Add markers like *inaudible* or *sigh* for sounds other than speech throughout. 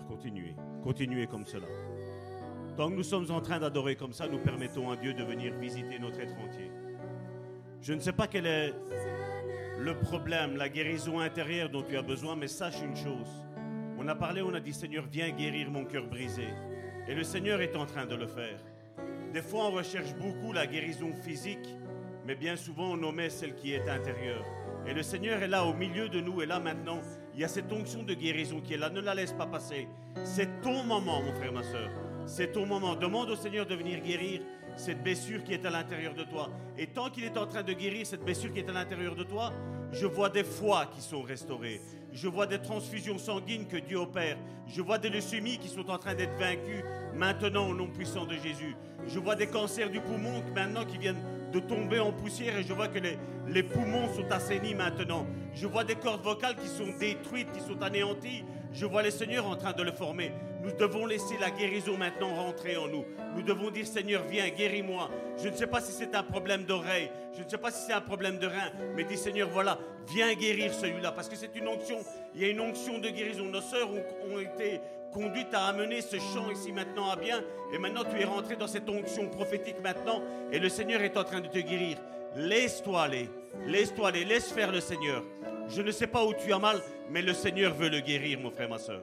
continuez. Continuez comme cela. Tant que nous sommes en train d'adorer comme ça, nous permettons à Dieu de venir visiter notre être entier. Je ne sais pas quel est le problème, la guérison intérieure dont tu as besoin, mais sache une chose. On a parlé, on a dit Seigneur, viens guérir mon cœur brisé. Et le Seigneur est en train de le faire. Des fois, on recherche beaucoup la guérison physique, mais bien souvent, on omet celle qui est intérieure. Et le Seigneur est là au milieu de nous, et là maintenant, il y a cette onction de guérison qui est là. Ne la laisse pas passer. C'est ton moment, mon frère, ma soeur. C'est ton moment. Demande au Seigneur de venir guérir cette blessure qui est à l'intérieur de toi. Et tant qu'il est en train de guérir cette blessure qui est à l'intérieur de toi, je vois des foies qui sont restaurées. Je vois des transfusions sanguines que Dieu opère. Je vois des leucémies qui sont en train d'être vaincues maintenant au nom puissant de Jésus. Je vois des cancers du poumon maintenant qui viennent de tomber en poussière et je vois que les, les poumons sont assainis maintenant. Je vois des cordes vocales qui sont détruites, qui sont anéanties. Je vois le Seigneur en train de le former. Nous devons laisser la guérison maintenant rentrer en nous. Nous devons dire Seigneur, viens, guéris-moi. Je ne sais pas si c'est un problème d'oreille, je ne sais pas si c'est un problème de rein, mais dis Seigneur, voilà, viens guérir celui-là, parce que c'est une onction. Il y a une onction de guérison. Nos sœurs ont été conduites à amener ce chant ici maintenant à bien, et maintenant tu es rentré dans cette onction prophétique maintenant, et le Seigneur est en train de te guérir. Laisse-toi aller, laisse-toi aller, laisse faire le Seigneur. Je ne sais pas où tu as mal, mais le Seigneur veut le guérir, mon frère, ma soeur.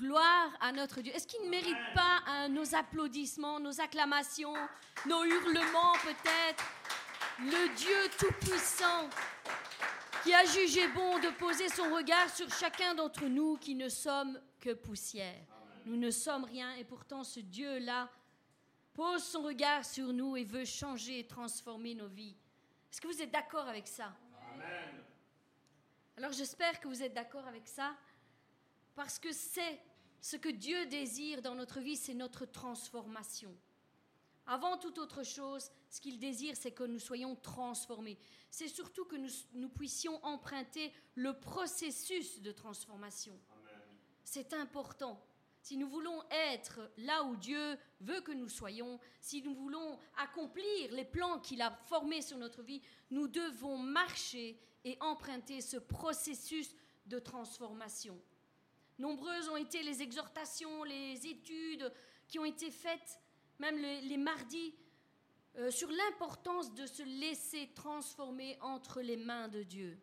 Gloire à notre Dieu. Est-ce qu'il ne mérite pas nos applaudissements, nos acclamations, nos hurlements peut-être? Le Dieu Tout-Puissant qui a jugé bon de poser son regard sur chacun d'entre nous qui ne sommes que poussière. Nous ne sommes rien et pourtant ce Dieu-là pose son regard sur nous et veut changer et transformer nos vies. Est-ce que vous êtes d'accord avec ça? Amen. Alors j'espère que vous êtes d'accord avec ça parce que c'est ce que Dieu désire dans notre vie, c'est notre transformation. Avant toute autre chose, ce qu'il désire, c'est que nous soyons transformés. C'est surtout que nous, puissions emprunter le processus de transformation. C'est important. Si nous voulons être là où Dieu veut que nous soyons, si nous voulons accomplir les plans qu'il a formés sur notre vie, nous devons marcher et emprunter ce processus de transformation. Nombreuses ont été les exhortations, les études qui ont été faites même les, mardis, euh, sur l'importance de se laisser transformer entre les mains de Dieu.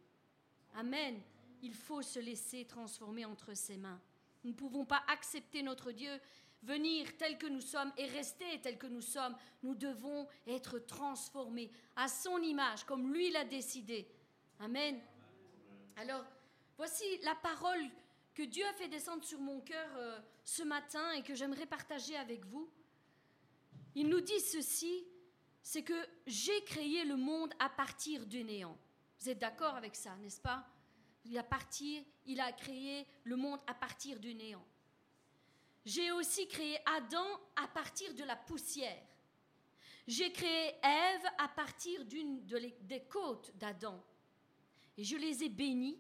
Amen. Il faut se laisser transformer entre ses mains. Nous ne pouvons pas accepter notre Dieu venir tel que nous sommes et rester tel que nous sommes. Nous devons être transformés à son image, comme lui l'a décidé. Amen. Alors, voici la parole que Dieu a fait descendre sur mon cœur euh, ce matin et que j'aimerais partager avec vous. Il nous dit ceci, c'est que j'ai créé le monde à partir du néant. Vous êtes d'accord avec ça, n'est-ce pas? Il a, créé le monde à partir du néant. J'ai aussi créé Adam à partir de la poussière. J'ai créé Ève à partir d'une des côtes d'Adam. Et je les ai bénis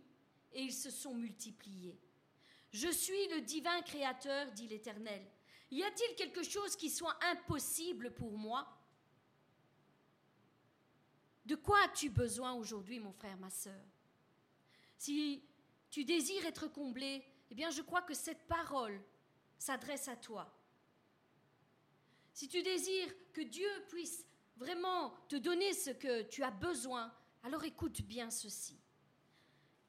et ils se sont multipliés. Je suis le divin créateur, dit l'Éternel. Y a-t-il quelque chose qui soit impossible pour moi? De quoi as-tu besoin aujourd'hui, mon frère, ma sœur? Si tu désires être comblé, eh bien je crois que cette parole s'adresse à toi. Si tu désires que Dieu puisse vraiment te donner ce que tu as besoin, alors écoute bien ceci.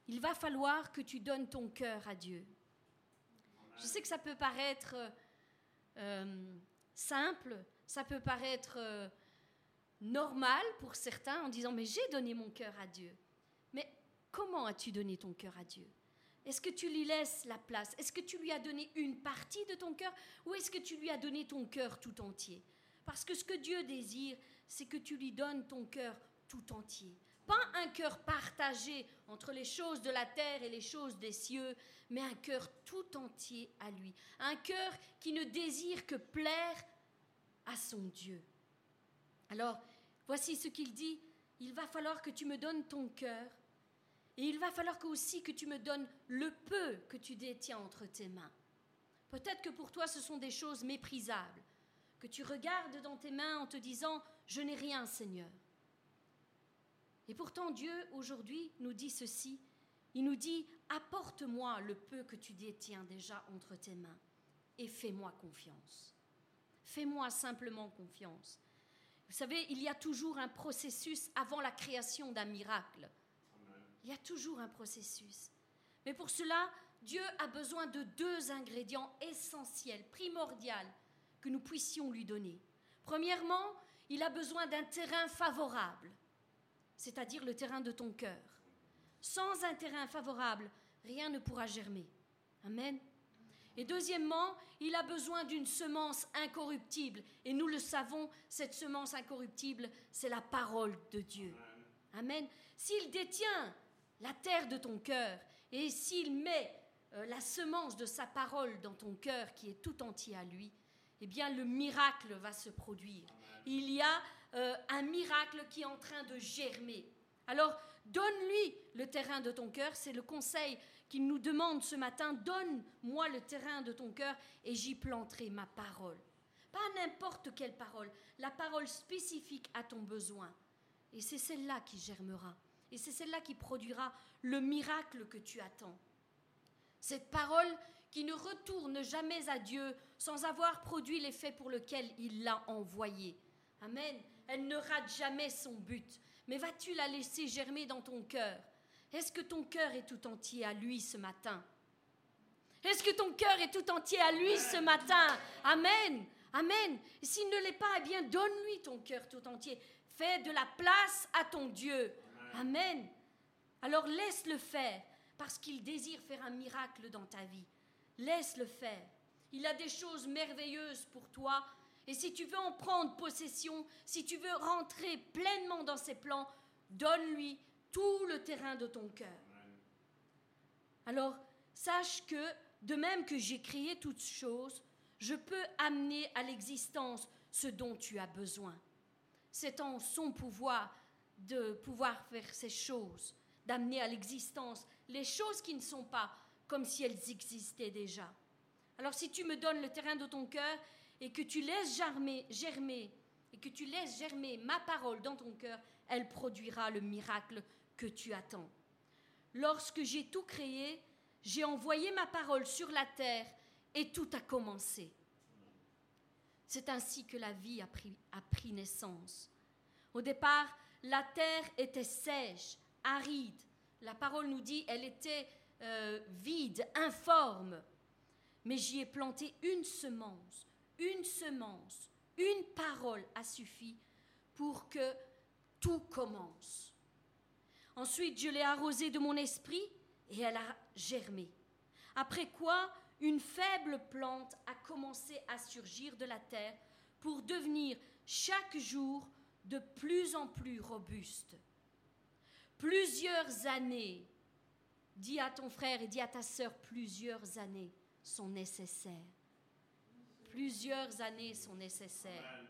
Il va falloir que tu donnes ton cœur à Dieu. Je sais que ça peut paraître euh, simple, ça peut paraître euh, normal pour certains en disant mais j'ai donné mon cœur à Dieu. Mais comment as-tu donné ton cœur à Dieu? Est-ce que tu lui laisses la place? Est-ce que tu lui as donné une partie de ton cœur ou est-ce que tu lui as donné ton cœur tout entier? Parce que ce que Dieu désire, c'est que tu lui donnes ton cœur tout entier. Pas un cœur partagé entre les choses de la terre et les choses des cieux, mais un cœur tout entier à lui. Un cœur qui ne désire que plaire à son Dieu. Alors, voici ce qu'il dit. Il va falloir que tu me donnes ton cœur. Et il va falloir aussi que tu me donnes le peu que tu détiens entre tes mains. Peut-être que pour toi ce sont des choses méprisables, que tu regardes dans tes mains en te disant ⁇ Je n'ai rien, Seigneur ⁇ et pourtant Dieu aujourd'hui nous dit ceci. Il nous dit, apporte-moi le peu que tu détiens déjà entre tes mains et fais-moi confiance. Fais-moi simplement confiance. Vous savez, il y a toujours un processus avant la création d'un miracle. Il y a toujours un processus. Mais pour cela, Dieu a besoin de deux ingrédients essentiels, primordiaux, que nous puissions lui donner. Premièrement, il a besoin d'un terrain favorable c'est-à-dire le terrain de ton cœur. Sans un terrain favorable, rien ne pourra germer. Amen. Et deuxièmement, il a besoin d'une semence incorruptible. Et nous le savons, cette semence incorruptible, c'est la parole de Dieu. Amen. S'il détient la terre de ton cœur et s'il met euh, la semence de sa parole dans ton cœur qui est tout entier à lui, eh bien le miracle va se produire. Il y a euh, un miracle qui est en train de germer. Alors, donne-lui le terrain de ton cœur, c'est le conseil qu'il nous demande ce matin, donne-moi le terrain de ton cœur et j'y planterai ma parole. Pas n'importe quelle parole, la parole spécifique à ton besoin. Et c'est celle-là qui germera. Et c'est celle-là qui produira le miracle que tu attends. Cette parole qui ne retourne jamais à Dieu sans avoir produit l'effet pour lequel il l'a envoyé. Amen elle ne rate jamais son but. Mais vas-tu la laisser germer dans ton cœur? Est-ce que ton cœur est tout entier à lui ce matin? Est-ce que ton cœur est tout entier à lui ce matin? Amen. Amen. S'il ne l'est pas, eh bien, donne-lui ton cœur tout entier. Fais de la place à ton Dieu. Amen. Alors laisse-le faire, parce qu'il désire faire un miracle dans ta vie. Laisse-le faire. Il a des choses merveilleuses pour toi. Et si tu veux en prendre possession, si tu veux rentrer pleinement dans ses plans, donne-lui tout le terrain de ton cœur. Alors, sache que, de même que j'ai créé toutes choses, je peux amener à l'existence ce dont tu as besoin. C'est en son pouvoir de pouvoir faire ces choses, d'amener à l'existence les choses qui ne sont pas comme si elles existaient déjà. Alors si tu me donnes le terrain de ton cœur et que tu laisses germer, et que tu laisses germer ma parole dans ton cœur, elle produira le miracle que tu attends. Lorsque j'ai tout créé, j'ai envoyé ma parole sur la terre et tout a commencé. C'est ainsi que la vie a pris, a pris naissance. Au départ, la terre était sèche, aride. La parole nous dit elle était euh, vide, informe. Mais j'y ai planté une semence, une semence, une parole a suffi pour que tout commence. Ensuite, je l'ai arrosée de mon esprit et elle a germé. Après quoi, une faible plante a commencé à surgir de la terre pour devenir chaque jour de plus en plus robuste. Plusieurs années, dis à ton frère et dis à ta sœur, plusieurs années sont nécessaires. Plusieurs années sont nécessaires.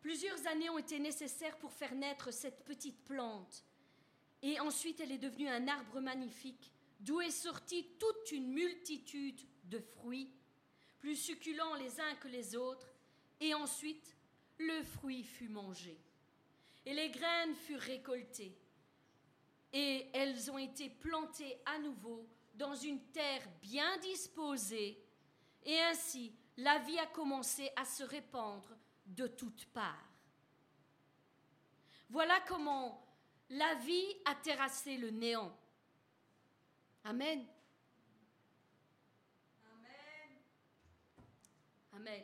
Plusieurs années ont été nécessaires pour faire naître cette petite plante. Et ensuite, elle est devenue un arbre magnifique, d'où est sortie toute une multitude de fruits, plus succulents les uns que les autres. Et ensuite, le fruit fut mangé. Et les graines furent récoltées. Et elles ont été plantées à nouveau dans une terre bien disposée. Et ainsi, la vie a commencé à se répandre de toutes parts. Voilà comment la vie a terrassé le néant. Amen. Amen. Amen.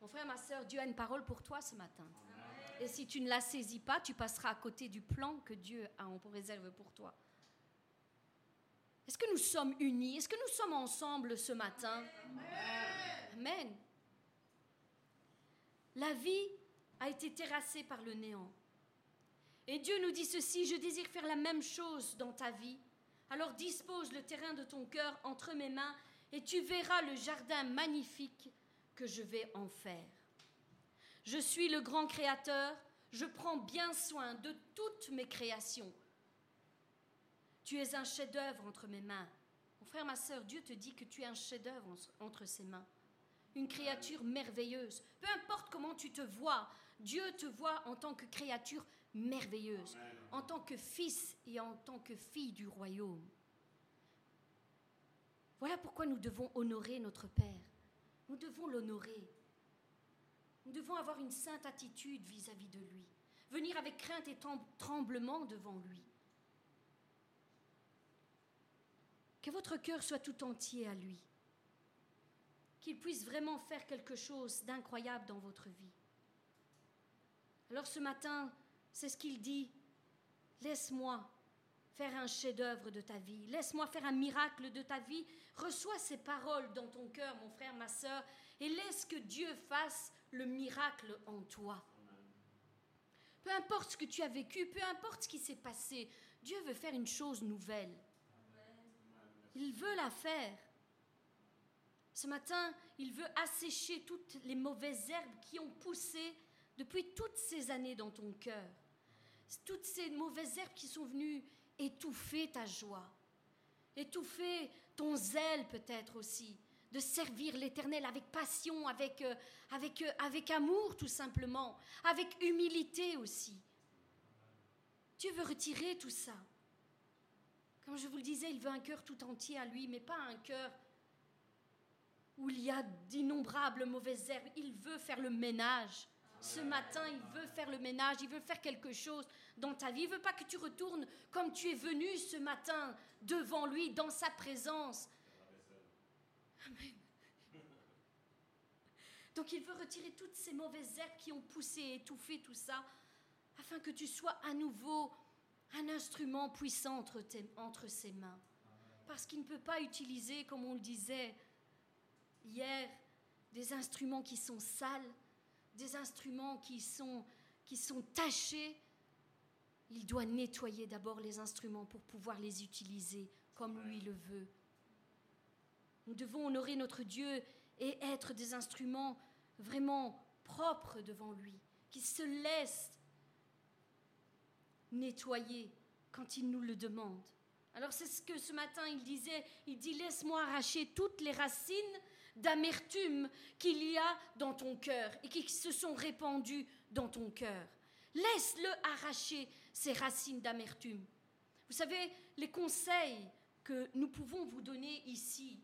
Mon frère, ma soeur, Dieu a une parole pour toi ce matin. Et si tu ne la saisis pas, tu passeras à côté du plan que Dieu a en réserve pour toi. Est-ce que nous sommes unis? Est-ce que nous sommes ensemble ce matin? Amen. La vie a été terrassée par le néant. Et Dieu nous dit ceci, je désire faire la même chose dans ta vie. Alors dispose le terrain de ton cœur entre mes mains et tu verras le jardin magnifique que je vais en faire. Je suis le grand créateur, je prends bien soin de toutes mes créations. Tu es un chef-d'œuvre entre mes mains. Mon frère, ma sœur, Dieu te dit que tu es un chef-d'œuvre entre ses mains. Une créature merveilleuse. Peu importe comment tu te vois, Dieu te voit en tant que créature merveilleuse, en tant que fils et en tant que fille du royaume. Voilà pourquoi nous devons honorer notre Père. Nous devons l'honorer. Nous devons avoir une sainte attitude vis-à-vis de lui. Venir avec crainte et tremblement devant lui. Que votre cœur soit tout entier à lui. Qu'il puisse vraiment faire quelque chose d'incroyable dans votre vie. Alors ce matin, c'est ce qu'il dit. Laisse-moi faire un chef-d'œuvre de ta vie. Laisse-moi faire un miracle de ta vie. Reçois ces paroles dans ton cœur, mon frère, ma sœur, et laisse que Dieu fasse le miracle en toi. Peu importe ce que tu as vécu, peu importe ce qui s'est passé, Dieu veut faire une chose nouvelle. Il veut la faire. Ce matin, il veut assécher toutes les mauvaises herbes qui ont poussé depuis toutes ces années dans ton cœur. Toutes ces mauvaises herbes qui sont venues étouffer ta joie, étouffer ton zèle peut-être aussi, de servir l'Éternel avec passion, avec, euh, avec, euh, avec amour tout simplement, avec humilité aussi. Dieu veut retirer tout ça. Comme je vous le disais, il veut un cœur tout entier à lui, mais pas un cœur où il y a d'innombrables mauvaises herbes. Il veut faire le ménage Ce matin, il veut faire le ménage, il veut faire quelque chose dans ta vie. Il veut pas que tu retournes comme tu es venu ce matin devant lui, dans sa présence. Donc il veut retirer toutes ces mauvaises herbes qui ont poussé, étouffé tout ça, afin que tu sois à nouveau un instrument puissant entre, entre ses mains. Parce qu'il ne peut pas utiliser, comme on le disait hier, des instruments qui sont sales, des instruments qui sont, qui sont tachés. Il doit nettoyer d'abord les instruments pour pouvoir les utiliser comme lui le veut. Nous devons honorer notre Dieu et être des instruments vraiment propres devant lui, qui se laissent nettoyer quand il nous le demande. Alors c'est ce que ce matin il disait, il dit laisse-moi arracher toutes les racines d'amertume qu'il y a dans ton cœur et qui se sont répandues dans ton cœur. Laisse-le arracher ces racines d'amertume. Vous savez, les conseils que nous pouvons vous donner ici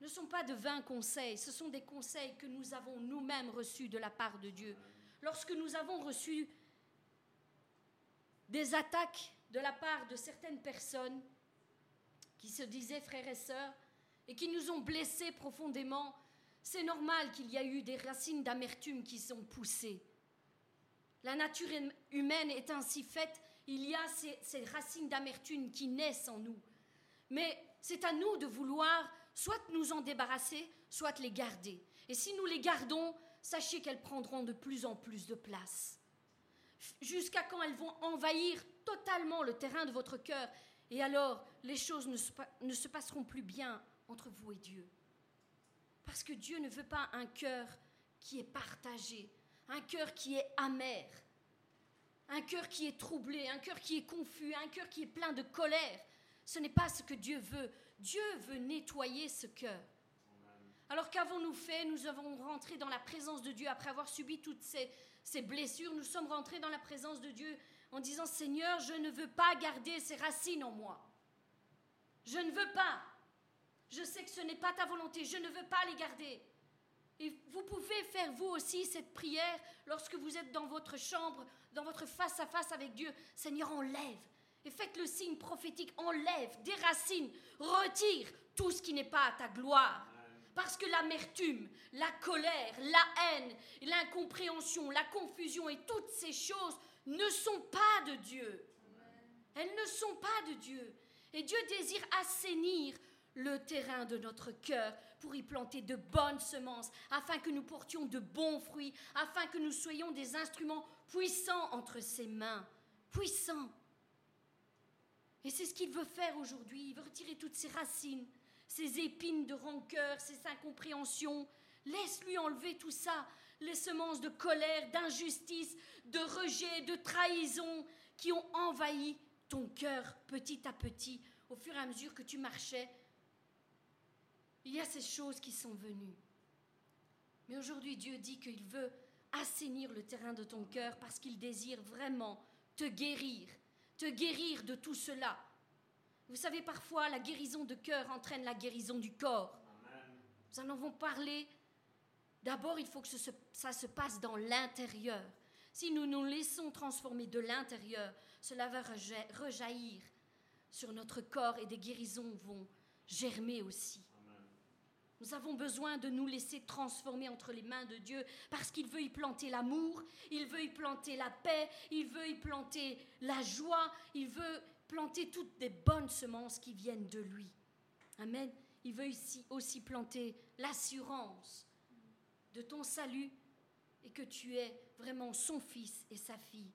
ne sont pas de vains conseils, ce sont des conseils que nous avons nous-mêmes reçus de la part de Dieu. Lorsque nous avons reçu des attaques de la part de certaines personnes qui se disaient frères et sœurs et qui nous ont blessés profondément, c'est normal qu'il y ait eu des racines d'amertume qui sont poussées. La nature humaine est ainsi faite, il y a ces, ces racines d'amertume qui naissent en nous. Mais c'est à nous de vouloir soit nous en débarrasser, soit les garder. Et si nous les gardons, sachez qu'elles prendront de plus en plus de place. Jusqu'à quand elles vont envahir totalement le terrain de votre cœur? Et alors, les choses ne se, passeront plus bien entre vous et Dieu. Parce que Dieu ne veut pas un cœur qui est partagé, un cœur qui est amer, un cœur qui est troublé, un cœur qui est confus, un cœur qui est plein de colère. Ce n'est pas ce que Dieu veut. Dieu veut nettoyer ce cœur. Alors qu'avons-nous fait? Nous avons rentré dans la présence de Dieu après avoir subi toutes ces, blessures. Nous sommes rentrés dans la présence de Dieu en disant Seigneur, je ne veux pas garder ces racines en moi. Je ne veux pas. Je sais que ce n'est pas ta volonté, je ne veux pas les garder. Et vous pouvez faire vous aussi cette prière lorsque vous êtes dans votre chambre, dans votre face à face avec Dieu. Seigneur, enlève. Et faites le signe prophétique, enlève, déracine, retire tout ce qui n'est pas à ta gloire. Parce que l'amertume, la colère, la haine, l'incompréhension, la confusion et toutes ces choses ne sont pas de Dieu. Elles ne sont pas de Dieu. Et Dieu désire assainir le terrain de notre cœur pour y planter de bonnes semences, afin que nous portions de bons fruits, afin que nous soyons des instruments puissants entre ses mains. Puissants. Et c'est ce qu'il veut faire aujourd'hui. Il veut retirer toutes ces racines, ces épines de rancœur, ces incompréhensions. Laisse-lui enlever tout ça, les semences de colère, d'injustice, de rejet, de trahison qui ont envahi ton cœur petit à petit au fur et à mesure que tu marchais il y a ces choses qui sont venues. Mais aujourd'hui, Dieu dit qu'il veut assainir le terrain de ton cœur parce qu'il désire vraiment te guérir, te guérir de tout cela. Vous savez, parfois, la guérison de cœur entraîne la guérison du corps. Nous en avons parlé. D'abord, il faut que ça se passe dans l'intérieur. Si nous nous laissons transformer de l'intérieur, cela va rejaillir sur notre corps et des guérisons vont germer aussi. Nous avons besoin de nous laisser transformer entre les mains de Dieu parce qu'il veut y planter l'amour, il veut y planter la paix, il veut y planter la joie, il veut planter toutes des bonnes semences qui viennent de lui. Amen. Il veut ici aussi planter l'assurance de ton salut et que tu es vraiment son fils et sa fille.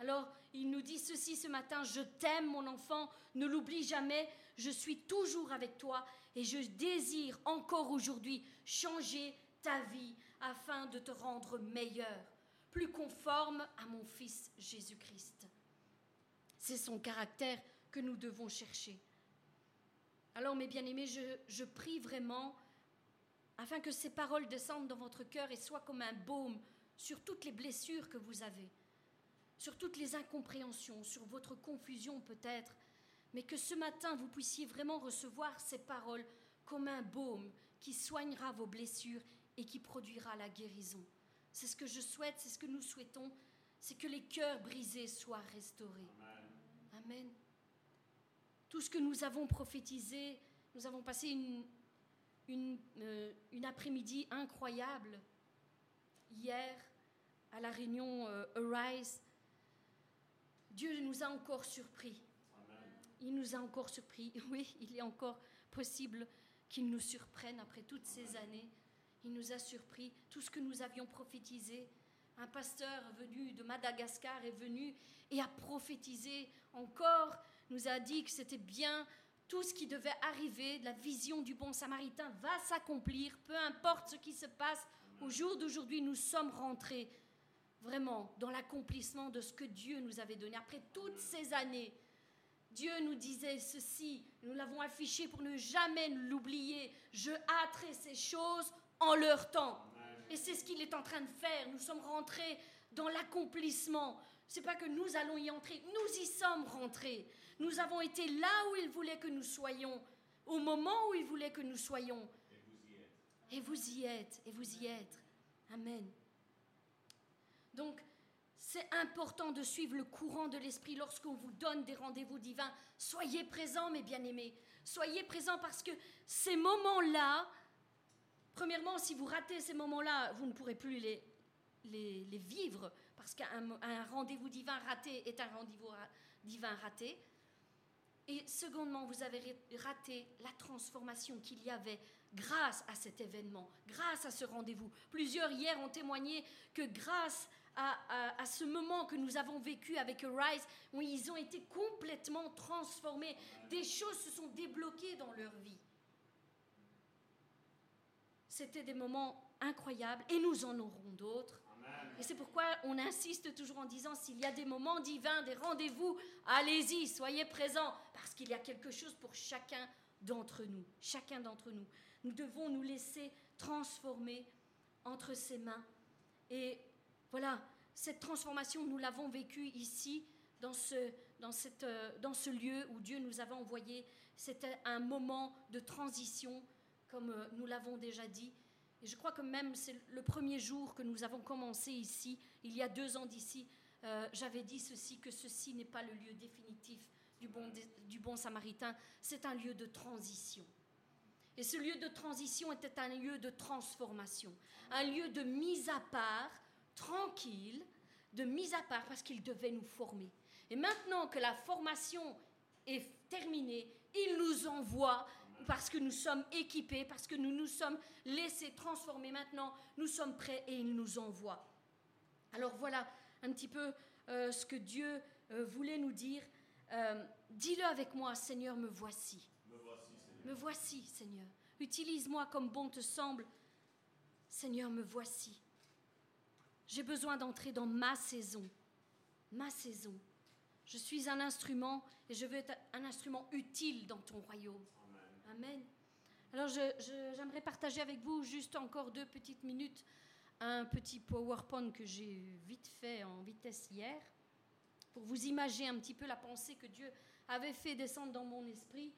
Alors, il nous dit ceci ce matin, je t'aime mon enfant, ne l'oublie jamais, je suis toujours avec toi et je désire encore aujourd'hui changer ta vie afin de te rendre meilleur, plus conforme à mon Fils Jésus-Christ. C'est son caractère que nous devons chercher. Alors mes bien-aimés, je, prie vraiment afin que ces paroles descendent dans votre cœur et soient comme un baume sur toutes les blessures que vous avez, sur toutes les incompréhensions, sur votre confusion peut-être, mais que ce matin vous puissiez vraiment recevoir ces paroles comme un baume qui soignera vos blessures et qui produira la guérison. C'est ce que je souhaite, c'est ce que nous souhaitons, c'est que les cœurs brisés soient restaurés. Amen. Tout ce que nous avons prophétisé, nous avons passé une, une, euh, une après-midi incroyable hier à la réunion euh, Arise. Dieu nous a encore surpris. Il nous a encore surpris. *laughs* Oui, il est encore possible qu'il nous surprenne après toutes ces années. Il nous a surpris. Tout ce que nous avions prophétisé. Un pasteur venu de Madagascar est venu et a prophétisé encore, nous a dit que c'était bien tout ce qui devait arriver, la vision du bon samaritain va s'accomplir, peu importe ce qui se passe. Au jour d'aujourd'hui, nous sommes rentrés vraiment dans l'accomplissement de ce que Dieu nous avait donné. Après toutes ces années, Dieu nous disait ceci, nous l'avons affiché pour ne jamais l'oublier. Je hâterai ces choses en leur temps. Et c'est ce qu'il est en train de faire. Nous sommes rentrés dans l'accomplissement. C'est pas que nous allons y entrer, nous y sommes rentrés. Nous avons été là où il voulait que nous soyons, au moment où il voulait que nous soyons. Et vous y êtes, et vous y êtes. Amen. Donc, c'est important de suivre le courant de l'esprit lorsqu'on vous donne des rendez-vous divins. Soyez présents, mes bien-aimés. Soyez présents parce que ces moments-là, premièrement, si vous ratez ces moments-là, vous ne pourrez plus les, vivre parce qu'un rendez-vous divin raté est un rendez-vous divin raté. Et secondement, vous avez raté la transformation qu'il y avait grâce à cet événement, grâce à ce rendez-vous. Plusieurs hier ont témoigné que grâce à, ce moment que nous avons vécu avec Rise, où ils ont été complètement transformés. Des choses se sont débloquées dans leur vie. C'était des moments incroyables et nous en aurons d'autres. Et c'est pourquoi on insiste toujours en disant s'il y a des moments divins, des rendez-vous, allez-y, soyez présents, parce qu'il y a quelque chose pour chacun d'entre nous, chacun d'entre nous. Nous devons nous laisser transformer entre ses mains. Et voilà, cette transformation, nous l'avons vécue ici, dans ce, dans, cette, euh, dans ce lieu où Dieu nous avait envoyés. C'était un moment de transition, comme euh, nous l'avons déjà dit. Et je crois que même c'est le premier jour que nous avons commencé ici, il y a deux ans d'ici, euh, j'avais dit ceci, que ceci n'est pas le lieu définitif du bon, du bon samaritain, c'est un lieu de transition. Et ce lieu de transition était un lieu de transformation, un lieu de mise à part, tranquille, de mise à part parce qu'il devait nous former. Et maintenant que la formation est terminée, il nous envoie parce que nous sommes équipés, parce que nous nous sommes laissés transformer. Maintenant, nous sommes prêts et il nous envoie. Alors voilà un petit peu euh, ce que Dieu euh, voulait nous dire. Euh, dis-le avec moi, Seigneur, me voici. Me voici, Seigneur. Me voici, Seigneur. Utilise-moi comme bon te semble. Seigneur, me voici. J'ai besoin d'entrer dans ma saison. Ma saison. Je suis un instrument et je veux être un instrument utile dans ton royaume. Amen. Alors j'aimerais partager avec vous juste encore deux petites minutes un petit PowerPoint que j'ai vite fait en vitesse hier pour vous imaginer un petit peu la pensée que Dieu avait fait descendre dans mon esprit.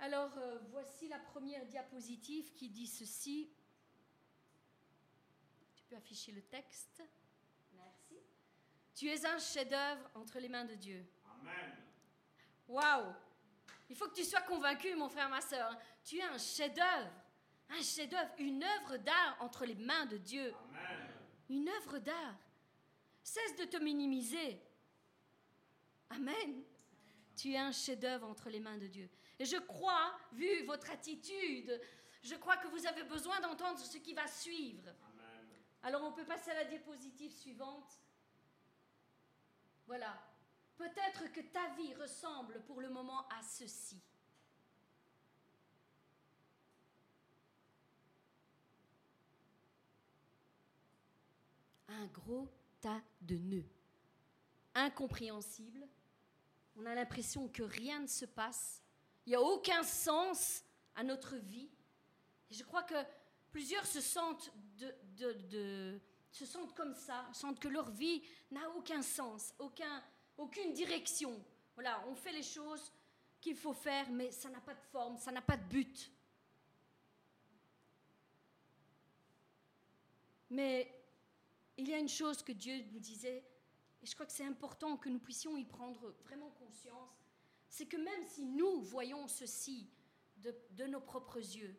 Alors euh, voici la première diapositive qui dit ceci. Tu peux afficher le texte. Merci. Tu es un chef-d'œuvre entre les mains de Dieu. Amen. Waouh il faut que tu sois convaincu, mon frère, ma soeur. Tu es un chef-d'œuvre. Un chef-d'œuvre, une œuvre d'art entre les mains de Dieu. Une œuvre d'art. Cesse de te minimiser. Amen. Tu es un chef-d'œuvre entre les mains de Dieu. Et je crois, vu votre attitude, je crois que vous avez besoin d'entendre ce qui va suivre. Alors on peut passer à la diapositive suivante. Voilà. Peut-être que ta vie ressemble pour le moment à ceci. Un gros tas de nœuds. Incompréhensible. On a l'impression que rien ne se passe. Il n'y a aucun sens à notre vie. Et je crois que plusieurs se sentent, de, se sentent comme ça, sentent que leur vie n'a aucun sens, aucun, aucune direction. Voilà, on fait les choses qu'il faut faire, mais ça n'a pas de forme, ça n'a pas de but. Mais il y a une chose que Dieu nous disait, et je crois que c'est important que nous puissions y prendre vraiment conscience, c'est que même si nous voyons ceci de, de nos propres yeux,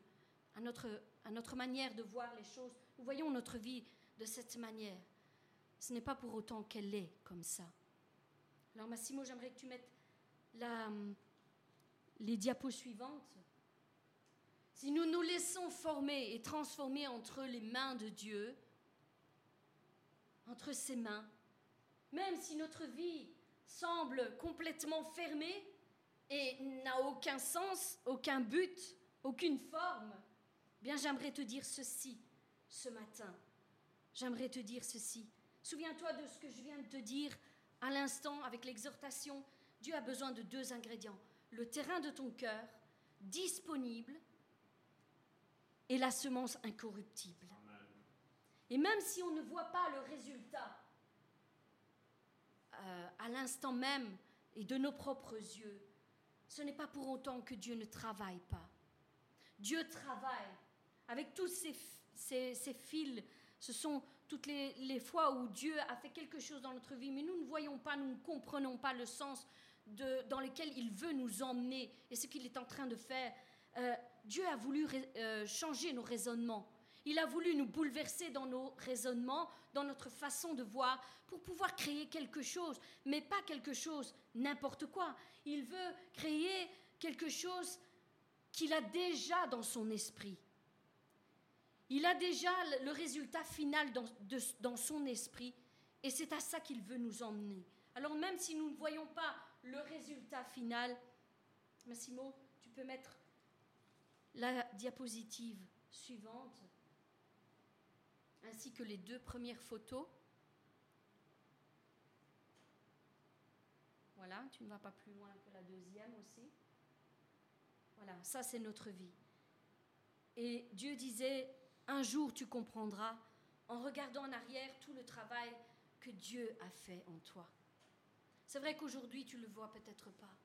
à notre, à notre manière de voir les choses, voyons notre vie de cette manière, ce n'est pas pour autant qu'elle est comme ça. Alors Massimo, j'aimerais que tu mettes la, les diapos suivantes. Si nous nous laissons former et transformer entre les mains de Dieu, entre ses mains, même si notre vie semble complètement fermée et n'a aucun sens, aucun but, aucune forme, bien j'aimerais te dire ceci ce matin. J'aimerais te dire ceci. Souviens-toi de ce que je viens de te dire à l'instant avec l'exhortation. Dieu a besoin de deux ingrédients. Le terrain de ton cœur, disponible, et la semence incorruptible. Et même si on ne voit pas le résultat euh, à l'instant même et de nos propres yeux, ce n'est pas pour autant que Dieu ne travaille pas. Dieu travaille avec tous ces, ces, fils. Ce sont toutes les, fois où Dieu a fait quelque chose dans notre vie, mais nous ne voyons pas, nous ne comprenons pas le sens dans lequel il veut nous emmener et ce qu'il est en train de faire. Euh, Dieu a voulu euh, changer nos raisonnements. Il a voulu nous bouleverser dans nos raisonnements, dans notre façon de voir, pour pouvoir créer quelque chose, mais pas quelque chose n'importe quoi. Il veut créer quelque chose qu'il a déjà dans son esprit. Il a déjà le résultat final dans, son esprit, et c'est à ça qu'il veut nous emmener. Alors même si nous ne voyons pas le résultat final, Massimo, tu peux mettre la diapositive suivante, ainsi que les deux premières photos. Voilà, tu ne vas pas plus loin que la deuxième aussi. Voilà, ça c'est notre vie. Et Dieu disait, un jour tu comprendras, en regardant en arrière, tout le travail que Dieu a fait en toi. C'est vrai qu'aujourd'hui tu ne le vois peut-être pas.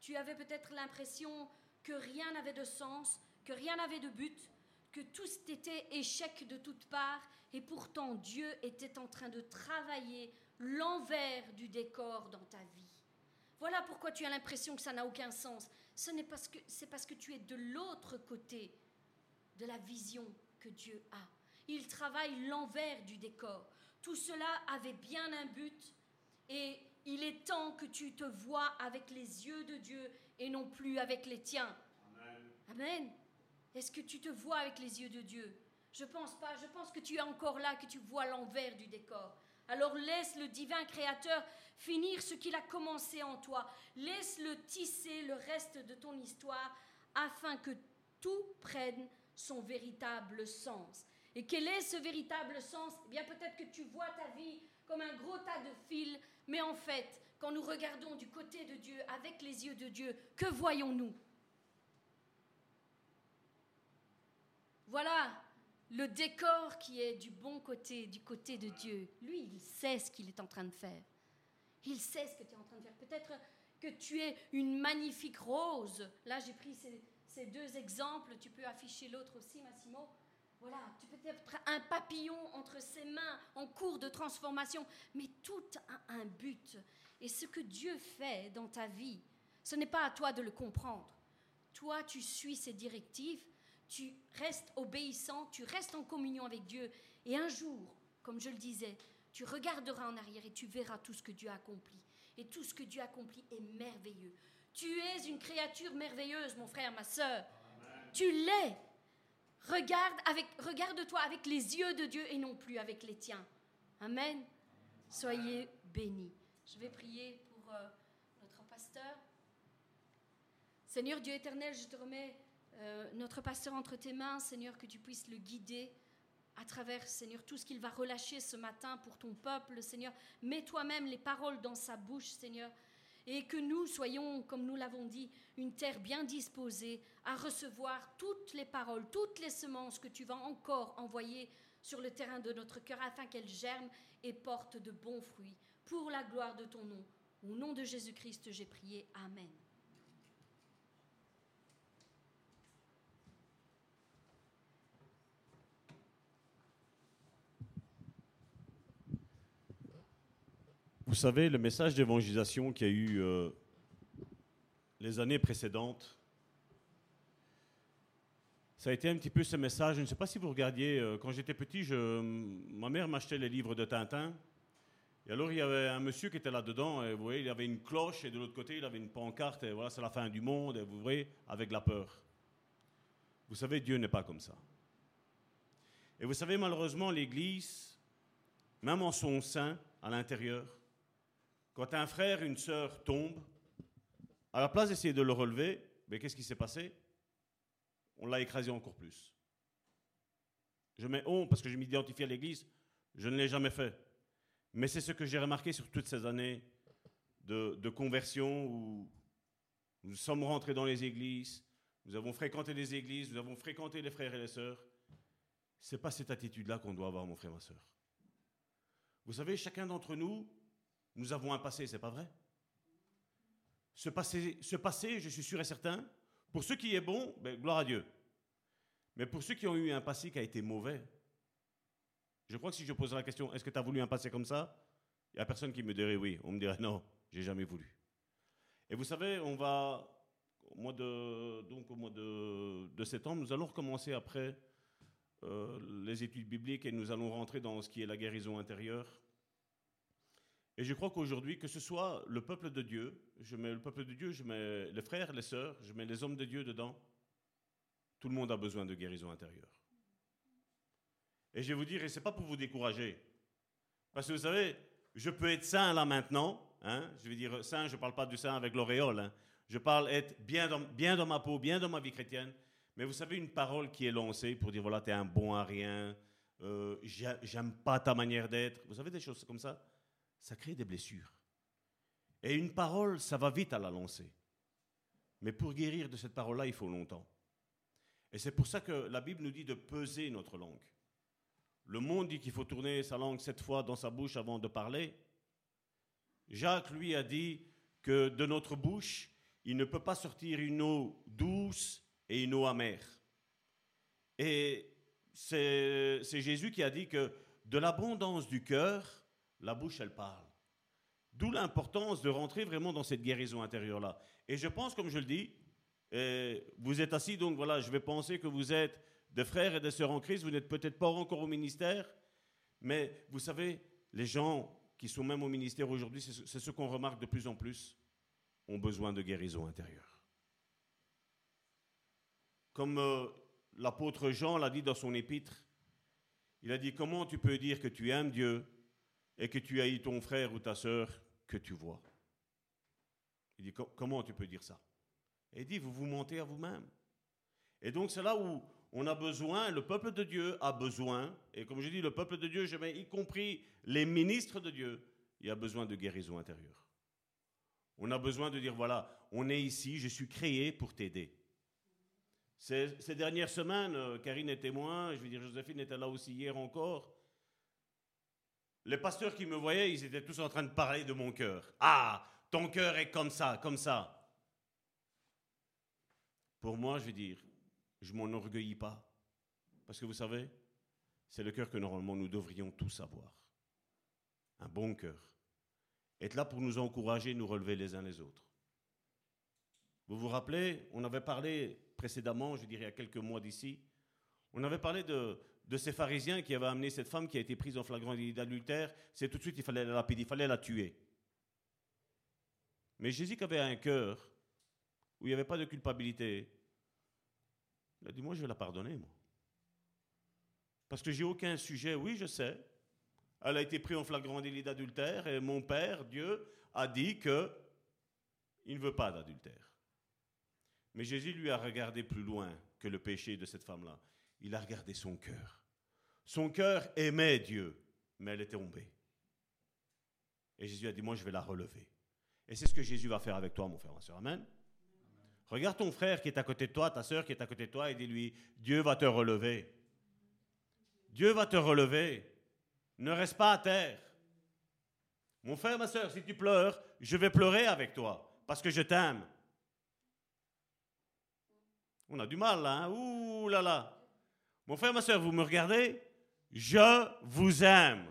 Tu avais peut-être l'impression que rien n'avait de sens, que rien n'avait de but, que tout était échec de toutes parts, et pourtant Dieu était en train de travailler l'envers du décor dans ta vie. Voilà pourquoi tu as l'impression que ça n'a aucun sens. Ce n'est parce que c'est parce que tu es de l'autre côté de la vision que Dieu a. Il travaille l'envers du décor. Tout cela avait bien un but et il est temps que tu te vois avec les yeux de Dieu et non plus avec les tiens. Amen. Amen. Est-ce que tu te vois avec les yeux de Dieu? Je pense pas. Je pense que tu es encore là, que tu vois l'envers du décor. Alors laisse le divin créateur finir ce qu'il a commencé en toi. Laisse-le tisser le reste de ton histoire afin que tout prenne son véritable sens. Et quel est ce véritable sens? Eh bien peut-être que tu vois ta vie comme un gros tas de fils mais en fait, quand nous regardons du côté de Dieu, avec les yeux de Dieu, que voyons-nous? Voilà le décor qui est du bon côté, du côté de Dieu. Lui, il sait ce qu'il est en train de faire. Il sait ce que tu es en train de faire. Peut-être que tu es une magnifique rose. Là, j'ai pris ces, ces, deux exemples. Tu peux afficher l'autre aussi, Massimo. Voilà, tu peux être un papillon entre ses mains en cours de transformation, mais tout a un but. Et ce que Dieu fait dans ta vie, ce n'est pas à toi de le comprendre. Toi, tu suis ses directives, tu restes obéissant, tu restes en communion avec Dieu. Et un jour, comme je le disais, tu regarderas en arrière et tu verras tout ce que Dieu a accompli. Et tout ce que Dieu a accompli est merveilleux. Tu es une créature merveilleuse, mon frère, ma soeur. Tu l'es. Regarde regarde-toi avec les yeux de Dieu et non plus avec les tiens. Amen. Soyez bénis. Je vais prier pour euh, notre pasteur. Seigneur Dieu éternel, je te remets euh, notre pasteur entre tes mains, Seigneur, que tu puisses le guider à travers, Seigneur, tout ce qu'il va relâcher ce matin pour ton peuple, Seigneur. Mets toi-même les paroles dans sa bouche, Seigneur et que nous soyons, comme nous l'avons dit, une terre bien disposée à recevoir toutes les paroles, toutes les semences que tu vas encore envoyer sur le terrain de notre cœur afin qu'elles germent et portent de bons fruits. Pour la gloire de ton nom. Au nom de Jésus-Christ, j'ai prié. Amen. Vous savez, le message d'évangélisation qu'il y a eu euh, les années précédentes, ça a été un petit peu ce message. Je ne sais pas si vous regardiez, euh, quand j'étais petit, ma mère m'achetait les livres de Tintin. Et alors, il y avait un monsieur qui était là-dedans, et vous voyez, il avait une cloche, et de l'autre côté, il avait une pancarte, et voilà, c'est la fin du monde, et vous voyez, avec la peur. Vous savez, Dieu n'est pas comme ça. Et vous savez, malheureusement, l'Église, même en son sein, à l'intérieur, quand un frère, une sœur tombe, à la place d'essayer de le relever, mais qu'est-ce qui s'est passé? On l'a écrasé encore plus. Je mets honte parce que je m'identifie à l'Église, je ne l'ai jamais fait. Mais c'est ce que j'ai remarqué sur toutes ces années de, de conversion où nous sommes rentrés dans les églises, nous avons fréquenté les églises, nous avons fréquenté les frères et les sœurs. C'est pas cette attitude-là qu'on doit avoir, mon frère, ma sœur. Vous savez, chacun d'entre nous, nous avons un passé, c'est pas vrai? Ce passé, je suis sûr et certain, pour ceux qui est bon, ben, gloire à Dieu. Mais pour ceux qui ont eu un passé qui a été mauvais, je crois que si je posais la question, est-ce que tu as voulu un passé comme ça? Il n'y a personne qui me dirait oui. On me dirait non, j'ai jamais voulu. Et vous savez, on va, au mois de, donc au mois de septembre, nous allons recommencer après euh, les études bibliques et nous allons rentrer dans ce qui est la guérison intérieure. Et je crois qu'aujourd'hui, que ce soit le peuple de Dieu, je mets le peuple de Dieu, je mets les frères, les sœurs, je mets les hommes de Dieu dedans, tout le monde a besoin de guérison intérieure. Et je vais vous dire, et ce n'est pas pour vous décourager, parce que vous savez, je peux être saint là maintenant, hein, je vais dire saint, je ne parle pas du saint avec l'auréole, hein, je parle être bien dans, bien dans ma peau, bien dans ma vie chrétienne, mais vous savez, une parole qui est lancée pour dire, voilà, tu es un bon à rien, euh, j'aime pas ta manière d'être, vous savez des choses comme ça? Ça crée des blessures. Et une parole, ça va vite à la lancer. Mais pour guérir de cette parole-là, il faut longtemps. Et c'est pour ça que la Bible nous dit de peser notre langue. Le monde dit qu'il faut tourner sa langue sept fois dans sa bouche avant de parler. Jacques, lui, a dit que de notre bouche, il ne peut pas sortir une eau douce et une eau amère. Et c'est Jésus qui a dit que de l'abondance du cœur, la bouche, elle parle. D'où l'importance de rentrer vraiment dans cette guérison intérieure-là. Et je pense, comme je le dis, euh, vous êtes assis, donc voilà, je vais penser que vous êtes des frères et des sœurs en Christ, vous n'êtes peut-être pas encore au ministère, mais vous savez, les gens qui sont même au ministère aujourd'hui, c'est ce qu'on remarque de plus en plus, ont besoin de guérison intérieure. Comme euh, l'apôtre Jean l'a dit dans son épître, il a dit, comment tu peux dire que tu aimes Dieu et que tu haïs ton frère ou ta sœur que tu vois. Il dit, comment tu peux dire ça? Il dit, vous vous mentez à vous-même. Et donc c'est là où on a besoin, le peuple de Dieu a besoin, et comme je dis, le peuple de Dieu, y compris les ministres de Dieu, il a besoin de guérison intérieure. On a besoin de dire, voilà, on est ici, je suis créé pour t'aider. Ces, ces, dernières semaines, euh, Karine est témoin, je veux dire, Joséphine était là aussi hier encore, les pasteurs qui me voyaient, ils étaient tous en train de parler de mon cœur. Ah, ton cœur est comme ça, comme ça. Pour moi, je veux dire, je m'en orgueillis pas. Parce que vous savez, c'est le cœur que normalement nous devrions tous avoir. Un bon cœur. Être là pour nous encourager, nous relever les uns les autres. Vous vous rappelez, on avait parlé précédemment, je dirais il y a quelques mois d'ici, on avait parlé de, de ces pharisiens qui avaient amené cette femme qui a été prise en flagrant d'adultère, c'est tout de suite il fallait la il fallait la tuer. Mais Jésus qui avait un cœur où il n'y avait pas de culpabilité, il a dit, moi je vais la pardonner, moi. Parce que j'ai aucun sujet, oui je sais, elle a été prise en flagrant délit d'adultère et mon Père, Dieu, a dit que il ne veut pas d'adultère. Mais Jésus lui a regardé plus loin que le péché de cette femme-là il a regardé son cœur. Son cœur aimait Dieu, mais elle était tombée. Et Jésus a dit, moi je vais la relever. Et c'est ce que Jésus va faire avec toi, mon frère, ma soeur. Amen. Regarde ton frère qui est à côté de toi, ta soeur qui est à côté de toi, et dis-lui, Dieu va te relever. Dieu va te relever. Ne reste pas à terre. Mon frère, ma soeur, si tu pleures, je vais pleurer avec toi, parce que je t'aime. On a du mal hein? Ouh là là. Mon frère, ma soeur, vous me regardez? Je vous aime.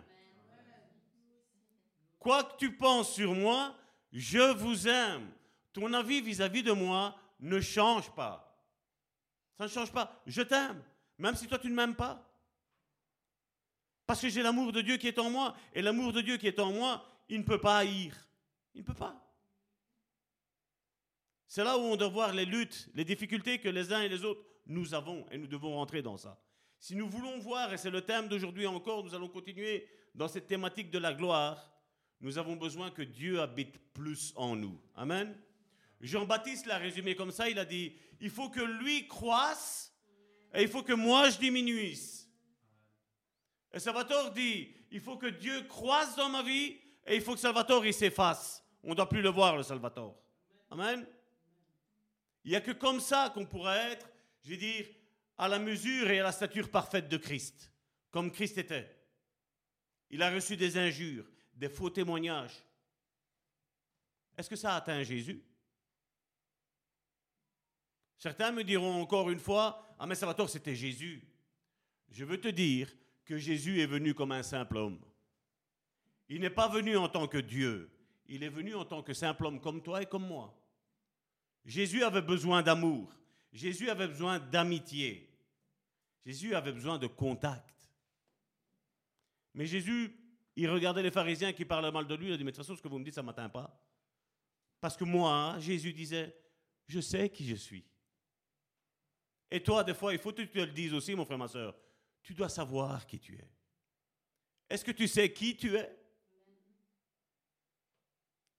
quoi que tu penses sur moi, je vous aime. Ton avis vis-à-vis de moi ne change pas. Ça ne change pas. Je t'aime, même si toi tu ne m'aimes pas. Parce que j'ai l'amour de Dieu qui est en moi. Et l'amour de Dieu qui est en moi, il ne peut pas haïr. Il ne peut pas. C'est là où on doit voir les luttes, les difficultés que les uns et les autres nous avons. Et nous devons rentrer dans ça. Si nous voulons voir, et c'est le thème d'aujourd'hui encore, nous allons continuer dans cette thématique de la gloire, nous avons besoin que Dieu habite plus en nous. Amen. Jean-Baptiste l'a résumé comme ça, il a dit, il faut que lui croisse et il faut que moi je diminuisse. Et Salvatore dit, il faut que Dieu croisse dans ma vie et il faut que Salvatore il s'efface. On ne doit plus le voir, le Salvatore. Amen. Il n'y a que comme ça qu'on pourra être, je vais dire, à la mesure et à la stature parfaite de Christ, comme Christ était. Il a reçu des injures, des faux témoignages. Est-ce que ça a atteint Jésus? Certains me diront encore une fois, ah mais Salvatore, c'était Jésus. Je veux te dire que Jésus est venu comme un simple homme. Il n'est pas venu en tant que Dieu, il est venu en tant que simple homme comme toi et comme moi. Jésus avait besoin d'amour, Jésus avait besoin d'amitié, Jésus avait besoin de contact. Mais Jésus, il regardait les pharisiens qui parlaient mal de lui, il a dit, mais de toute façon, ce que vous me dites, ça ne m'atteint pas. Parce que moi, Jésus disait, je sais qui je suis. Et toi, des fois, il faut que tu te le dises aussi, mon frère, ma soeur. Tu dois savoir qui tu es. Est-ce que tu sais qui tu es?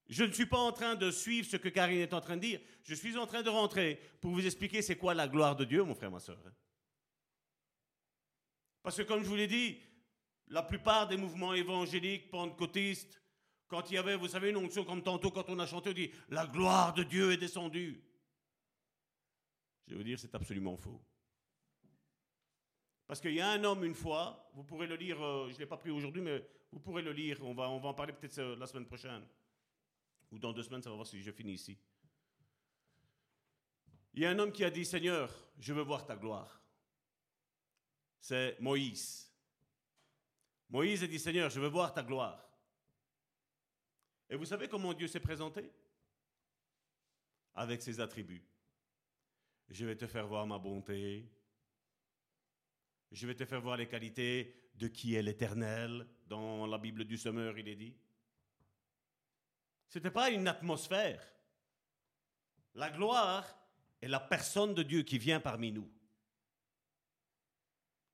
Je ne suis pas en train de suivre ce que Karine est en train de dire. Je suis en train de rentrer pour vous expliquer c'est quoi la gloire de Dieu, mon frère, ma soeur. Parce que comme je vous l'ai dit, la plupart des mouvements évangéliques, pentecôtistes, quand il y avait, vous savez, une onction comme tantôt quand on a chanté, on dit La gloire de Dieu est descendue. Je vais vous dire, c'est absolument faux. Parce qu'il y a un homme une fois, vous pourrez le lire, euh, je ne l'ai pas pris aujourd'hui, mais vous pourrez le lire, on va, on va en parler peut-être euh, la semaine prochaine. Ou dans deux semaines, ça va voir si je finis ici. Il y a un homme qui a dit, Seigneur, je veux voir ta gloire. C'est Moïse. Moïse a dit, Seigneur, je veux voir ta gloire. Et vous savez comment Dieu s'est présenté? Avec ses attributs. Je vais te faire voir ma bonté. Je vais te faire voir les qualités de qui est l'Éternel. Dans la Bible du Sommeur, il est dit. Ce n'était pas une atmosphère. La gloire est la personne de Dieu qui vient parmi nous.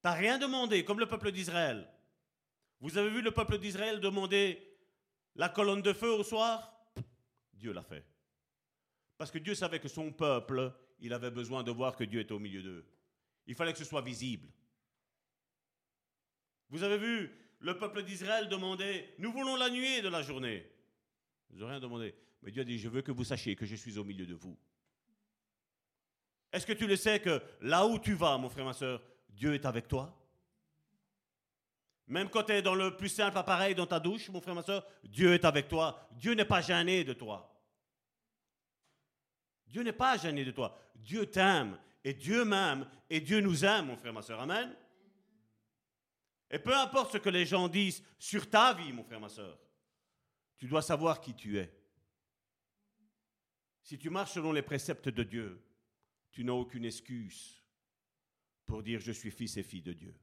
Tu n'as rien demandé, comme le peuple d'Israël. Vous avez vu le peuple d'Israël demander la colonne de feu au soir? Dieu l'a fait. Parce que Dieu savait que son peuple il avait besoin de voir que Dieu était au milieu d'eux. Il fallait que ce soit visible. Vous avez vu, le peuple d'Israël demandait, nous voulons la nuit de la journée. Ils n'ont rien demandé. Mais Dieu a dit, je veux que vous sachiez que je suis au milieu de vous. Est-ce que tu le sais que là où tu vas, mon frère, ma soeur, Dieu est avec toi? Même quand tu es dans le plus simple appareil dans ta douche, mon frère, ma soeur, Dieu est avec toi. Dieu n'est pas gêné de toi. Dieu n'est pas gêné de toi. Dieu t'aime et Dieu m'aime et Dieu nous aime, mon frère, ma soeur. Amen. Et peu importe ce que les gens disent sur ta vie, mon frère, ma soeur, tu dois savoir qui tu es. Si tu marches selon les préceptes de Dieu, tu n'as aucune excuse pour dire je suis fils et fille de Dieu.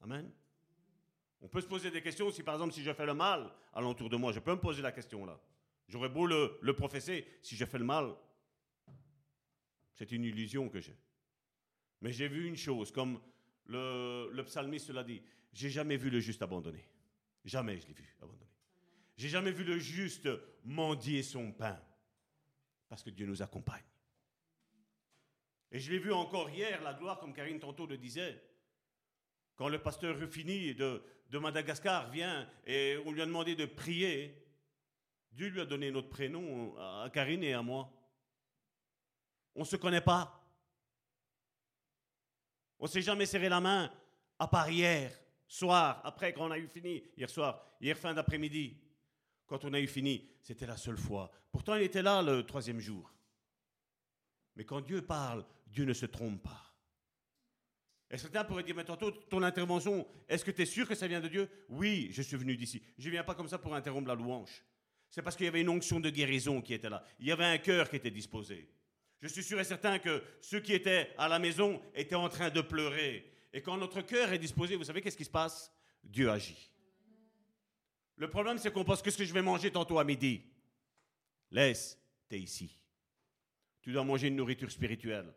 Amen. On peut se poser des questions si par exemple si je fais le mal alentour de moi, je peux me poser la question là. J'aurais beau le, le professer, si je fais le mal, c'est une illusion que j'ai. Mais j'ai vu une chose, comme le, le psalmiste l'a dit, j'ai jamais vu le juste abandonné. Jamais je l'ai vu abandonné. J'ai jamais vu le juste mendier son pain. Parce que Dieu nous accompagne. Et je l'ai vu encore hier, la gloire, comme Karine tantôt le disait. Quand le pasteur Ruffini de, Madagascar vient et on lui a demandé de prier, Dieu lui a donné notre prénom à Karine et à moi. On ne se connaît pas. On ne s'est jamais serré la main, à part hier, soir, après qu'on a eu fini, hier soir, hier fin d'après-midi. Quand on a eu fini, c'était la seule fois. Pourtant, il était là le troisième jour. Mais quand Dieu parle, Dieu ne se trompe pas. Et certains pourraient dire, mais tantôt, ton intervention, est-ce que tu es sûr que ça vient de Dieu? Oui, je suis venu d'ici. Je ne viens pas comme ça pour interrompre la louange. C'est parce qu'il y avait une onction de guérison qui était là. Il y avait un cœur qui était disposé. Je suis sûr et certain que ceux qui étaient à la maison étaient en train de pleurer. Et quand notre cœur est disposé, vous savez qu'est-ce qui se passe? Dieu agit. Le problème, c'est qu'on pense que ce que je vais manger tantôt à midi? Laisse, tu es ici. Tu dois manger une nourriture spirituelle.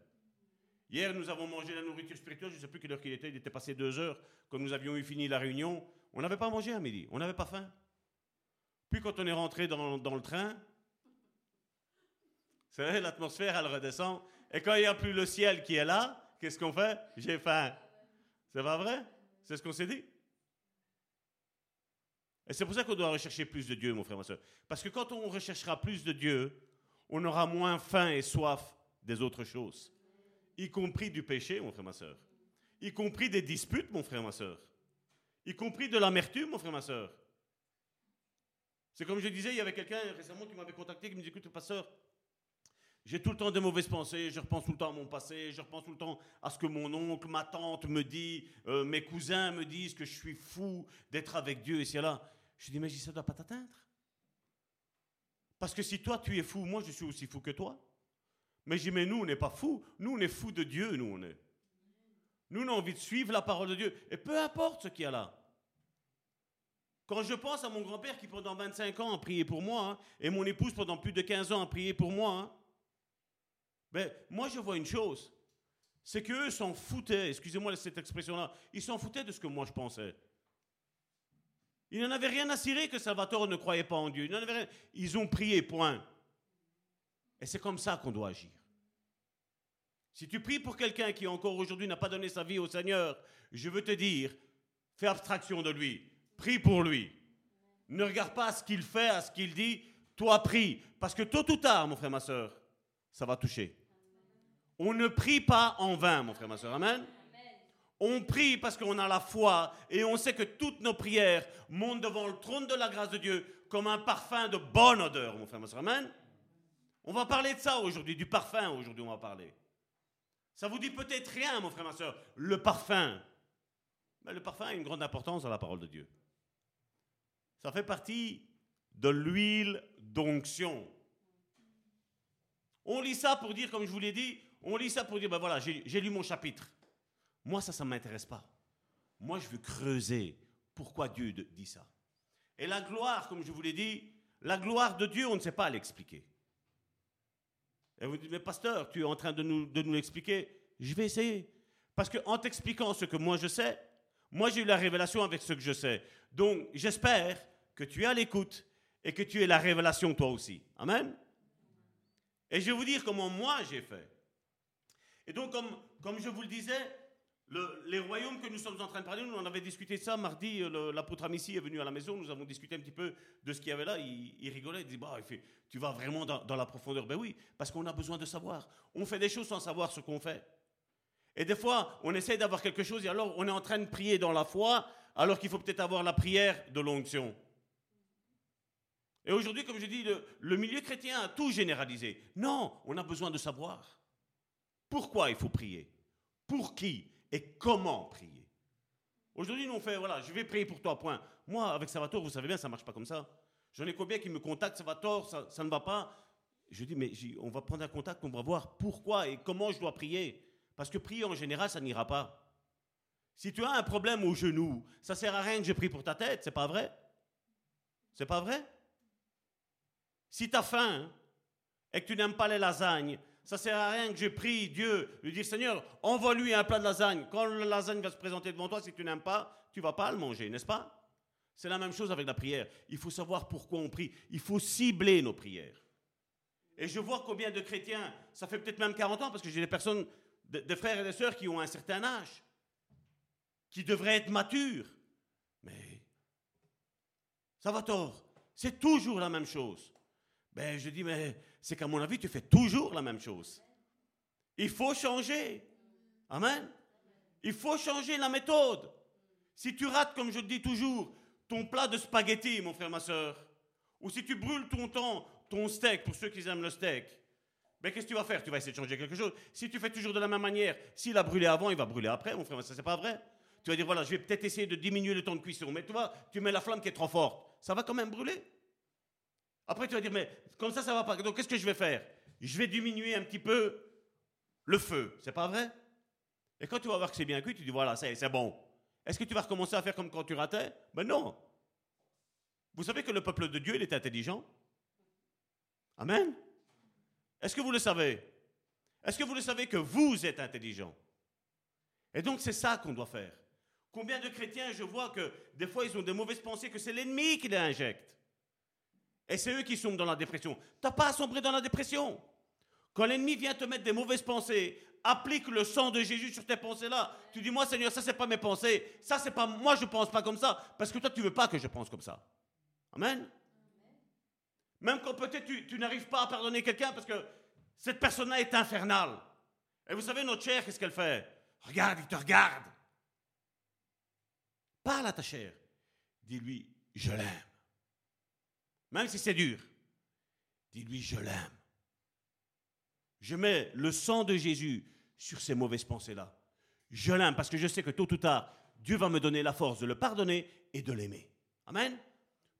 Hier, nous avons mangé la nourriture spirituelle, je ne sais plus quelle heure qu'il était, il était passé deux heures, comme nous avions eu fini la réunion. On n'avait pas mangé à midi, on n'avait pas faim. Puis quand on est rentré dans, dans le train, *laughs* vous savez, l'atmosphère, elle redescend. Et quand il n'y a plus le ciel qui est là, qu'est-ce qu'on fait? J'ai faim. C'est pas vrai? C'est ce qu'on s'est dit? Et c'est pour ça qu'on doit rechercher plus de Dieu, mon frère, ma soeur. Parce que quand on recherchera plus de Dieu, on aura moins faim et soif des autres choses. Y compris du péché, mon frère, ma soeur. Y compris des disputes, mon frère, ma soeur. Y compris de l'amertume, mon frère, ma soeur. C'est comme je disais, il y avait quelqu'un récemment qui m'avait contacté, qui me dit, écoute, pasteur, j'ai tout le temps de mauvaises pensées, je repense tout le temps à mon passé, je repense tout le temps à ce que mon oncle, ma tante me dit, euh, mes cousins me disent que je suis fou d'être avec Dieu et c'est là. Je dis, mais ça ne doit pas t'atteindre. Parce que si toi tu es fou, moi je suis aussi fou que toi. Mais je dis, mais nous on n'est pas fous, nous on est fous de Dieu, nous on est. Nous on a envie de suivre la parole de Dieu. Et peu importe ce qu'il y a là. Quand je pense à mon grand-père qui pendant 25 ans a prié pour moi, hein, et mon épouse pendant plus de 15 ans a prié pour moi, hein, ben, moi je vois une chose, c'est qu'eux s'en foutaient, excusez-moi cette expression-là, ils s'en foutaient de ce que moi je pensais. Ils n'en avaient rien à cirer que Salvatore ne croyait pas en Dieu. Ils, rien. Ils ont prié, point. Et c'est comme ça qu'on doit agir. Si tu pries pour quelqu'un qui encore aujourd'hui n'a pas donné sa vie au Seigneur, je veux te dire, fais abstraction de lui. Prie pour lui. Ne regarde pas à ce qu'il fait, à ce qu'il dit. Toi, prie. Parce que tôt ou tard, mon frère, ma soeur, ça va toucher. On ne prie pas en vain, mon frère, ma soeur. Amen. On prie parce qu'on a la foi et on sait que toutes nos prières montent devant le trône de la grâce de Dieu comme un parfum de bonne odeur, mon frère, ma soeur. Amen. On va parler de ça aujourd'hui, du parfum aujourd'hui, on va parler. Ça vous dit peut-être rien, mon frère, ma soeur, le parfum. Mais le parfum a une grande importance dans la parole de Dieu. Ça fait partie de l'huile d'onction. On lit ça pour dire, comme je vous l'ai dit, on lit ça pour dire, ben voilà, j'ai lu mon chapitre. Moi, ça, ça ne m'intéresse pas. Moi, je veux creuser pourquoi Dieu dit ça. Et la gloire, comme je vous l'ai dit, la gloire de Dieu, on ne sait pas l'expliquer. Et vous dites, mais pasteur, tu es en train de nous, de nous l'expliquer. Je vais essayer. Parce qu'en t'expliquant ce que moi je sais, moi j'ai eu la révélation avec ce que je sais. Donc j'espère que tu es à l'écoute et que tu aies la révélation toi aussi. Amen. Et je vais vous dire comment moi j'ai fait. Et donc, comme, je vous le disais, les royaumes que nous sommes en train de parler, nous en avait discuté ça mardi, euh, l'apôtre Amici est venu à la maison, nous avons discuté un petit peu de ce qu'il y avait là, il, rigolait, il dit, bah, tu vas vraiment dans, la profondeur. Ben oui, parce qu'on a besoin de savoir. On fait des choses sans savoir ce qu'on fait. Et des fois, on essaie d'avoir quelque chose et alors on est en train de prier dans la foi, alors qu'il faut peut-être avoir la prière de l'onction. Et aujourd'hui, comme je dis, le milieu chrétien a tout généralisé. Non, on a besoin de savoir. Pourquoi il faut prier? Pour qui et comment prier? Aujourd'hui, nous on fait, voilà, je vais prier pour toi, point. Moi, avec Salvatore, vous savez bien, ça ne marche pas comme ça. J'en ai combien qui me contactent, Salvatore, ça, ne va pas? Je dis, mais on va prendre un contact, on va voir pourquoi et comment je dois prier. Parce que prier en général, ça n'ira pas. Si tu as un problème au genou, ça sert à rien que je prie pour ta tête, c'est pas vrai? C'est pas vrai? Si tu as faim et que tu n'aimes pas les lasagnes, ça sert à rien que je prie Dieu, lui dire Seigneur, envoie-lui un plat de lasagne. Quand la lasagne va se présenter devant toi, si tu n'aimes pas, tu vas pas le manger, n'est-ce pas? C'est la même chose avec la prière. Il faut savoir pourquoi on prie. Il faut cibler nos prières. Et je vois combien de chrétiens, ça fait peut-être même 40 ans, parce que j'ai des personnes, des frères et des sœurs qui ont un certain âge, qui devraient être matures. Mais ça va tort. C'est toujours la même chose. Ben, je dis, mais c'est qu'à mon avis, tu fais toujours la même chose. Il faut changer. Amen. Il faut changer la méthode. Si tu rates, comme je dis toujours, ton plat de spaghetti, mon frère, ma soeur, ou si tu brûles ton temps, ton steak, pour ceux qui aiment le steak, Mais qu'est-ce que tu vas faire? Tu vas essayer de changer quelque chose. Si tu fais toujours de la même manière, s'il a brûlé avant, il va brûler après, mon frère. Ça, c'est pas vrai. Tu vas dire, voilà, je vais peut-être essayer de diminuer le temps de cuisson. Mais tu vois, tu mets la flamme qui est trop forte. Ça va quand même brûler. Après, tu vas dire, mais comme ça, ça va pas. Donc, qu'est-ce que je vais faire? Je vais diminuer un petit peu le feu. C'est pas vrai? Et quand tu vas voir que c'est bien cuit, tu dis, voilà, c'est bon. Est-ce que tu vas recommencer à faire comme quand tu ratais? Ben non. Vous savez que le peuple de Dieu, il est intelligent Amen. Est-ce que vous le savez? Est-ce que vous le savez que vous êtes intelligent? Et donc c'est ça qu'on doit faire. Combien de chrétiens, je vois que des fois ils ont des mauvaises pensées, que c'est l'ennemi qui les injecte. Et c'est eux qui sont dans la dépression. Tu n'as pas à sombrer dans la dépression. Quand l'ennemi vient te mettre des mauvaises pensées, applique le sang de Jésus sur tes pensées-là. Tu dis, moi Seigneur, ça c'est pas mes pensées. Ça c'est pas, moi je pense pas comme ça. Parce que toi tu veux pas que je pense comme ça. Amen. Même quand peut-être tu, n'arrives pas à pardonner quelqu'un parce que cette personne-là est infernale. Et vous savez, notre chair, qu'est-ce qu'elle fait? Regarde, il te regarde. Parle à ta chair. Dis-lui, je l'aime. Même si c'est dur. Dis-lui, je l'aime. Je mets le sang de Jésus sur ces mauvaises pensées-là. Je l'aime parce que je sais que tôt ou tard, Dieu va me donner la force de le pardonner et de l'aimer. Amen.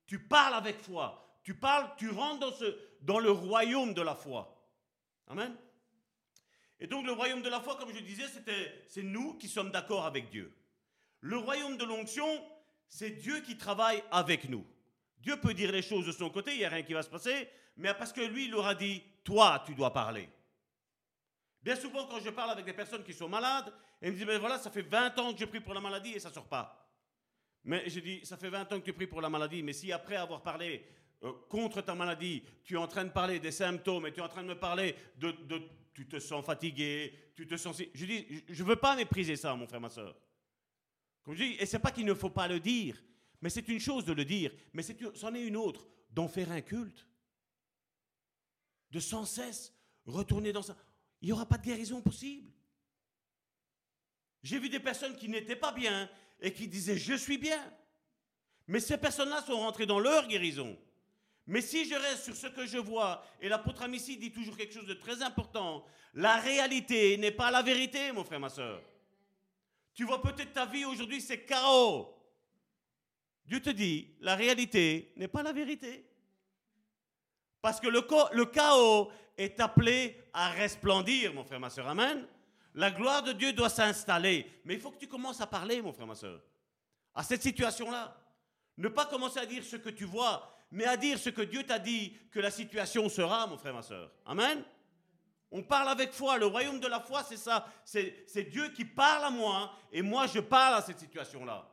Tu parles avec foi. Tu parles, tu rentres dans, le royaume de la foi. Amen. Et donc le royaume de la foi, comme je disais, c'est nous qui sommes d'accord avec Dieu. Le royaume de l'onction, c'est Dieu qui travaille avec nous. Dieu peut dire les choses de son côté, il n'y a rien qui va se passer, mais parce que lui, il leur a dit, toi, tu dois parler. Bien souvent, quand je parle avec des personnes qui sont malades, ils me disent, mais voilà, ça fait 20 ans que je prie pour la maladie et ça ne sort pas. Mais je dis, ça fait 20 ans que tu pries pour la maladie, mais si après avoir parlé euh, contre ta maladie, tu es en train de parler des symptômes et tu es en train de me parler de, tu te sens fatigué, tu te sens... Je dis, je ne veux pas mépriser ça, mon frère, ma soeur. Comme je dis, et c'est pas qu'il ne faut pas le dire, mais c'est une chose de le dire, mais c'en est une autre, d'en faire un culte. De sans cesse retourner dans ça. Il n'y aura pas de guérison possible. J'ai vu des personnes qui n'étaient pas bien et qui disaient je suis bien. Mais ces personnes-là sont rentrées dans leur guérison. Mais si je reste sur ce que je vois, et l'apôtre Amici dit toujours quelque chose de très important, la réalité n'est pas la vérité, mon frère, ma soeur. Tu vois peut-être ta vie aujourd'hui, c'est chaos. Dieu te dit, la réalité n'est pas la vérité. Parce que le, chaos est appelé à resplendir, mon frère, ma soeur. Amen. La gloire de Dieu doit s'installer. Mais il faut que tu commences à parler, mon frère, ma soeur, à cette situation-là. Ne pas commencer à dire ce que tu vois, mais à dire ce que Dieu t'a dit que la situation sera, mon frère, ma soeur. Amen. On parle avec foi. Le royaume de la foi, c'est ça. C'est Dieu qui parle à moi et moi, je parle à cette situation-là.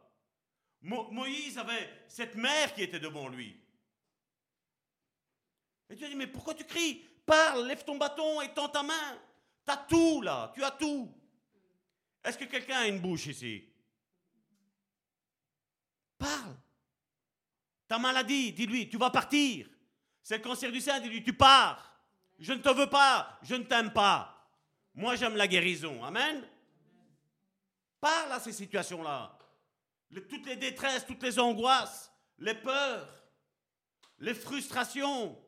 Moïse avait cette mère qui était devant lui. Et Dieu dit, mais pourquoi tu cries? Parle, lève ton bâton et tends ta main. Tu as tout là, tu as tout. Est-ce que quelqu'un a une bouche ici? Parle. Ta maladie, dis-lui, tu vas partir. C'est le cancer du sein, dis-lui, tu pars. Je ne te veux pas, je ne t'aime pas. Moi, j'aime la guérison. Amen. Parle à ces situations-là. Toutes les détresses, toutes les angoisses, les peurs, les frustrations.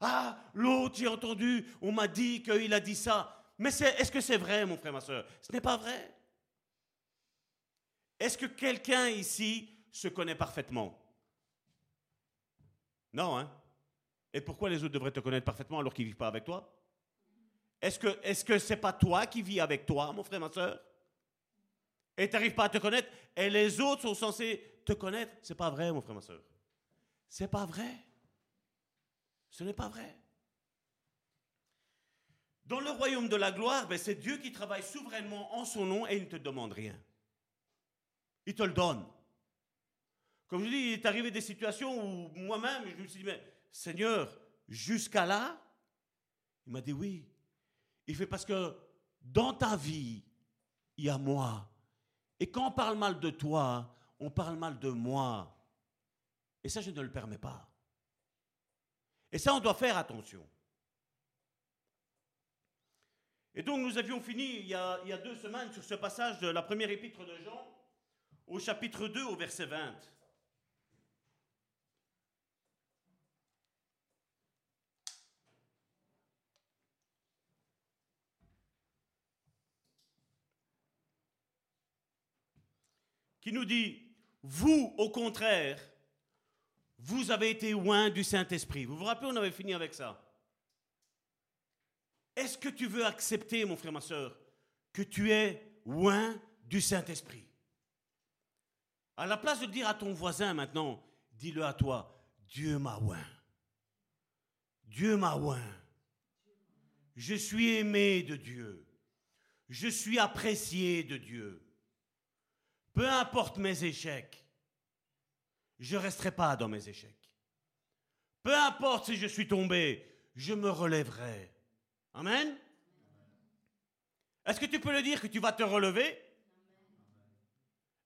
Ah, l'autre, j'ai entendu, on m'a dit qu'il a dit ça. Mais est-ce que c'est vrai, mon frère, ma soeur? Ce n'est pas vrai. Est-ce que quelqu'un ici se connaît parfaitement? Non, hein? Et pourquoi les autres devraient te connaître parfaitement alors qu'ils ne vivent pas avec toi? Est-ce que ce n'est pas toi qui vis avec toi, mon frère, ma soeur? Et tu n'arrives pas à te connaître et les autres sont censés te connaître C'est pas vrai, mon frère, ma soeur. C'est pas vrai. Ce n'est pas vrai. Dans le royaume de la gloire, ben, c'est Dieu qui travaille souverainement en son nom et il ne te demande rien. Il te le donne. Comme je dis, il est arrivé des situations où moi-même, je me suis dit, mais Seigneur, jusqu'à là, il m'a dit oui. Il fait parce que dans ta vie, il y a moi. Et quand on parle mal de toi, on parle mal de moi. Et ça, je ne le permets pas. Et ça, on doit faire attention. Et donc, nous avions fini il y, a, deux semaines sur ce passage de la première épître de Jean, au chapitre 2, au verset 20. Qui nous dit, vous, au contraire, vous avez été loin du Saint-Esprit. Vous vous rappelez, on avait fini avec ça. Est-ce que tu veux accepter, mon frère, ma soeur, que tu es loin du Saint-Esprit? À la place de dire à ton voisin maintenant, dis-le à toi, Dieu m'a oint. Dieu m'a oint. Je suis aimé de Dieu. Je suis apprécié de Dieu. Peu importe mes échecs, je ne resterai pas dans mes échecs. Peu importe si je suis tombé, je me relèverai. Amen. Est-ce que tu peux le dire que tu vas te relever?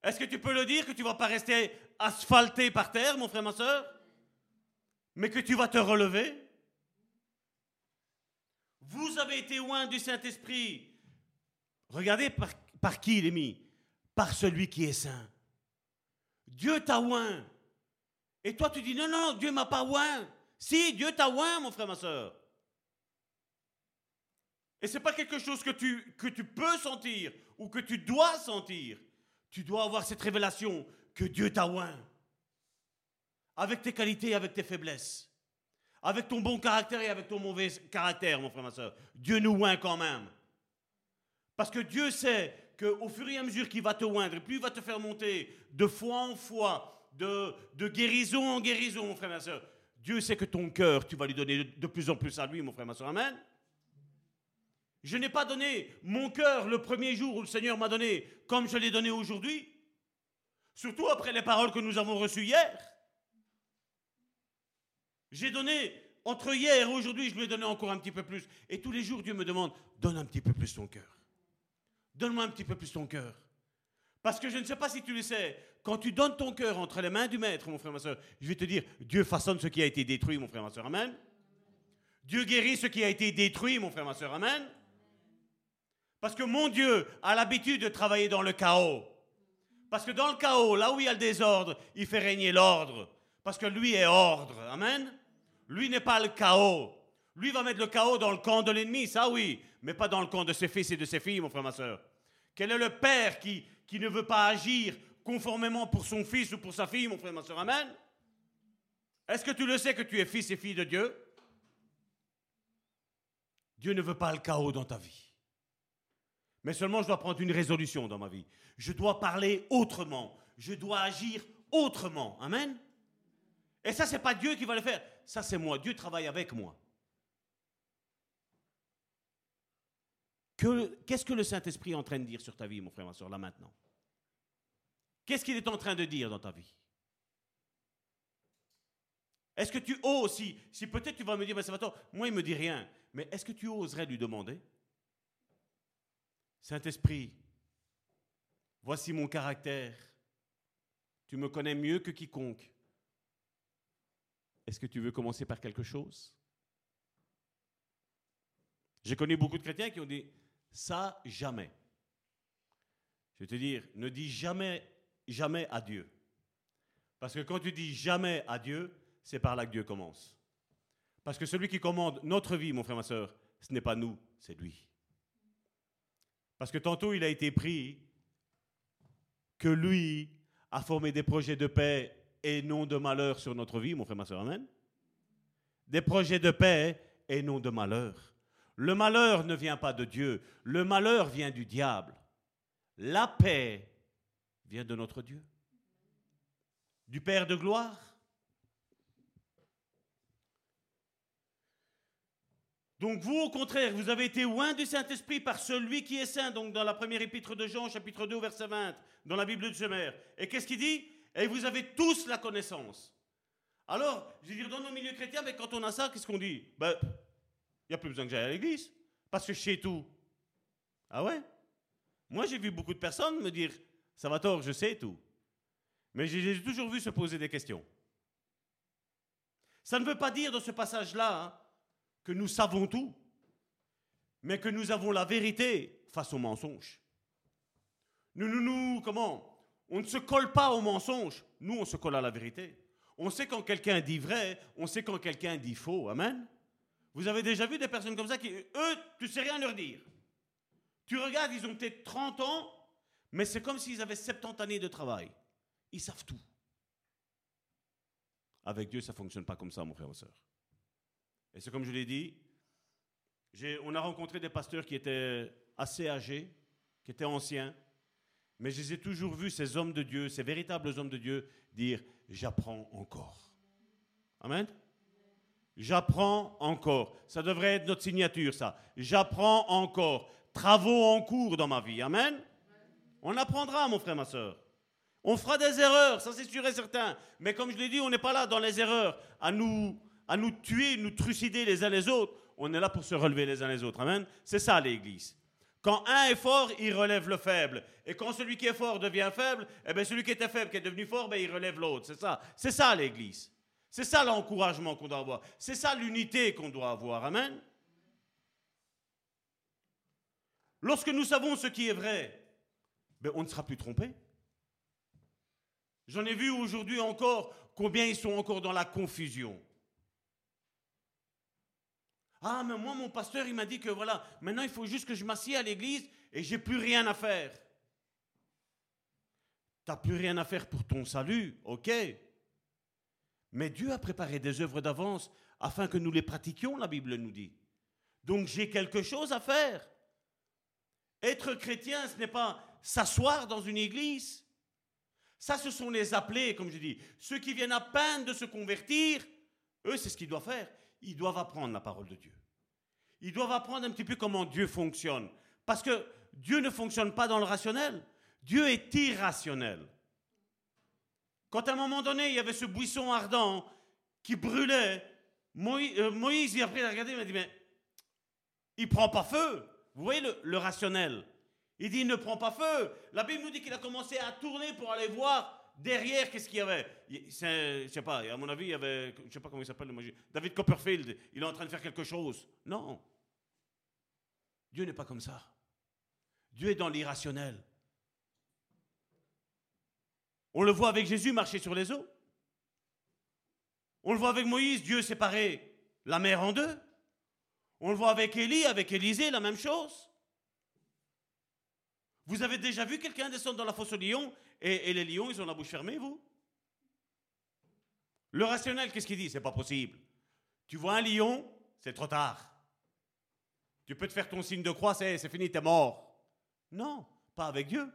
Est-ce que tu peux le dire que tu vas pas rester asphalté par terre, mon frère, ma soeur? Mais que tu vas te relever? Vous avez été loin du Saint-Esprit. Regardez par, par qui il est mis Par celui qui est saint. Dieu t'a oint. Et toi, tu dis non, non, Dieu m'a pas oint. Si, Dieu t'a oint, mon frère, ma soeur. Et ce n'est pas quelque chose que tu, que tu peux sentir ou que tu dois sentir. Tu dois avoir cette révélation que Dieu t'a oint. Avec tes qualités avec tes faiblesses. Avec ton bon caractère et avec ton mauvais caractère, mon frère, ma soeur. Dieu nous oint quand même. Parce que Dieu sait qu'au fur et à mesure qu'il va te oindre, plus il va te faire monter de foi en foi, de, guérison en guérison, mon frère, ma soeur, Dieu sait que ton cœur, tu vas lui donner de plus en plus à lui, mon frère, ma soeur. Amen. Je n'ai pas donné mon cœur le premier jour où le Seigneur m'a donné comme je l'ai donné aujourd'hui. Surtout après les paroles que nous avons reçues hier. J'ai donné, entre hier et aujourd'hui, je lui ai donné encore un petit peu plus. Et tous les jours, Dieu me demande, donne un petit peu plus ton cœur. Donne-moi un petit peu plus ton cœur. Parce que je ne sais pas si tu le sais, quand tu donnes ton cœur entre les mains du Maître, mon frère, ma soeur, je vais te dire, Dieu façonne ce qui a été détruit, mon frère, ma soeur. Amen. Dieu guérit ce qui a été détruit, mon frère, ma soeur. Amen. Parce que mon Dieu a l'habitude de travailler dans le chaos. Parce que dans le chaos, là où il y a le désordre, il fait régner l'ordre. Parce que lui est ordre. Amen. Lui n'est pas le chaos. Lui va mettre le chaos dans le camp de l'ennemi, ça oui, mais pas dans le camp de ses fils et de ses filles, mon frère, ma soeur. Quel est le père qui, ne veut pas agir conformément pour son fils ou pour sa fille, mon frère, ma soeur? Amen. Est-ce que tu le sais que tu es fils et fille de Dieu? Dieu ne veut pas le chaos dans ta vie. Mais seulement je dois prendre une résolution dans ma vie. Je dois parler autrement. Je dois agir autrement. Amen. Et ça, c'est pas Dieu qui va le faire. Ça, c'est moi. Dieu travaille avec moi. Qu'est-ce que le Saint-Esprit est en train de dire sur ta vie, mon frère, ma soeur, là maintenant? Qu'est-ce qu'il est en train de dire dans ta vie? Est-ce que tu oses, si, si peut-être tu vas me dire, ben, Salvatore, moi il me dit rien, mais est-ce que tu oserais lui demander? Saint-Esprit, voici mon caractère. Tu me connais mieux que quiconque. Est-ce que tu veux commencer par quelque chose? J'ai connu beaucoup de chrétiens qui ont dit ça jamais. Je vais te dire, ne dis jamais, jamais à Dieu. Parce que quand tu dis jamais à Dieu, c'est par là que Dieu commence. Parce que celui qui commande notre vie, mon frère, ma soeur, ce n'est pas nous, c'est lui. Parce que tantôt, il a été pris que lui a formé des projets de paix et non de malheur sur notre vie, mon frère, ma soeur, amen. Des projets de paix et non de malheur. Le malheur ne vient pas de Dieu, le malheur vient du diable. La paix vient de notre Dieu, du Père de gloire. Donc vous, au contraire, vous avez été loin du Saint-Esprit par celui qui est saint, donc dans la première épître de Jean, chapitre 2, verset 20, dans la Bible de Jemer. Et qu'est-ce qu'il dit? Et vous avez tous la connaissance. Alors, je veux dire, dans nos milieux chrétiens, mais quand on a ça, qu'est-ce qu'on dit? Ben, il n'y a plus besoin que j'aille à l'église, parce que je sais tout. Ah ouais? Moi, j'ai vu beaucoup de personnes me dire, ça va tort, je sais tout. Mais j'ai toujours vu se poser des questions. Ça ne veut pas dire dans ce passage-là, hein, que nous savons tout, mais que nous avons la vérité face au mensonge. Nous, nous, nous, comment? On ne se colle pas au mensonge, nous, on se colle à la vérité. On sait quand quelqu'un dit vrai, on sait quand quelqu'un dit faux. Amen? Vous avez déjà vu des personnes comme ça qui, eux, tu sais rien leur dire. Tu regardes, ils ont peut-être 30 ans, Mais c'est comme s'ils avaient 70 années de travail. Ils savent tout. Avec Dieu, ça ne fonctionne pas comme ça, mon frère, ma soeur. Et c'est comme je l'ai dit, on a rencontré des pasteurs qui étaient assez âgés, qui étaient anciens, mais je les ai toujours vus, ces hommes de Dieu, ces véritables hommes de Dieu, dire J'apprends encore. Amen. J'apprends encore. Ça devrait être notre signature, ça. J'apprends encore. Travaux en cours dans ma vie. Amen. On apprendra, mon frère, ma soeur. On fera des erreurs, ça c'est sûr et certain. Mais comme je l'ai dit, on n'est pas là dans les erreurs à nous, à nous tuer, nous trucider les uns les autres. On est là pour se relever les uns les autres. Amen. C'est ça l'Église. Quand un est fort, il relève le faible. Et quand celui qui est fort devient faible, eh bien celui qui était faible, qui est devenu fort, ben, il relève l'autre. C'est ça. C'est ça l'Église. C'est ça l'encouragement qu'on doit avoir. C'est ça l'unité qu'on doit avoir. Amen. Lorsque nous savons ce qui est vrai, ben, on ne sera plus trompé. J'en ai vu aujourd'hui encore combien ils sont encore dans la confusion. Ah, mais moi, mon pasteur, il m'a dit que voilà, maintenant il faut juste que je m'assieds à l'église et j'ai plus rien à faire. Tu n'as plus rien à faire pour ton salut, ok. Mais Dieu a préparé des œuvres d'avance afin que nous les pratiquions, la Bible nous dit. Donc j'ai quelque chose à faire. Être chrétien, ce n'est pas s'asseoir dans une église. Ça, ce sont les appelés, comme je dis. Ceux qui viennent à peine de se convertir, eux, c'est ce qu'ils doivent faire. Ils doivent apprendre la parole de Dieu. Ils doivent apprendre un petit peu comment Dieu fonctionne. Parce que Dieu ne fonctionne pas dans le rationnel. Dieu est irrationnel. Quand à un moment donné, il y avait ce buisson ardent qui brûlait, Moïse, euh, Moïse il a regardé, il m'a dit, mais il prend pas feu. Vous voyez le, rationnel? Il dit, il ne prend pas feu. La Bible nous dit qu'il a commencé à tourner pour aller voir derrière qu'est-ce qu'il y avait? Je sais pas, à mon avis, il y avait, je sais pas comment il s'appelle, David Copperfield, il est en train de faire quelque chose. Non. Dieu n'est pas comme ça. Dieu est dans l'irrationnel. On le voit avec Jésus marcher sur les eaux. On le voit avec Moïse, Dieu séparait la mer en deux. On le voit avec Élie, avec Élisée, la même chose. Vous avez déjà vu quelqu'un descendre dans la fosse aux lions et, les lions, ils ont la bouche fermée, vous? Le rationnel, qu'est-ce qu'il dit? C'est pas possible. Tu vois un lion, c'est trop tard. Tu peux te faire ton signe de croix, c'est fini, t'es mort. Non, pas avec Dieu.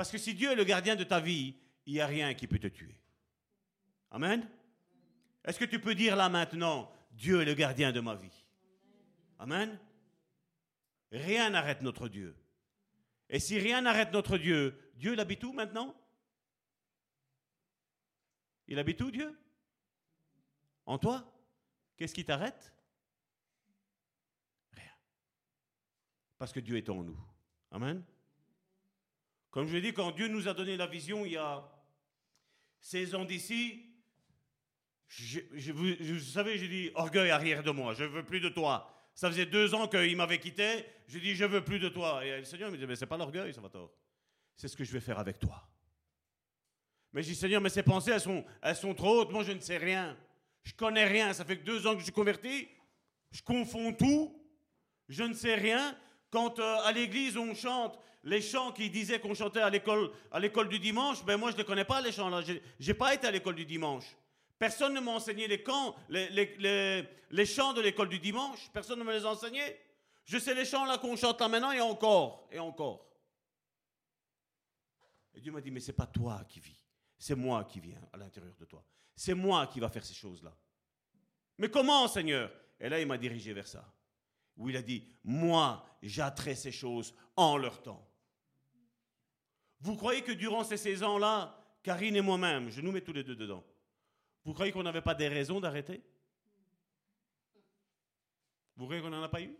Parce que si Dieu est le gardien de ta vie, il n'y a rien qui peut te tuer. Amen? Est-ce que tu peux dire là maintenant, Dieu est le gardien de ma vie? Amen? Rien n'arrête notre Dieu. Et si rien n'arrête notre Dieu, Dieu il habite où maintenant? Il habite où Dieu? En toi? Qu'est-ce qui t'arrête? Rien. Parce que Dieu est en nous. Amen? Comme je l'ai dit, quand Dieu nous a donné la vision il y a 16 ans d'ici, je, vous, savez, j'ai dit orgueil arrière de moi, je veux plus de toi. Ça faisait deux ans qu'il m'avait quitté, je dis je veux plus de toi. Et le Seigneur me dit mais c'est pas l'orgueil, ça va tort. C'est ce que je vais faire avec toi. Mais je dis Seigneur, mais ces pensées, elles sont, elles sont trop hautes, moi je ne sais rien. Je connais rien, ça fait que deux ans que je suis converti, je confonds tout, je ne sais rien. Quand euh, à l'église on chante les chants qui disaient qu'on chantait à l'école, à l'école du dimanche, ben moi je ne connais pas les chants là. J'ai pas été à l'école du dimanche. Personne ne m'a enseigné les, chants de l'école du dimanche. Personne ne me les a enseignés. Je sais les chants là qu'on chante là maintenant et encore et encore. Et Dieu m'a dit mais c'est pas toi qui vis, c'est moi qui viens à l'intérieur de toi. C'est moi qui va faire ces choses là. Mais comment Seigneur? Et là il m'a dirigé vers ça. Où il a dit moi j'attrai ces choses en leur temps. Vous croyez que durant ces 16 ans-là, Karine et moi-même, je nous mets tous les deux dedans, vous croyez qu'on n'avait pas des raisons d'arrêter? Vous croyez qu'on n'en a pas eu?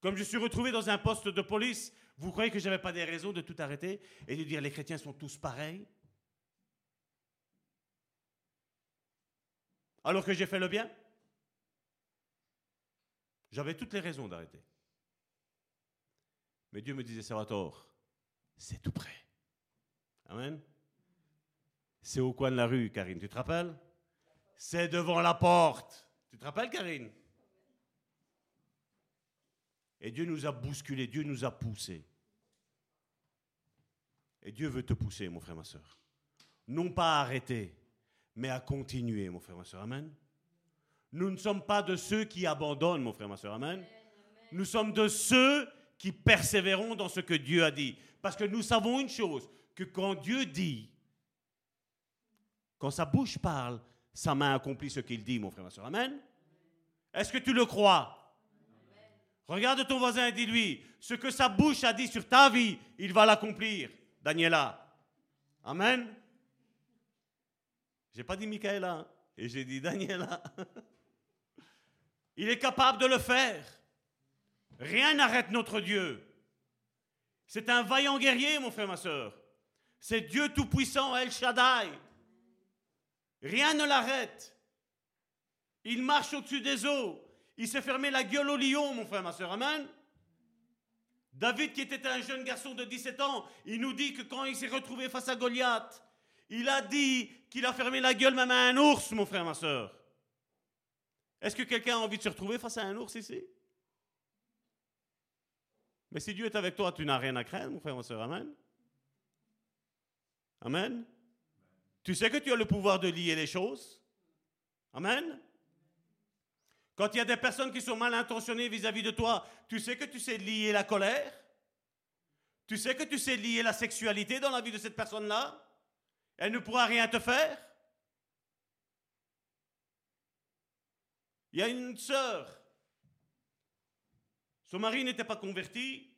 Comme je suis retrouvé dans un poste de police, vous croyez que je n'avais pas des raisons de tout arrêter et de dire les chrétiens sont tous pareils? Alors que j'ai fait le bien? J'avais toutes les raisons d'arrêter. Mais Dieu me disait, Salvatore, c'est tout près. Amen. C'est au coin de la rue, Karine, tu te rappelles? C'est devant la porte. Tu te rappelles, Karine? Et Dieu nous a bousculés, Dieu nous a poussés. Et Dieu veut te pousser, mon frère, ma soeur. Non pas à arrêter, mais à continuer, mon frère, ma soeur. Amen. Nous ne sommes pas de ceux qui abandonnent, mon frère, ma soeur. Amen. Nous sommes de ceux qui persévérons dans ce que Dieu a dit. Parce que nous savons une chose, que quand Dieu dit, quand sa bouche parle, sa main accomplit ce qu'il dit, mon frère, ma soeur. Amen. Est-ce que tu le crois? Regarde ton voisin et dis-lui, ce que sa bouche a dit sur ta vie, il va l'accomplir. Daniela. Amen. J'ai pas dit Michaela, hein, et j'ai dit Daniela. *laughs* Il est capable de le faire. Rien n'arrête notre Dieu. C'est un vaillant guerrier, mon frère, ma soeur. C'est Dieu Tout-Puissant, El Shaddai. Rien ne l'arrête. Il marche au-dessus des eaux. Il s'est fermé la gueule au lion, mon frère, ma soeur. Amen. David, qui était un jeune garçon de 17 ans, il nous dit que quand il s'est retrouvé face à Goliath, il a dit qu'il a fermé la gueule même à un ours, mon frère, ma soeur. Est-ce que quelqu'un a envie de se retrouver face à un ours ici? Mais si Dieu est avec toi, tu n'as rien à craindre, mon frère, ma soeur. Amen. Amen. Tu sais que tu as le pouvoir de lier les choses. Amen. Quand il y a des personnes qui sont mal intentionnées vis-à-vis de toi, tu sais que tu sais lier la colère Tu sais que tu sais lier la sexualité dans la vie de cette personne-là Elle ne pourra rien te faire Il y a une sœur, son mari n'était pas converti.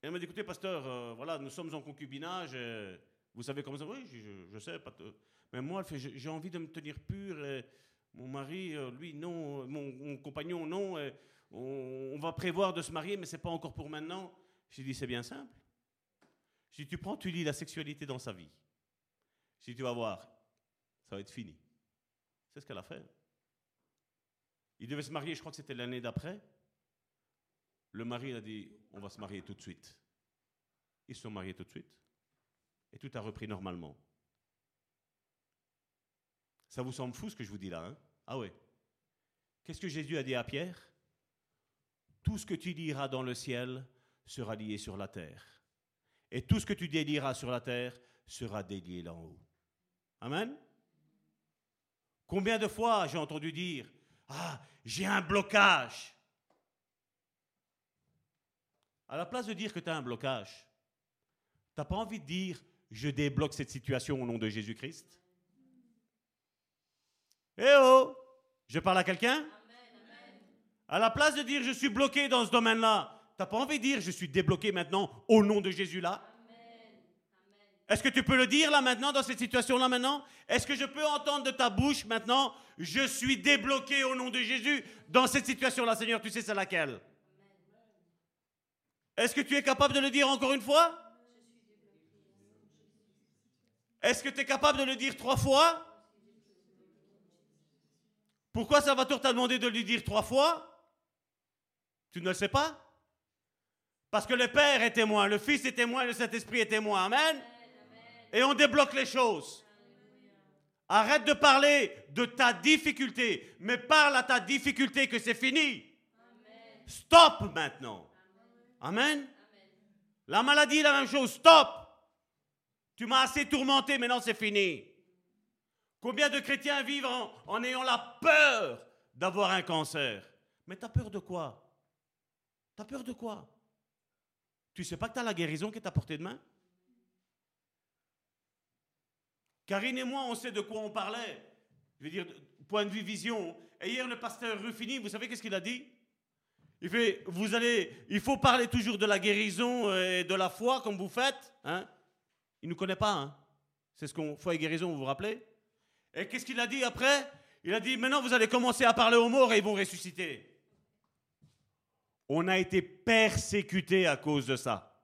Elle m'a dit, écoutez, pasteur, euh, voilà, nous sommes en concubinage. vous savez comment ça Oui, je, sais. Pas mais moi, j'ai envie de me tenir pur. Mon mari, euh, lui, non. Mon, compagnon, non. On, va prévoir de se marier, mais ce n'est pas encore pour maintenant. J'ai dit, c'est bien simple. Si tu prends, tu lis la sexualité dans sa vie. Si tu vas voir, ça va être fini. C'est ce qu'elle a fait. Il devait se marier, je crois que c'était l'année d'après. Le mari a dit, on va se marier tout de suite. Ils se sont mariés tout de suite. Et tout a repris normalement. Ça vous semble fou ce que je vous dis là hein? Ah ouais. Qu'est-ce que Jésus a dit à Pierre? Tout ce que tu diras dans le ciel sera lié sur la terre. Et tout ce que tu délieras sur la terre sera délié là haut. Amen? Combien de fois j'ai entendu dire Ah, j'ai un blocage. À la place de dire que tu as un blocage, tu n'as pas envie de dire Je débloque cette situation au nom de Jésus-Christ? Eh oh Je parle à quelqu'un? À la place de dire je suis bloqué dans ce domaine-là, t'as pas envie de dire je suis débloqué maintenant au nom de Jésus là Est-ce que tu peux le dire là maintenant, dans cette situation-là maintenant? Est-ce que je peux entendre de ta bouche maintenant je suis débloqué au nom de Jésus dans cette situation-là, Seigneur Tu sais c'est laquelle? Est-ce que tu es capable de le dire encore une fois? Est-ce que tu es capable de le dire trois fois? Pourquoi Salvatore t'a demandé de lui dire trois fois? Tu ne le sais pas? Parce que le Père est témoin, le Fils est témoin, le Saint-Esprit est témoin. Amen. Et on débloque les choses. Arrête de parler de ta difficulté, mais parle à ta difficulté que c'est fini. Stop maintenant. Amen. La maladie la même chose. Stop. Tu m'as assez tourmenté, maintenant c'est fini. Combien de chrétiens vivent en, ayant la peur d'avoir un cancer? Mais tu as peur de quoi? Tu as peur de quoi? Tu sais pas que tu as la guérison qui est à portée de main? Karine et moi, on sait de quoi on parlait. Je veux dire, point de vue vision. Et hier, le pasteur Ruffini, vous savez qu'est-ce qu'il a dit? Il fait, vous allez, il faut parler toujours de la guérison et de la foi comme vous faites. Hein? Il ne nous connaît pas. Hein? C'est ce qu'on foi et guérison, vous vous rappelez? Et qu'est-ce qu'il a dit après? Il a dit, maintenant vous allez commencer à parler aux morts et ils vont ressusciter. On a été persécutés à cause de ça.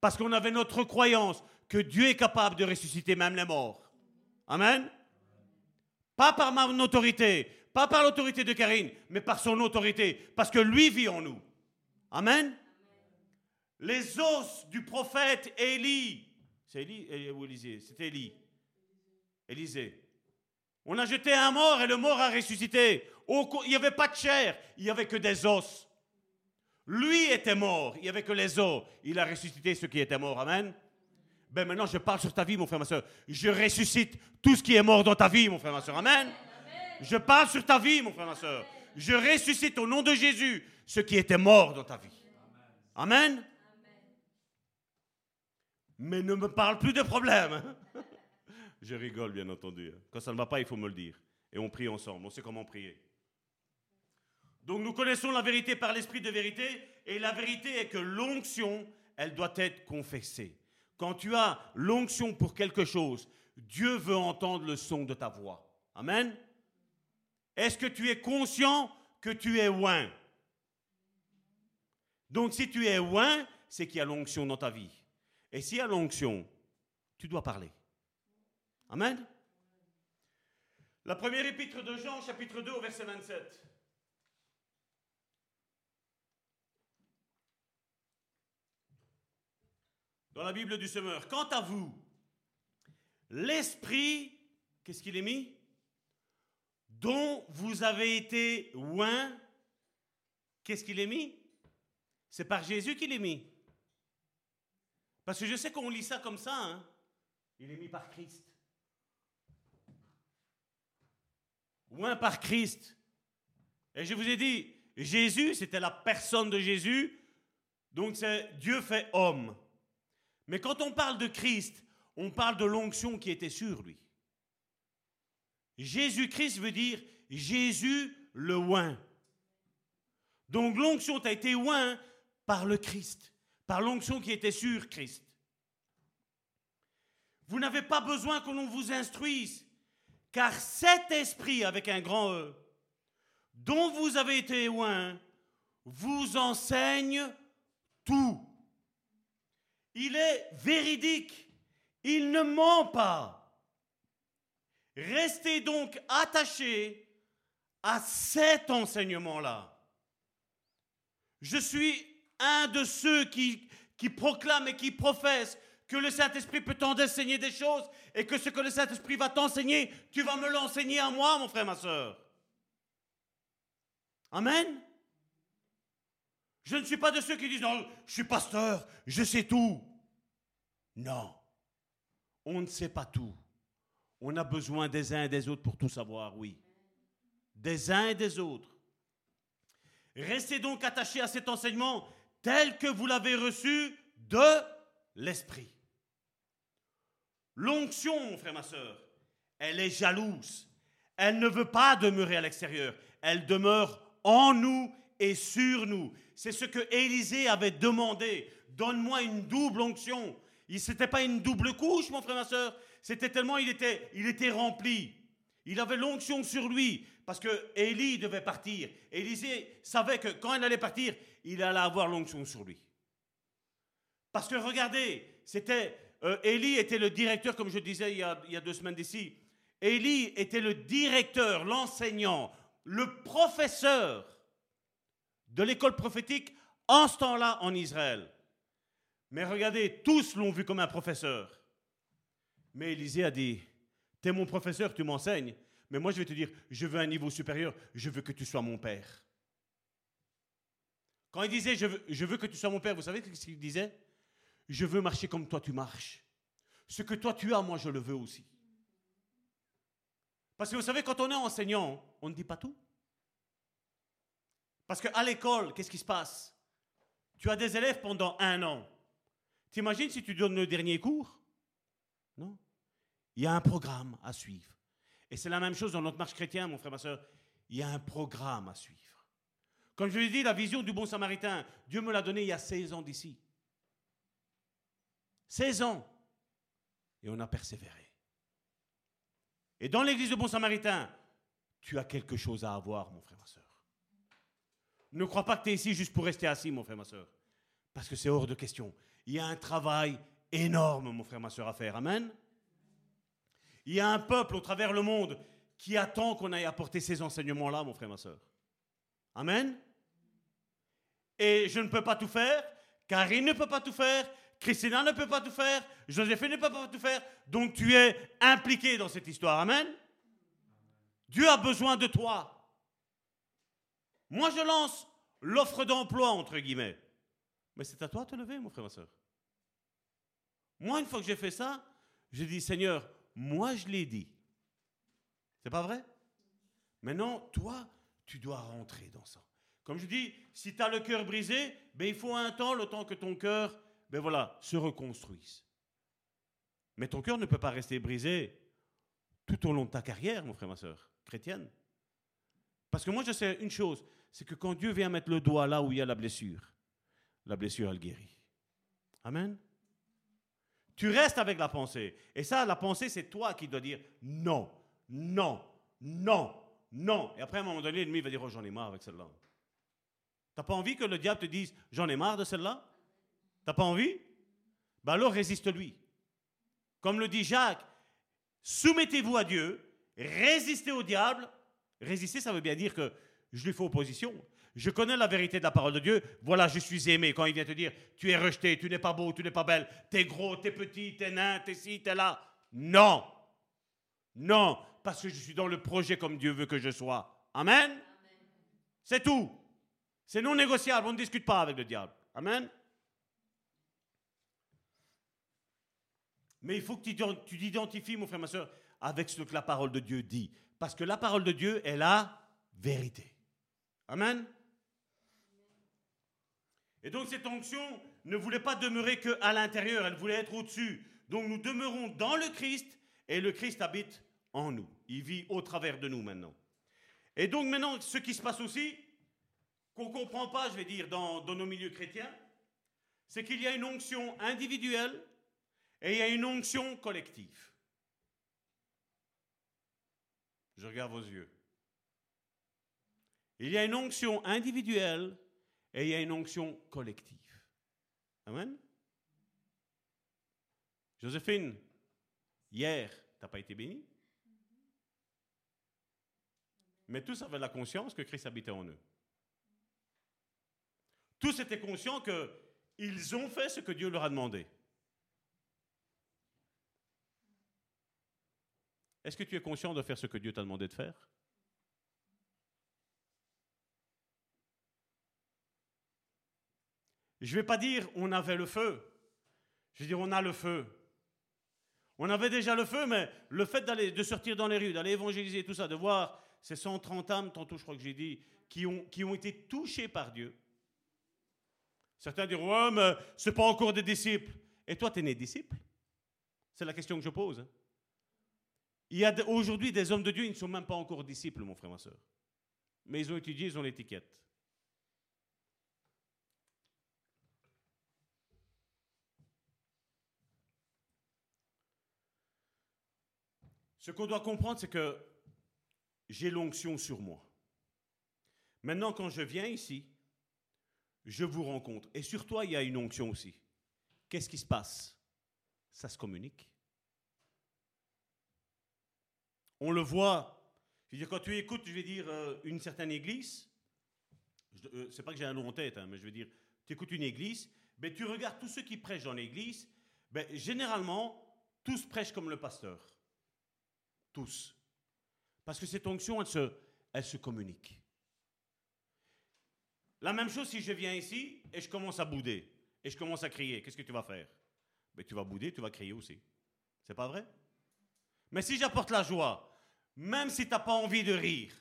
Parce qu'on avait notre croyance que Dieu est capable de ressusciter même les morts. Amen. Pas par mon autorité, pas par l'autorité de Karine, mais par son autorité, parce que lui vit en nous. Amen. Les os du prophète Élie, c'est Élie ou Élisée C'était Élie. Élisée. On a jeté un mort et le mort a ressuscité. Il n'y avait pas de chair, il n'y avait que des os. Lui était mort, il n'y avait que les os. Il a ressuscité ceux qui étaient morts. Amen. Ben maintenant, je parle sur ta vie, mon frère, ma soeur. Je ressuscite tout ce qui est mort dans ta vie, mon frère, ma soeur. Amen. Je parle sur ta vie, mon frère, ma soeur. Je ressuscite au nom de Jésus ce qui était mort dans ta vie. Amen. Mais ne me parle plus de problèmes. *laughs* Je rigole, bien entendu. Quand ça ne va pas, il faut me le dire. Et on prie ensemble. On sait comment prier. Donc nous connaissons la vérité par l'esprit de vérité. Et la vérité est que l'onction, elle doit être confessée. Quand tu as l'onction pour quelque chose, Dieu veut entendre le son de ta voix. Amen. Est-ce que tu es conscient que tu es loin Donc si tu es loin, c'est qu'il y a l'onction dans ta vie. Et s'il y a l'onction, tu dois parler. Amen. La première épître de Jean, chapitre 2, au verset 27. Dans la Bible du Semeur. Quant à vous, l'esprit, qu'est-ce qu'il est mis? Dont vous avez été loin, qu'est-ce qu'il est mis? C'est par Jésus qu'il est mis. Parce que je sais qu'on lit ça comme ça. Hein. Il est mis par Christ. Loin par Christ. Et je vous ai dit, Jésus, c'était la personne de Jésus. Donc c'est Dieu fait homme. Mais quand on parle de Christ, on parle de l'onction qui était sur lui. Jésus-Christ veut dire Jésus le oint. Donc l'onction a été oint par le Christ par l'onction qui était sur Christ. Vous n'avez pas besoin que l'on vous instruise, car cet esprit avec un grand E, dont vous avez été loin, vous enseigne tout. Il est véridique, il ne ment pas. Restez donc attachés à cet enseignement-là. Je suis un de ceux qui, proclament et qui professent que le Saint-Esprit peut t'enseigner des choses et que ce que le Saint-Esprit va t'enseigner, tu vas me l'enseigner à moi, mon frère, ma soeur. Amen. Je ne suis pas de ceux qui disent non, je suis pasteur, je sais tout. Non, on ne sait pas tout. On a besoin des uns et des autres pour tout savoir, oui. Des uns et des autres. Restez donc attachés à cet enseignement tel que vous l'avez reçu de l'Esprit. L'onction, mon frère, ma soeur, elle est jalouse. Elle ne veut pas demeurer à l'extérieur. Elle demeure en nous et sur nous. C'est ce que Élisée avait demandé. Donne-moi une double onction. Il n'était pas une double couche, mon frère, ma soeur. C'était tellement il était, il était rempli. Il avait l'onction sur lui parce que Élie devait partir. Élisée savait que quand il allait partir, il allait avoir l'onction sur lui. Parce que regardez, c'était euh, Élie était le directeur, comme je disais il y a, il y a deux semaines d'ici. Élie était le directeur, l'enseignant, le professeur de l'école prophétique en ce temps-là en Israël. Mais regardez, tous l'ont vu comme un professeur. Mais Élisée a dit, tu es mon professeur, tu m'enseignes, mais moi je vais te dire, je veux un niveau supérieur, je veux que tu sois mon père. Quand il disait je veux, que tu sois mon père, vous savez ce qu'il disait? Je veux marcher comme toi tu marches. Ce que toi tu as, moi je le veux aussi. Parce que vous savez, quand on est enseignant, on ne dit pas tout. Parce qu'à l'école, qu'est-ce qui se passe? Tu as des élèves pendant un an. T'imagines si tu donnes le dernier cours? Non. Il y a un programme à suivre. Et c'est la même chose dans notre marche chrétienne, mon frère, ma soeur. Il y a un programme à suivre. Comme je l'ai dit, la vision du bon samaritain, Dieu me l'a donnée il y a 16 ans d'ici. 16 ans. Et on a persévéré. Et dans l'église du bon samaritain, tu as quelque chose à avoir, mon frère, ma soeur. Ne crois pas que tu es ici juste pour rester assis, mon frère, ma soeur. Parce que c'est hors de question. Il y a un travail énorme, mon frère, ma soeur, à faire. Amen. Il y a un peuple au travers le monde qui attend qu'on aille apporter ces enseignements-là, mon frère, ma soeur. Amen. Et je ne peux pas tout faire, Karine ne peut pas tout faire, Christina ne peut pas tout faire, Joséphine ne peut pas tout faire. Donc tu es impliqué dans cette histoire. Amen. Dieu a besoin de toi. Moi, je lance l'offre d'emploi, entre guillemets. Mais c'est à toi de te lever, mon frère, ma soeur. Moi, une fois que j'ai fait ça, j'ai dit, Seigneur, moi je l'ai dit. C'est pas vrai? Maintenant, toi, tu dois rentrer dans ça. Comme je dis, si tu as le cœur brisé, ben, il faut un temps, le temps que ton cœur ben voilà, se reconstruise. Mais ton cœur ne peut pas rester brisé tout au long de ta carrière, mon frère, ma soeur, chrétienne. Parce que moi, je sais une chose, c'est que quand Dieu vient mettre le doigt là où il y a la blessure, la blessure, elle guérit. Amen. Tu restes avec la pensée. Et ça, la pensée, c'est toi qui dois dire non, non, non, non. Et après, à un moment donné, l'ennemi va dire, oh, j'en ai marre avec celle-là. T'as pas envie que le diable te dise, j'en ai marre de celle-là? T'as pas envie? Ben alors résiste-lui. Comme le dit Jacques, soumettez-vous à Dieu, résistez au diable. Résister, ça veut bien dire que je lui fais opposition. Je connais la vérité de la parole de Dieu. Voilà, je suis aimé. Quand il vient te dire, tu es rejeté, tu n'es pas beau, tu n'es pas belle, tu es gros, tu es petit, tu es nain, tu es ci, tu es là. Non. Non, parce que je suis dans le projet comme Dieu veut que je sois. Amen. C'est tout. C'est non négociable. On ne discute pas avec le diable. Amen. Mais il faut que tu t'identifies, mon frère, ma soeur, avec ce que la parole de Dieu dit. Parce que la parole de Dieu est la vérité. Amen. Et donc cette onction ne voulait pas demeurer qu'à l'intérieur, elle voulait être au-dessus. Donc nous demeurons dans le Christ et le Christ habite en nous. Il vit au travers de nous maintenant. Et donc maintenant, ce qui se passe aussi, qu'on ne comprend pas, je vais dire, dans, dans nos milieux chrétiens, c'est qu'il y a une onction individuelle et il y a une onction collective. Je regarde vos yeux. Il y a une onction individuelle et il y a une onction collective. Amen. Joséphine, hier, tu n'as pas été bénie Mais tous avaient la conscience que Christ habitait en eux. Tous étaient conscients qu'ils ont fait ce que Dieu leur a demandé. Est-ce que tu es conscient de faire ce que Dieu t'a demandé de faire? Je ne vais pas dire on avait le feu. Je vais dire on a le feu. On avait déjà le feu, mais le fait d'aller, de sortir dans les rues, d'aller évangéliser, tout ça, de voir ces 130 âmes, tantôt je crois que j'ai dit, qui ont, qui ont été touchées par Dieu. Certains diront, ouais, mais ce pas encore des disciples. Et toi, tu es né disciple? C'est la question que je pose. Il y a aujourd'hui des hommes de Dieu, ils ne sont même pas encore disciples, mon frère, ma soeur. Mais ils ont étudié, ils ont l'étiquette. Ce qu'on doit comprendre, c'est que j'ai l'onction sur moi. Maintenant, quand je viens ici, je vous rencontre. Et sur toi, il y a une onction aussi. Qu'est-ce qui se passe? Ça se communique. On le voit. Je veux dire, quand tu écoutes, je vais dire, euh, une certaine église, euh, c'est pas que j'ai un nom en tête, hein, mais je veux dire, tu écoutes une église, ben, tu regardes tous ceux qui prêchent dans l'église, ben, généralement, tous prêchent comme le pasteur. Tous. Parce que cette onction, elle se, elle se communique. La même chose si je viens ici et je commence à bouder et je commence à crier, qu'est-ce que tu vas faire? Ben, Tu vas bouder, tu vas crier aussi. C'est pas vrai? Mais si j'apporte la joie, même si tu n'as pas envie de rire,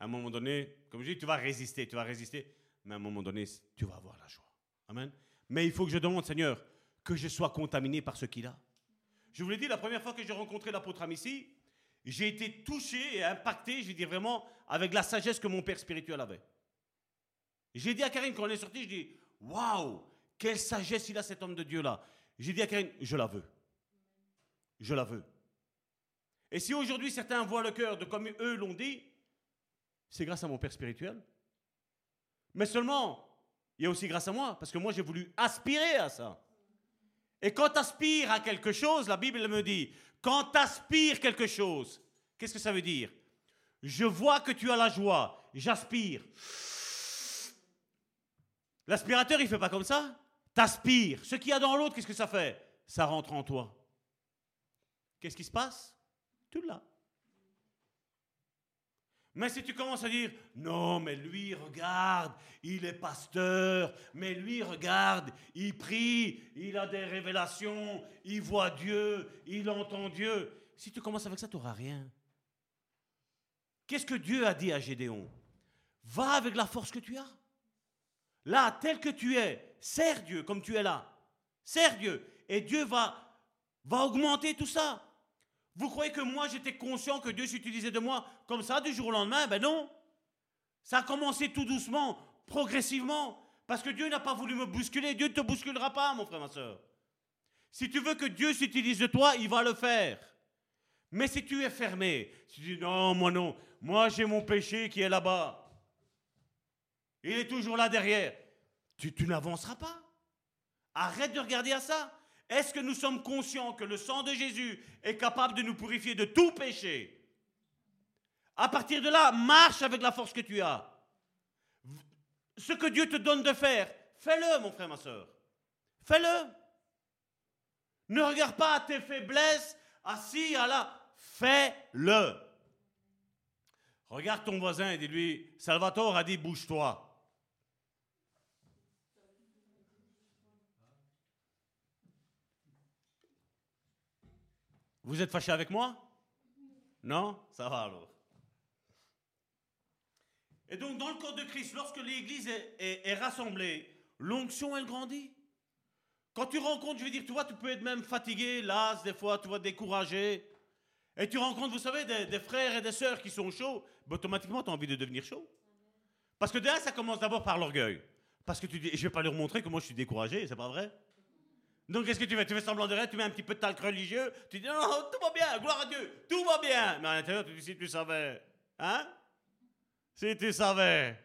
à un moment donné, comme je dis, tu vas résister, tu vas résister, mais à un moment donné, tu vas avoir la joie. Amen. Mais il faut que je demande, Seigneur, que je sois contaminé par ce qu'il a. Je vous l'ai dit, la première fois que j'ai rencontré l'apôtre Amici, j'ai été touché et impacté, je dire vraiment, avec la sagesse que mon père spirituel avait. J'ai dit à Karine, quand on est sorti, je dis, waouh, quelle sagesse il a cet homme de Dieu-là. J'ai dit à Karine, je la veux. Je la veux. Et si aujourd'hui certains voient le cœur de comme eux l'ont dit, c'est grâce à mon père spirituel. Mais seulement, il y a aussi grâce à moi, parce que moi j'ai voulu aspirer à ça. Et quand tu à quelque chose, la Bible me dit, quand tu quelque chose, qu'est-ce que ça veut dire? Je vois que tu as la joie, j'aspire. L'aspirateur, il ne fait pas comme ça? T'aspires. Ce qu'il y a dans l'autre, qu'est-ce que ça fait? Ça rentre en toi. Qu'est-ce qui se passe? Tu l'as. Mais si tu commences à dire, non, mais lui, regarde, il est pasteur, mais lui, regarde, il prie, il a des révélations, il voit Dieu, il entend Dieu. Si tu commences avec ça, tu n'auras rien. Qu'est-ce que Dieu a dit à Gédéon? Va avec la force que tu as. Là, tel que tu es, sers Dieu comme tu es là. Sers Dieu. Et Dieu va, va augmenter tout ça. Vous croyez que moi, j'étais conscient que Dieu s'utilisait de moi comme ça du jour au lendemain? Ben non. Ça a commencé tout doucement, progressivement. Parce que Dieu n'a pas voulu me bousculer. Dieu ne te bousculera pas, mon frère, ma soeur. Si tu veux que Dieu s'utilise de toi, il va le faire. Mais si tu es fermé, si tu dis non, moi non, moi j'ai mon péché qui est là-bas. Il est toujours là derrière. Tu, tu n'avanceras pas. Arrête de regarder à ça. Est-ce que nous sommes conscients que le sang de Jésus est capable de nous purifier de tout péché? À partir de là, marche avec la force que tu as. Ce que Dieu te donne de faire, fais-le, mon frère, ma soeur. Fais-le. Ne regarde pas à tes faiblesses, assis à là. Fais-le. Regarde ton voisin et dis-lui, Salvatore a dit, bouge-toi. Vous êtes fâché avec moi? Non? Ça va alors. Et donc, dans le corps de Christ, lorsque l'Église est, rassemblée, l'onction, elle grandit. Quand tu rencontres, je veux dire, tu vois, tu peux être même fatigué, las, des fois, tu vois, découragé. Et tu rencontres, vous savez, des, frères et des sœurs qui sont chauds, automatiquement, tu as envie de devenir chaud. Parce que déjà, ça commence d'abord par l'orgueil. Parce que tu dis, je vais pas leur montrer que moi je suis découragé, c'est pas vrai donc, qu'est-ce que tu fais? Tu fais semblant de rien, tu mets un petit peu de talc religieux, tu dis non, tout va bien, gloire à Dieu, tout va bien. Mais à l'intérieur, tu dis si tu savais. Hein? Si tu savais.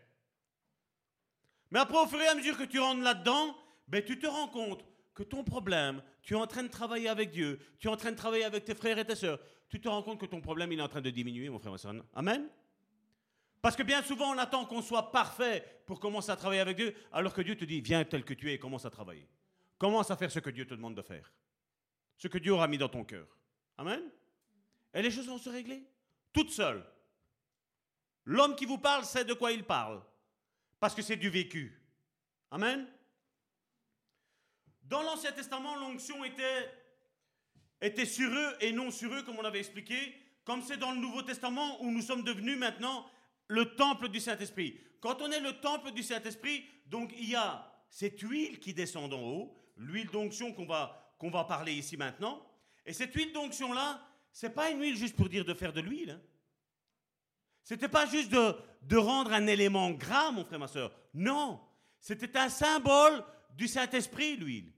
Mais après, au fur et à mesure que tu rentres là-dedans, ben, tu te rends compte que ton problème, tu es en train de travailler avec Dieu, tu es en train de travailler avec tes frères et tes sœurs, tu te rends compte que ton problème, il est en train de diminuer, mon frère, ma soeur. Amen? Parce que bien souvent, on attend qu'on soit parfait pour commencer à travailler avec Dieu, alors que Dieu te dit, viens tel que tu es et commence à travailler. Commence à faire ce que Dieu te demande de faire. Ce que Dieu aura mis dans ton cœur. Amen. Et les choses vont se régler. Toutes seules. L'homme qui vous parle sait de quoi il parle. Parce que c'est du vécu. Amen. Dans l'Ancien Testament, l'onction était, sur eux et non sur eux, comme on avait expliqué, comme c'est dans le Nouveau Testament où nous sommes devenus maintenant le temple du Saint-Esprit. Quand on est le temple du Saint-Esprit, donc il y a cette huile qui descend d'en haut, l'huile d'onction qu'on va, va parler ici maintenant. Et cette huile d'onction-là, c'est pas une huile juste pour dire de faire de l'huile. Hein. C'était pas juste de, de rendre un élément gras, mon frère, ma soeur. Non, c'était un symbole du Saint-Esprit, l'huile.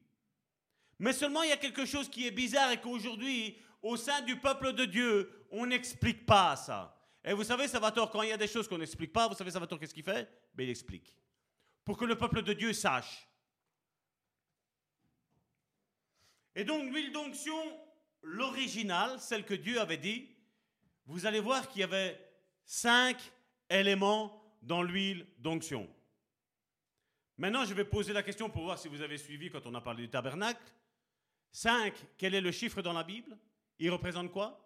Mais seulement il y a quelque chose qui est bizarre et qu'aujourd'hui, au sein du peuple de Dieu, on n'explique pas ça. Et vous savez, Salvatore, quand il y a des choses qu'on n'explique pas, vous savez, Salvatore, qu'est-ce qu'il fait? Ben, Il explique. Pour que le peuple de Dieu sache. Et donc l'huile d'onction, l'original, celle que Dieu avait dit, vous allez voir qu'il y avait cinq éléments dans l'huile d'onction. Maintenant, je vais poser la question pour voir si vous avez suivi quand on a parlé du tabernacle. Cinq, quel est le chiffre dans la Bible? Il représente quoi?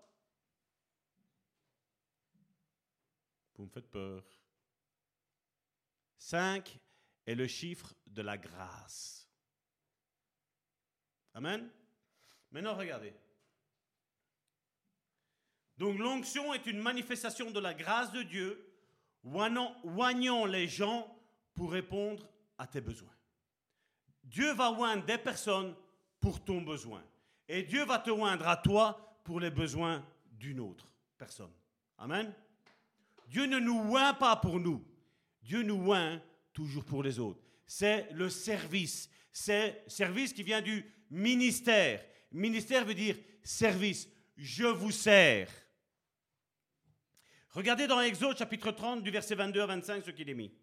Vous me faites peur. Cinq est le chiffre de la grâce. Amen? Maintenant, regardez. Donc l'onction est une manifestation de la grâce de Dieu, oignant les gens pour répondre à tes besoins. Dieu va oindre des personnes pour ton besoin. Et Dieu va te oindre à toi pour les besoins d'une autre personne. Amen. Dieu ne nous oint pas pour nous. Dieu nous oint toujours pour les autres. C'est le service. C'est service qui vient du ministère. Ministère veut dire service. Je vous sers. Regardez dans Exode chapitre 30 du verset 22 à 25 ce qu'il est mis.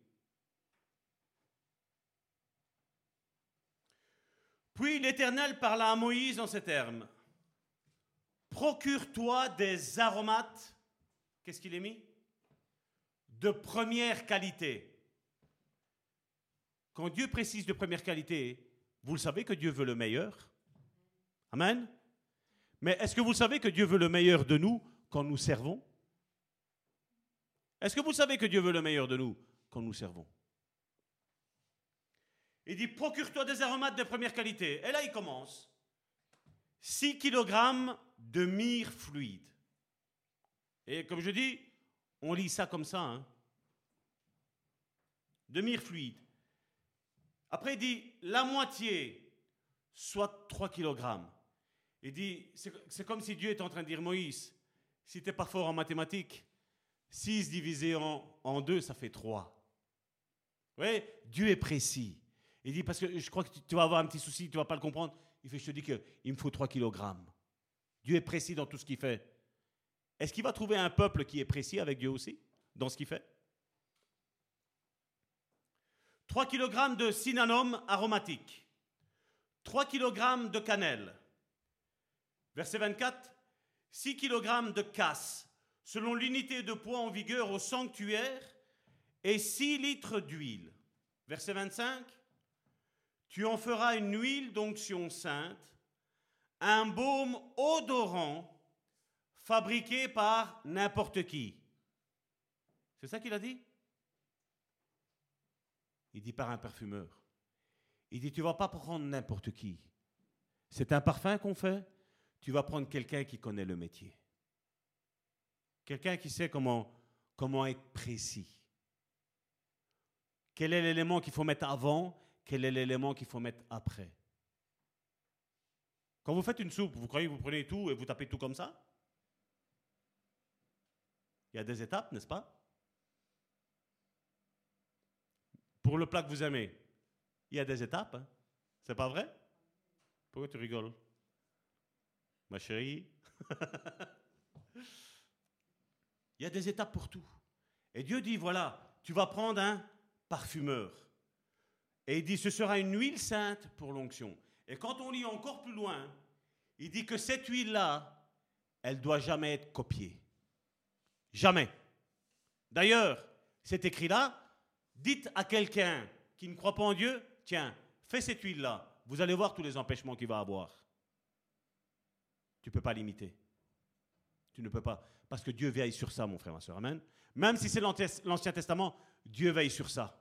Puis l'Éternel parla à Moïse en ces termes. Procure-toi des aromates. Qu'est-ce qu'il est mis? De première qualité. Quand Dieu précise de première qualité, vous le savez que Dieu veut le meilleur. Amen. Mais est-ce que vous savez que Dieu veut le meilleur de nous quand nous servons? Est-ce que vous savez que Dieu veut le meilleur de nous quand nous servons? Il dit, procure-toi des aromates de première qualité. Et là, il commence. 6 kg de myrrhe fluide. Et comme je dis, on lit ça comme ça. Hein. De myrrhe fluide. Après, il dit la moitié, soit 3 kg. Il dit, c'est comme si Dieu est en train de dire, Moïse, si tu n'es pas fort en mathématiques, 6 divisé en, en 2, ça fait 3. Oui, Dieu est précis. Il dit, parce que je crois que tu, vas avoir un petit souci, tu ne vas pas le comprendre. Il fait, je te dis qu'il me faut 3 kg. Dieu est précis dans tout ce qu'il fait. Est-ce qu'il va trouver un peuple qui est précis avec Dieu aussi, dans ce qu'il fait? 3 kg de cinnamon aromatique, 3 kg de cannelle. Verset 24, 6 kg de casse, selon l'unité de poids en vigueur au sanctuaire, et 6 litres d'huile. Verset 25, tu en feras une huile d'onction sainte, un baume odorant, fabriqué par n'importe qui. C'est ça qu'il a dit? Il dit par un parfumeur. Il dit, tu vas pas prendre n'importe qui. C'est un parfum qu'on fait, tu vas prendre quelqu'un qui connaît le métier. Quelqu'un qui sait comment, être précis. Quel est l'élément qu'il faut mettre avant Quel est l'élément qu'il faut mettre après Quand vous faites une soupe, vous croyez que vous prenez tout et vous tapez tout comme ça? Il y a des étapes, n'est-ce pas? Pour le plat que vous aimez, il y a des étapes. Hein C'est pas vrai? Pourquoi tu rigoles? Ma chérie *laughs* Il y a des étapes pour tout. Et Dieu dit, voilà, tu vas prendre un parfumeur. Et il dit, ce sera une huile sainte pour l'onction. Et quand on lit encore plus loin, il dit que cette huile-là, elle doit jamais être copiée. Jamais. D'ailleurs, c'est écrit là, dites à quelqu'un qui ne croit pas en Dieu, tiens, fais cette huile-là. Vous allez voir tous les empêchements qu'il va avoir. Tu ne peux pas l'imiter. Tu ne peux pas. Parce que Dieu veille sur ça, mon frère, ma soeur. Amen. Même si c'est l'Ancien Testament, Dieu veille sur ça.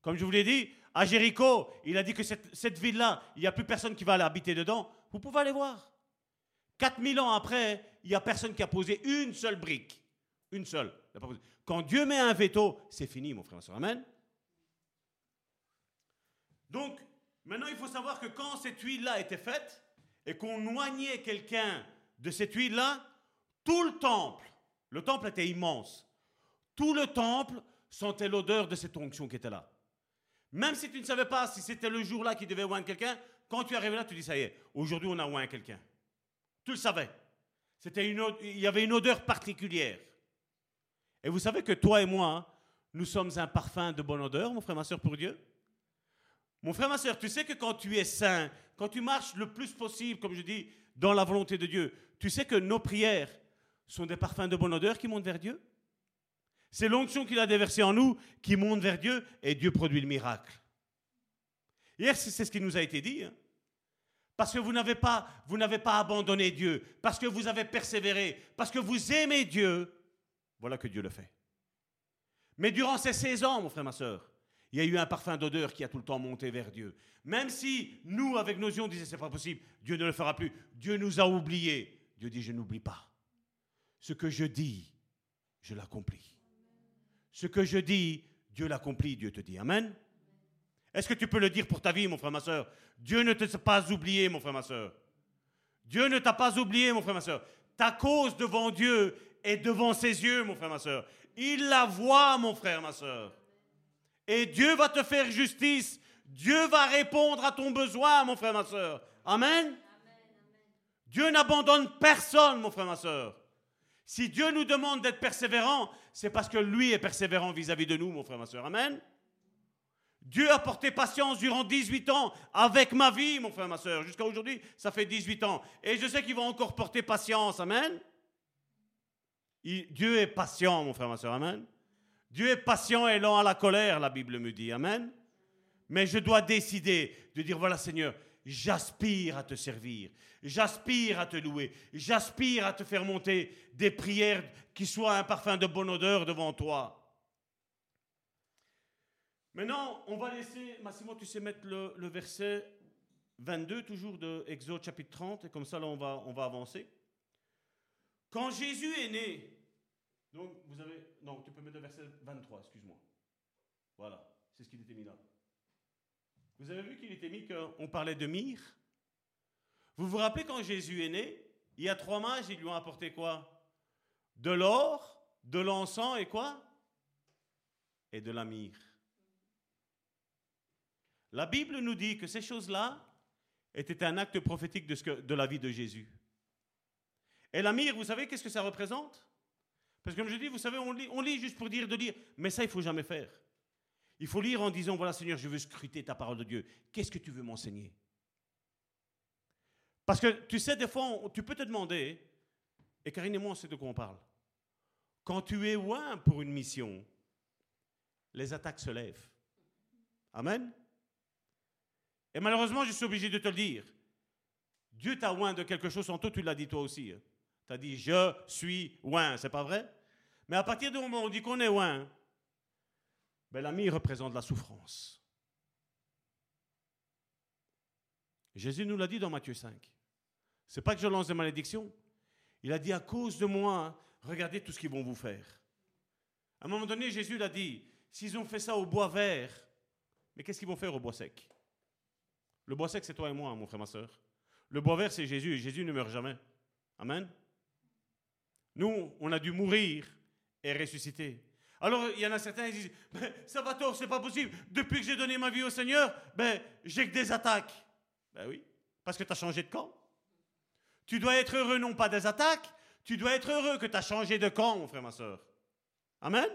Comme je vous l'ai dit, à Jéricho, il a dit que cette, ville-là, il n'y a plus personne qui va aller habiter dedans. Vous pouvez aller voir. 4000 ans après, il n'y a personne qui a posé une seule brique. Une seule. Quand Dieu met un veto, c'est fini, mon frère, ma soeur. Amen. Donc, maintenant, il faut savoir que quand cette huile-là était faite, et qu'on noignait quelqu'un de cette huile-là, tout le temple, le temple était immense, tout le temple sentait l'odeur de cette onction qui était là. Même si tu ne savais pas si c'était le jour-là qui devait oindre quelqu'un, quand tu arrives là, tu dis ça y est, aujourd'hui on a oint quelqu'un. Tu le savais. C'était une, il y avait une odeur particulière. Et vous savez que toi et moi, nous sommes un parfum de bonne odeur, mon frère, ma soeur, pour Dieu. Mon frère, ma soeur, tu sais que quand tu es saint, quand tu marches le plus possible, comme je dis, dans la volonté de Dieu, tu sais que nos prières sont des parfums de bonne odeur qui montent vers Dieu C'est l'onction qu'il a déversée en nous qui monte vers Dieu et Dieu produit le miracle. Hier, c'est ce qui nous a été dit. Hein. Parce que vous n'avez pas, pas abandonné Dieu, parce que vous avez persévéré, parce que vous aimez Dieu, voilà que Dieu le fait. Mais durant ces 16 ans, mon frère, ma soeur, il y a eu un parfum d'odeur qui a tout le temps monté vers Dieu. Même si nous, avec nos yeux, on disait c'est pas possible, Dieu ne le fera plus. Dieu nous a oubliés. Dieu dit je n'oublie pas. Ce que je dis, je l'accomplis. Ce que je dis, Dieu l'accomplit, Dieu te dit. Amen. Est-ce que tu peux le dire pour ta vie, mon frère, ma soeur? Dieu ne t'a pas oublié, mon frère, ma soeur. Dieu ne t'a pas oublié, mon frère, ma soeur. Ta cause devant Dieu est devant ses yeux, mon frère, ma soeur. Il la voit, mon frère, ma soeur. Et Dieu va te faire justice. Dieu va répondre à ton besoin, mon frère, ma soeur. Amen. Dieu n'abandonne personne, mon frère, ma soeur. Si Dieu nous demande d'être persévérant, c'est parce que lui est persévérant vis-à-vis de nous, mon frère, ma soeur. Amen. Dieu a porté patience durant 18 ans avec ma vie, mon frère, ma soeur. Jusqu'à aujourd'hui, ça fait 18 ans. Et je sais qu'il va encore porter patience. Amen. Dieu est patient, mon frère, ma soeur. Amen. Dieu est patient et lent à la colère, la Bible me dit. Amen. Mais je dois décider de dire, voilà Seigneur, j'aspire à te servir, j'aspire à te louer, j'aspire à te faire monter des prières qui soient un parfum de bonne odeur devant toi. Maintenant, on va laisser, Massimo, tu sais mettre le, verset 22, toujours de Exode chapitre 30, et comme ça, là, on on va avancer. Quand Jésus est né, donc vous avez, non, tu peux mettre le verset 23, excuse-moi. Voilà, c'est ce qu'il était mis là. Vous avez vu qu'il était mis qu'on parlait de myrrhe? Vous vous rappelez quand Jésus est né, il y a trois mages, ils lui ont apporté quoi? De l'or, de l'encens et quoi? Et de la myrrhe. La Bible nous dit que ces choses-là étaient un acte prophétique de, la vie de Jésus. Et la myrrhe, vous savez qu'est-ce que ça représente? Parce que comme je dis, vous savez, on lit, juste pour dire de lire, mais ça, il faut jamais faire. Il faut lire en disant, voilà Seigneur, je veux scruter ta parole de Dieu. Qu'est-ce que tu veux m'enseigner? Parce que tu sais, des fois, tu peux te demander, et Karine et moi, on sait de quoi on parle. Quand tu es loin pour une mission, les attaques se lèvent. Amen? Et malheureusement, je suis obligé de te le dire. Dieu t'a loin de quelque chose en toi, tu l'as dit toi aussi. Hein. Tu as dit je suis loin, c'est pas vrai? Mais à partir du moment où on dit qu'on est loin, ben, l'ami représente la souffrance. Jésus nous l'a dit dans Matthieu 5. C'est pas que je lance des malédictions. Il a dit à cause de moi, regardez tout ce qu'ils vont vous faire. À un moment donné, Jésus l'a dit s'ils ont fait ça au bois vert, mais qu'est-ce qu'ils vont faire au bois sec? Le bois sec, c'est toi et moi, mon frère, ma soeur. Le bois vert, c'est Jésus, Jésus ne meurt jamais. Amen. Nous, on a dû mourir et ressusciter. Alors, il y en a certains qui disent ben, Salvatore, c'est pas possible. Depuis que j'ai donné ma vie au Seigneur, ben, j'ai que des attaques. Ben oui, parce que tu as changé de camp. Tu dois être heureux, non pas des attaques, tu dois être heureux que tu as changé de camp, mon frère, ma soeur. Amen.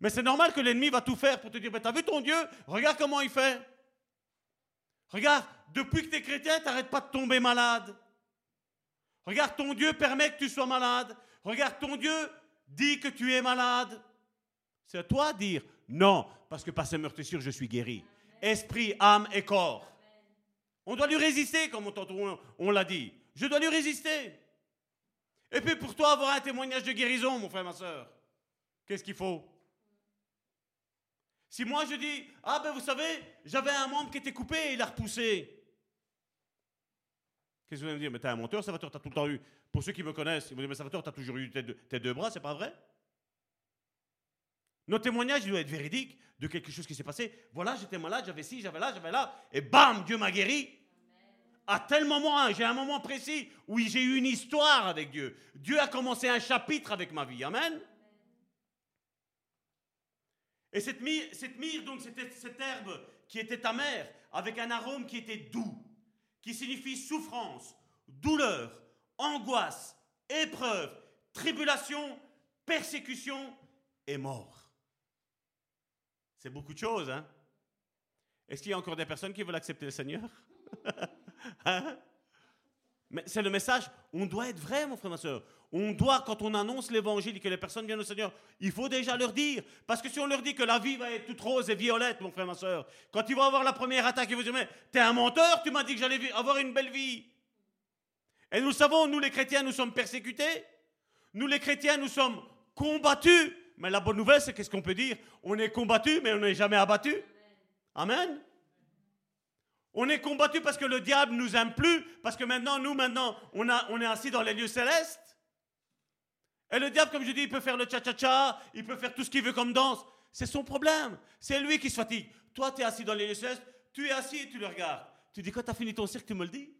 Mais c'est normal que l'ennemi va tout faire pour te dire ben, T'as vu ton Dieu? Regarde comment il fait. Regarde, depuis que tu es chrétien, tu n'arrêtes pas de tomber malade. Regarde, ton Dieu permet que tu sois malade. Regarde, ton Dieu dit que tu es malade. C'est à toi de dire non, parce que par ces meurtrissures, je suis guéri. Esprit, âme et corps. On doit lui résister, comme on, on l'a dit. Je dois lui résister. Et puis pour toi, avoir un témoignage de guérison, mon frère, ma soeur, qu'est-ce qu'il faut? Si moi je dis, ah ben vous savez, j'avais un membre qui était coupé et il a repoussé. Qu'est-ce que vous allez me dire? Mais t'es un menteur, Salvatore, t'as tout le temps eu. Pour ceux qui me connaissent, ils vont dire, mais Salvatore, t'as toujours eu tes deux, bras, c'est pas vrai? Notre témoignage doit être véridique de quelque chose qui s'est passé. Voilà, j'étais malade, j'avais ci, j'avais là, j'avais là, et bam, Dieu m'a guéri. À tel moment, hein, j'ai un moment précis où j'ai eu une histoire avec Dieu. Dieu a commencé un chapitre avec ma vie. Amen. Et cette myrrhe, cette donc c'était cette herbe qui était amère, avec un arôme qui était doux, qui signifie souffrance, douleur, angoisse, épreuve, tribulation, persécution et mort. C'est beaucoup de choses, hein. Est-ce qu'il y a encore des personnes qui veulent accepter le Seigneur? *laughs* Hein? Mais c'est le message, on doit être vrai, mon frère, ma soeur. On doit, quand on annonce l'évangile et que les personnes viennent au Seigneur, il faut déjà leur dire. Parce que si on leur dit que la vie va être toute rose et violette, mon frère, ma soeur, quand ils vont avoir la première attaque, ils vont dire Mais t'es un menteur, tu m'as dit que j'allais avoir une belle vie. Et nous savons, nous les chrétiens, nous sommes persécutés. Nous les chrétiens, nous sommes combattus. Mais la bonne nouvelle, c'est qu'est-ce qu'on peut dire? On est combattus, mais on n'est jamais abattus. Amen. On est combattu parce que le diable nous aime plus, parce que maintenant, nous, maintenant, on, a, on est assis dans les lieux célestes. Et le diable, comme je dis, il peut faire le cha-cha-cha, il peut faire tout ce qu'il veut comme danse. C'est son problème. C'est lui qui se fatigue. Toi, tu es assis dans les lieux tu es assis et tu le regardes. Tu dis, quand tu as fini ton cirque, tu me le dis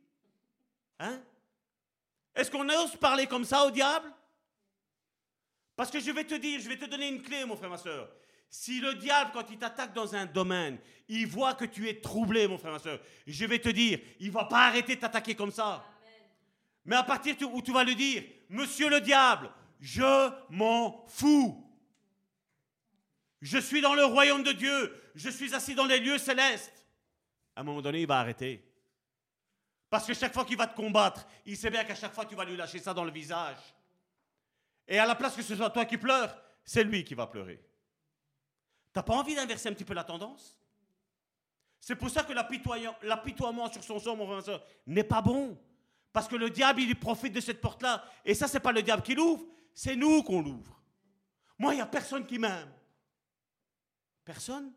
Hein? Est-ce qu'on ose parler comme ça au diable? Parce que je vais te dire, je vais te donner une clé, mon frère, ma soeur. Si le diable, quand il t'attaque dans un domaine, il voit que tu es troublé, mon frère, ma soeur, je vais te dire, il ne va pas arrêter de t'attaquer comme ça. Mais à partir où tu vas lui dire, Monsieur le diable, je m'en fous. Je suis dans le royaume de Dieu. Je suis assis dans les lieux célestes. À un moment donné, il va arrêter. Parce que chaque fois qu'il va te combattre, il sait bien qu'à chaque fois, tu vas lui lâcher ça dans le visage. Et à la place que ce soit toi qui pleures, c'est lui qui va pleurer. T'as pas envie d'inverser un petit peu la tendance? C'est pour ça que l'apitoiement sur son sort, n'est pas bon. Parce que le diable, il profite de cette porte-là. Et ça, c'est pas le diable qui l'ouvre, c'est nous qu'on l'ouvre. Moi, il n'y a personne qui m'aime. Personne?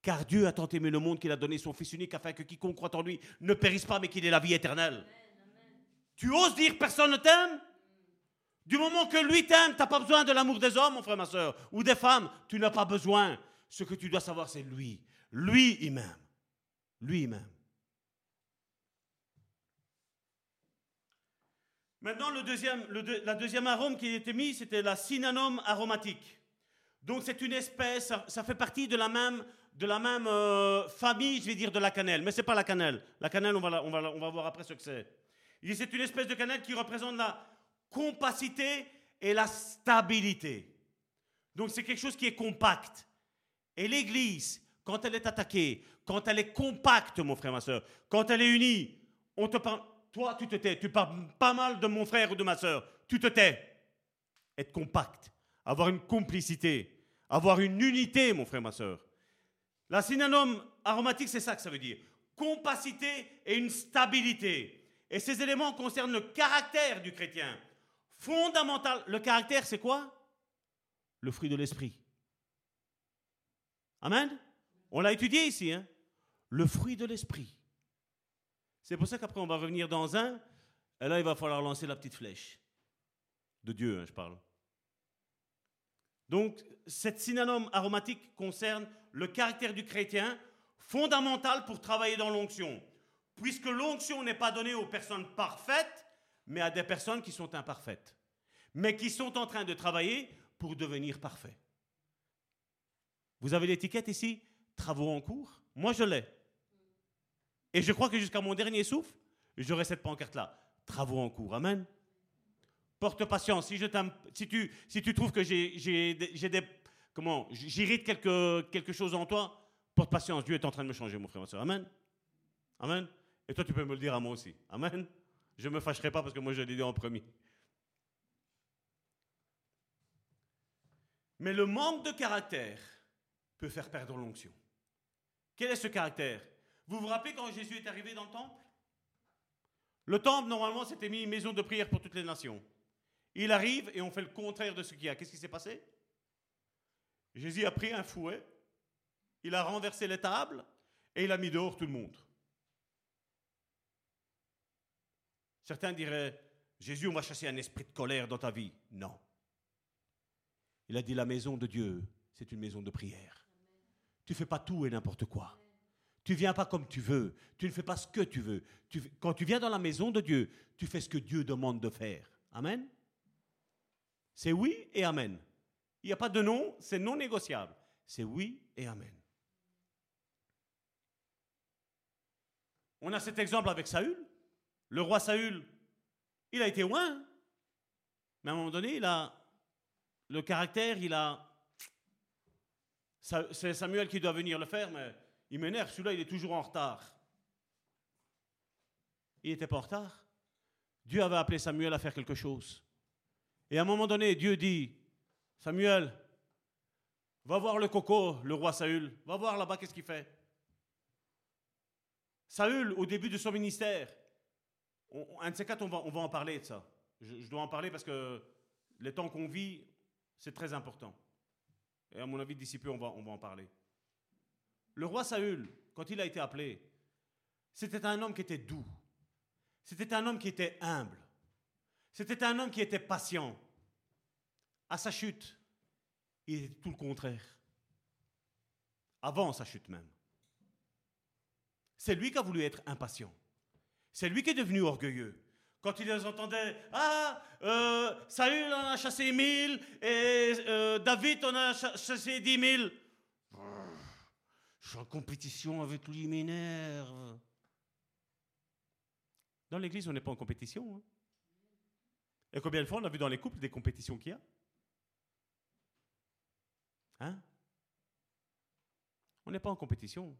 Car Dieu a tant aimé le monde qu'il a donné son Fils unique afin que quiconque croit en lui ne périsse pas, mais qu'il ait la vie éternelle. Tu oses dire personne ne t'aime? Du moment que lui t'aime, tu n'as pas besoin de l'amour des hommes, mon frère, ma soeur, ou des femmes. Tu n'as pas besoin. Ce que tu dois savoir, c'est lui. Lui, il m'aime. Lui, il m'aime. Maintenant, le deuxième, la deuxième arôme qui a été mis, c'était la synanome aromatique. Donc, c'est une espèce, ça, fait partie de la même, de la même euh, famille, je vais dire, de la cannelle. Mais ce n'est pas la cannelle. La cannelle, on va, on va, on va voir après ce que c'est. C'est une espèce de cannelle qui représente la compacité et la stabilité. Donc, c'est quelque chose qui est compact. Et l'Église, quand elle est attaquée, quand elle est compacte, mon frère, ma soeur, quand elle est unie, on te parle toi, tu te tais. Tu parles pas mal de mon frère ou de ma soeur. Tu te tais. Être compact. Avoir une complicité. Avoir une unité, mon frère, ma soeur. La synonyme aromatique, c'est ça que ça veut dire. Compacité et une stabilité. Et ces éléments concernent le caractère du chrétien. Fondamental. Le caractère, c'est quoi? Le fruit de l'esprit. Amen? On l'a étudié ici. Hein? Le fruit de l'esprit. C'est pour ça qu'après, on va revenir dans un, et là, il va falloir lancer la petite flèche. De Dieu, hein, je parle. Donc, cette synonyme aromatique concerne le caractère du chrétien, fondamental pour travailler dans l'onction. Puisque l'onction n'est pas donnée aux personnes parfaites, mais à des personnes qui sont imparfaites, mais qui sont en train de travailler pour devenir parfaits. Vous avez l'étiquette ici? Travaux en cours? Moi, je l'ai. Et je crois que jusqu'à mon dernier souffle, j'aurai cette pancarte-là. Travaux en cours. Amen. Porte patience. Si, tu, trouves que j'ai des. Comment J'irrite quelque, quelque chose en toi, porte patience. Dieu est en train de me changer, mon frère, ma soeur. Amen. Amen. Et toi, tu peux me le dire à moi aussi. Amen. Je ne me fâcherai pas parce que moi, je l'ai dit en premier. Mais le manque de caractère peut faire perdre l'onction. Quel est ce caractère? Vous vous rappelez quand Jésus est arrivé dans le temple? Le temple, normalement, c'était mis une maison de prière pour toutes les nations. Il arrive et on fait le contraire de ce qu'il y a. Qu'est-ce qui s'est passé? Jésus a pris un fouet, il a renversé les tables et il a mis dehors tout le monde. Certains diraient, Jésus, on va chasser un esprit de colère dans ta vie. Non. Il a dit, la maison de Dieu, c'est une maison de prière. Tu fais pas tout et n'importe quoi. Tu viens pas comme tu veux. Tu ne fais pas ce que tu veux. quand tu viens dans la maison de Dieu, tu fais ce que Dieu demande de faire. Amen. C'est oui et amen. Il n'y a pas de non, c'est non négociable. C'est oui et amen. On a cet exemple avec Saül. Le roi Saül, il a été loin. Mais à un moment donné, il a le caractère, il a. C'est Samuel qui doit venir le faire, mais il m'énerve, celui-là, il est toujours en retard. Il n'était pas en retard. Dieu avait appelé Samuel à faire quelque chose. Et à un moment donné, Dieu dit, Samuel, va voir le coco, le roi Saül, va voir là-bas qu'est-ce qu'il fait? Saül, au début de son ministère, un de ces quatre, on va, on va en parler de ça. Je, dois en parler parce que les temps qu'on vit, c'est très important. Et à mon avis, d'ici peu, on va, on va en parler. Le roi Saül, quand il a été appelé, c'était un homme qui était doux. C'était un homme qui était humble. C'était un homme qui était patient. À sa chute, il était tout le contraire. Avant sa chute même. C'est lui qui a voulu être impatient. C'est lui qui est devenu orgueilleux. Quand il les entendait, ah, euh, Saül en a chassé mille et euh, David en a chassé dix mille. Je suis en compétition avec lui, m'énerve. Dans l'église, on n'est pas en compétition. Hein. Et combien de fois on a vu dans les couples des compétitions qu'il y a? Hein? On n'est pas en compétition.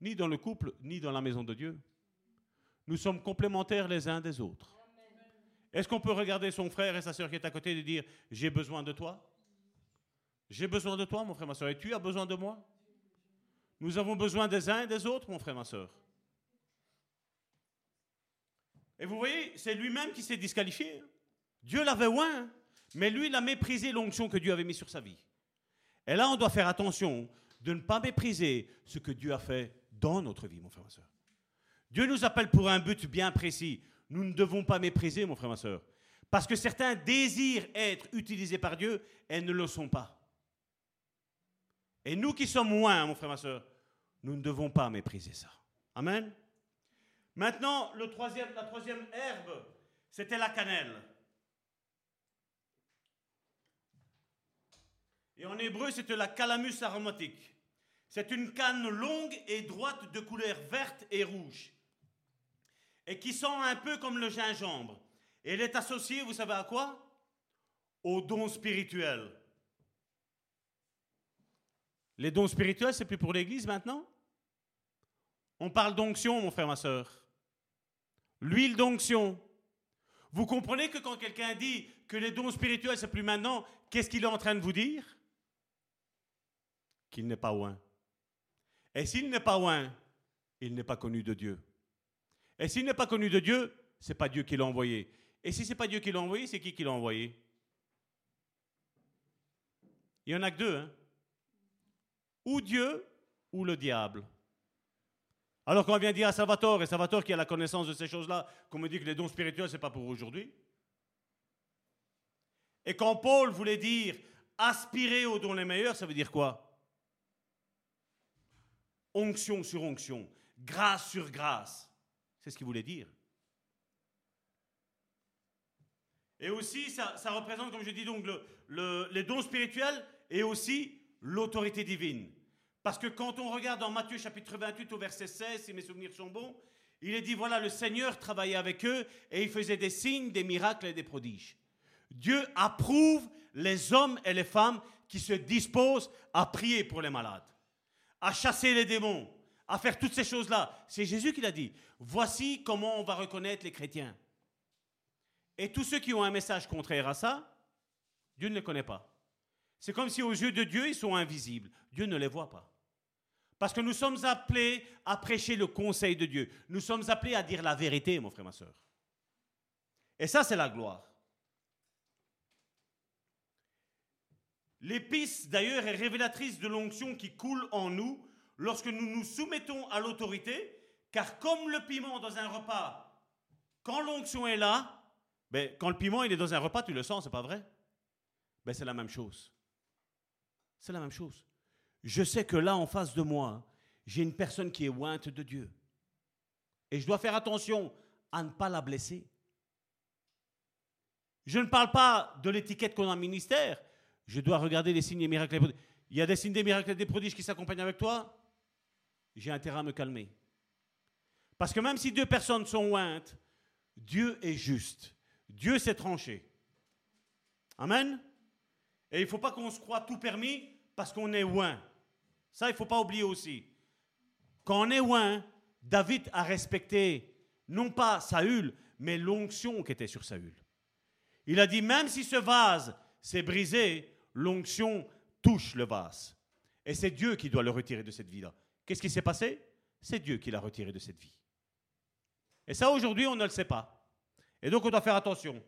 Ni dans le couple, ni dans la maison de Dieu. Nous sommes complémentaires les uns des autres. Est-ce qu'on peut regarder son frère et sa soeur qui est à côté et dire J'ai besoin de toi? J'ai besoin de toi, mon frère, ma soeur, et tu as besoin de moi? Nous avons besoin des uns et des autres, mon frère, ma soeur. Et vous voyez, c'est lui-même qui s'est disqualifié. Dieu l'avait oint, mais lui, il a méprisé l'onction que Dieu avait mise sur sa vie. Et là, on doit faire attention de ne pas mépriser ce que Dieu a fait dans notre vie, mon frère, ma soeur. Dieu nous appelle pour un but bien précis. Nous ne devons pas mépriser, mon frère, ma soeur. Parce que certains désirent être utilisés par Dieu et ne le sont pas. Et nous qui sommes loin, mon frère, ma soeur, nous ne devons pas mépriser ça. Amen. Maintenant, la troisième herbe, c'était la cannelle. Et en hébreu, c'était la calamus aromatique. C'est une canne longue et droite de couleur verte et rouge. Et qui sent un peu comme le gingembre. Elle est associée, vous savez à quoi? Aux dons spirituels. Les dons spirituels, c'est plus pour l'Église maintenant? On parle d'onction, mon frère, ma soeur. L'huile d'onction. Vous comprenez que quand quelqu'un dit que les dons spirituels, c'est plus maintenant, qu'est-ce qu'il est en train de vous dire? Qu'il n'est pas loin. Et s'il n'est pas loin, il n'est pas connu de Dieu. Et s'il n'est pas connu de Dieu, c'est pas Dieu qui l'a envoyé. Et si c'est pas Dieu qui l'a envoyé, c'est qui qui l'a envoyé? Il y en a que deux. Hein? Ou Dieu ou le diable. Alors qu'on vient dire à Salvatore, et Salvatore qui a la connaissance de ces choses-là, qu'on me dit que les dons spirituels, ce n'est pas pour aujourd'hui. Et quand Paul voulait dire aspirer aux dons les meilleurs, ça veut dire quoi? Onction sur onction, grâce sur grâce. C'est ce qu'il voulait dire. Et aussi, ça, représente, comme je dis, donc, les dons spirituels et aussi l'autorité divine. Parce que quand on regarde dans Matthieu chapitre 28 au verset 16, si mes souvenirs sont bons, il est dit, voilà, le Seigneur travaillait avec eux et il faisait des signes, des miracles et des prodiges. Dieu approuve les hommes et les femmes qui se disposent à prier pour les malades, à chasser les démons, à faire toutes ces choses-là. C'est Jésus qui l'a dit. Voici comment on va reconnaître les chrétiens. Et tous ceux qui ont un message contraire à ça, Dieu ne les connaît pas. C'est comme si aux yeux de Dieu, ils sont invisibles. Dieu ne les voit pas. Parce que nous sommes appelés à prêcher le conseil de Dieu. Nous sommes appelés à dire la vérité, mon frère, ma soeur. Et ça, c'est la gloire. L'épice, d'ailleurs, est révélatrice de l'onction qui coule en nous lorsque nous nous soumettons à l'autorité, car comme le piment dans un repas, quand l'onction est là, ben, quand le piment il est dans un repas, tu le sens, c'est pas vrai? Ben, C'est la même chose. C'est la même chose. Je sais que là, en face de moi, j'ai une personne qui est ointe de Dieu. Et je dois faire attention à ne pas la blesser. Je ne parle pas de l'étiquette qu'on a en ministère. Je dois regarder les signes et miracles. Il y a des signes des miracles et des prodiges qui s'accompagnent avec toi? J'ai intérêt à me calmer. Parce que même si deux personnes sont ointes, Dieu est juste. Dieu s'est tranché. Amen. Et il ne faut pas qu'on se croit tout permis parce qu'on est loin. Ça, il ne faut pas oublier aussi. Quand on est loin, David a respecté non pas Saül, mais l'onction qui était sur Saül. Il a dit, même si ce vase s'est brisé, l'onction touche le vase. Et c'est Dieu qui doit le retirer de cette vie-là. Qu'est-ce qui s'est passé? C'est Dieu qui l'a retiré de cette vie. Et ça, aujourd'hui, on ne le sait pas. Et donc, on doit faire attention.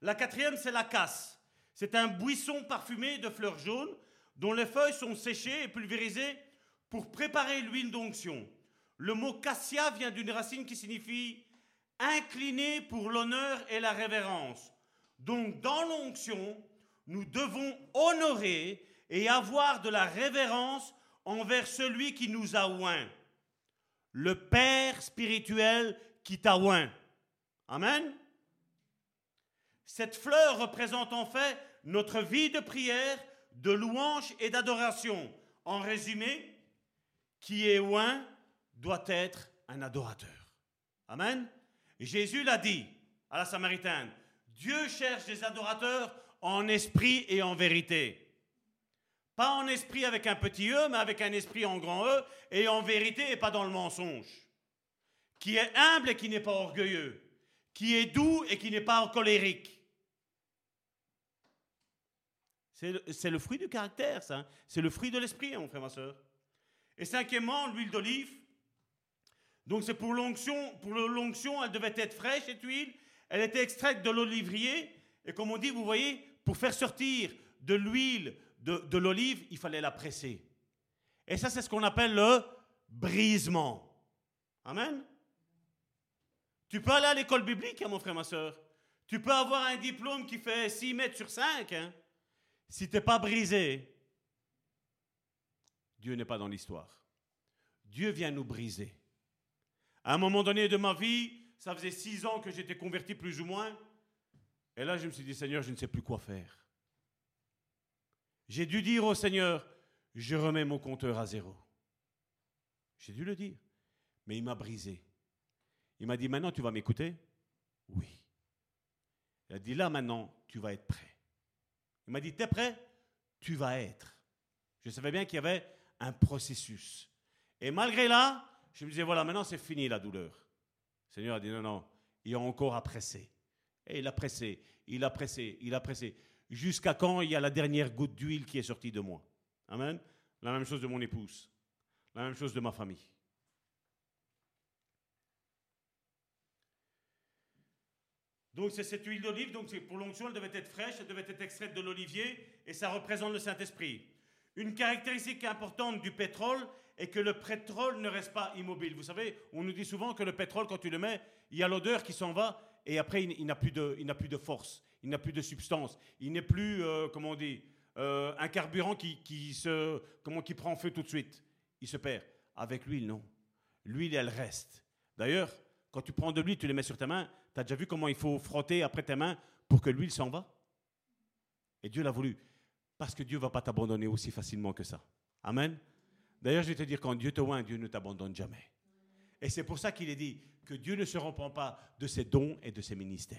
La quatrième, c'est la casse. C'est un buisson parfumé de fleurs jaunes dont les feuilles sont séchées et pulvérisées pour préparer l'huile d'onction. Le mot cassia vient d'une racine qui signifie incliner pour l'honneur et la révérence. Donc dans l'onction, nous devons honorer et avoir de la révérence envers celui qui nous a oint, le Père spirituel qui t'a oint. Amen. Cette fleur représente en fait notre vie de prière, de louange et d'adoration. En résumé, qui est loin doit être un adorateur. Amen. Jésus l'a dit à la Samaritaine, Dieu cherche des adorateurs en esprit et en vérité. Pas en esprit avec un petit E, mais avec un esprit en grand E, et en vérité et pas dans le mensonge. Qui est humble et qui n'est pas orgueilleux. Qui est doux et qui n'est pas colérique. C'est le, fruit du caractère, ça. Hein. C'est le fruit de l'esprit, hein, mon frère, ma soeur. Et cinquièmement, l'huile d'olive. Donc c'est pour l'onction, pour l'onction, elle devait être fraîche cette huile. Elle était extraite de l'olivrier. Et comme on dit, vous voyez, pour faire sortir de l'huile de, l'olive, il fallait la presser. Et ça, c'est ce qu'on appelle le brisement. Amen. Tu peux aller à l'école biblique, hein, mon frère, ma soeur. Tu peux avoir un diplôme qui fait 6 mètres sur 5. Hein. Si tu n'es pas brisé, Dieu n'est pas dans l'histoire. Dieu vient nous briser. À un moment donné de ma vie, ça faisait six ans que j'étais converti plus ou moins. Et là, je me suis dit, Seigneur, je ne sais plus quoi faire. J'ai dû dire au Seigneur, je remets mon compteur à zéro. J'ai dû le dire. Mais il m'a brisé. Il m'a dit, maintenant tu vas m'écouter? Oui. Il a dit, là maintenant, tu vas être prêt. Il m'a dit, tu es prêt? Tu vas être. Je savais bien qu'il y avait un processus. Et malgré là, je me disais, voilà, maintenant c'est fini la douleur. Le Seigneur a dit, non, non, il y a encore à presser. Et il a pressé, il a pressé, il a pressé. Jusqu'à quand il y a la dernière goutte d'huile qui est sortie de moi? Amen. La même chose de mon épouse. La même chose de ma famille. Donc c'est cette huile d'olive, donc pour l'onction, elle devait être fraîche, elle devait être extraite de l'olivier, et ça représente le Saint-Esprit. Une caractéristique importante du pétrole est que le pétrole ne reste pas immobile. Vous savez, on nous dit souvent que le pétrole, quand tu le mets, il y a l'odeur qui s'en va et après, il, n'a plus, de, plus de force, il n'a plus de substance, il n'est plus, euh, comment on dit, euh, un carburant qui, se, comment, qui prend feu tout de suite. Il se perd. Avec l'huile, non. L'huile, elle reste. D'ailleurs, quand tu prends de l'huile, tu les mets sur ta main, tu as déjà vu comment il faut frotter après tes mains pour que l'huile s'en va? Et Dieu l'a voulu. Parce que Dieu ne va pas t'abandonner aussi facilement que ça. Amen. D'ailleurs, je vais te dire, quand Dieu te oint, Dieu ne t'abandonne jamais. Et c'est pour ça qu'il est dit que Dieu ne se reprend pas de ses dons et de ses ministères.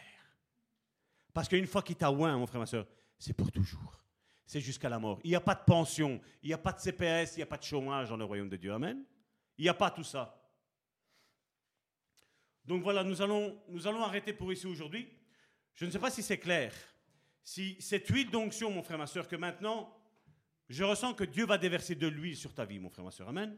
Parce qu'une fois qu'il t'a oint, mon frère, ma soeur, c'est pour toujours. C'est jusqu'à la mort. Il n'y a pas de pension, il n'y a pas de CPS, il n'y a pas de chômage dans le royaume de Dieu. Amen. Il n'y a pas tout ça. Donc voilà, nous allons, nous allons arrêter pour ici aujourd'hui. Je ne sais pas si c'est clair si cette huile d'onction, mon frère, ma soeur, que maintenant, je ressens que Dieu va déverser de l'huile sur ta vie, mon frère, ma soeur. Amen.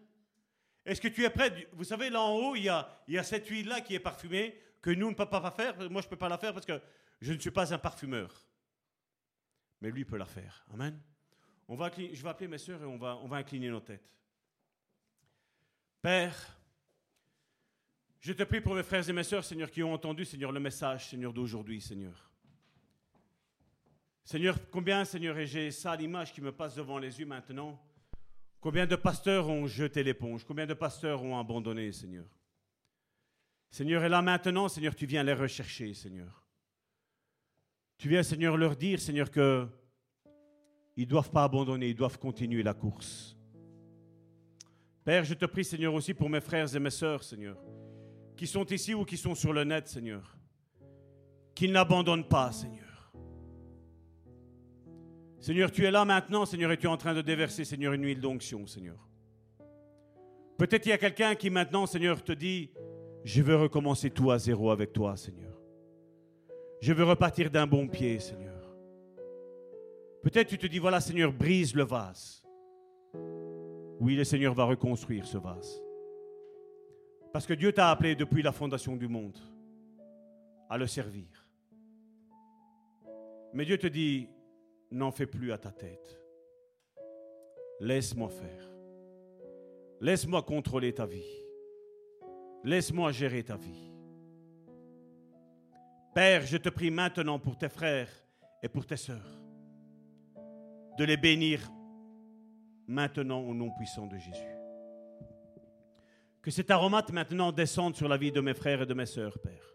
Est-ce que tu es prêt? Vous savez, là en haut, il y a, il y a cette huile-là qui est parfumée, que nous ne pouvons pas faire. Moi, je ne peux pas la faire parce que je ne suis pas un parfumeur. Mais lui peut la faire. Amen. Je vais appeler mes soeurs et on va, on va incliner nos têtes. Père, je te prie pour mes frères et mes sœurs, Seigneur, qui ont entendu, Seigneur, le message, Seigneur, d'aujourd'hui, Seigneur. Seigneur, combien, Seigneur, et j'ai ça l'image qui me passe devant les yeux maintenant, combien de pasteurs ont jeté l'éponge, combien de pasteurs ont abandonné, Seigneur. Seigneur, et là maintenant, Seigneur, tu viens les rechercher, Seigneur. Tu viens, Seigneur, leur dire, Seigneur, que ils doivent pas abandonner, ils doivent continuer la course. Père, je te prie, Seigneur, aussi pour mes frères et mes sœurs, Seigneur, qui sont ici ou qui sont sur le net, Seigneur, qu'ils n'abandonnent pas, Seigneur. Seigneur, tu es là maintenant, Seigneur, et tu es en train de déverser, Seigneur, une huile d'onction, Seigneur. Peut-être il y a quelqu'un qui maintenant, Seigneur, te dit, je veux recommencer tout à zéro avec toi, Seigneur. Je veux repartir d'un bon pied, Seigneur. Peut-être tu te dis, voilà, Seigneur, brise le vase. Oui, le Seigneur va reconstruire ce vase. Parce que Dieu t'a appelé depuis la fondation du monde à le servir. Mais Dieu te dit, n'en fais plus à ta tête. Laisse-moi faire. Laisse-moi contrôler ta vie. Laisse-moi gérer ta vie. Père, je te prie maintenant pour tes frères et pour tes sœurs de les bénir maintenant au nom puissant de Jésus. Que cet aromate maintenant descende sur la vie de mes frères et de mes sœurs, Père.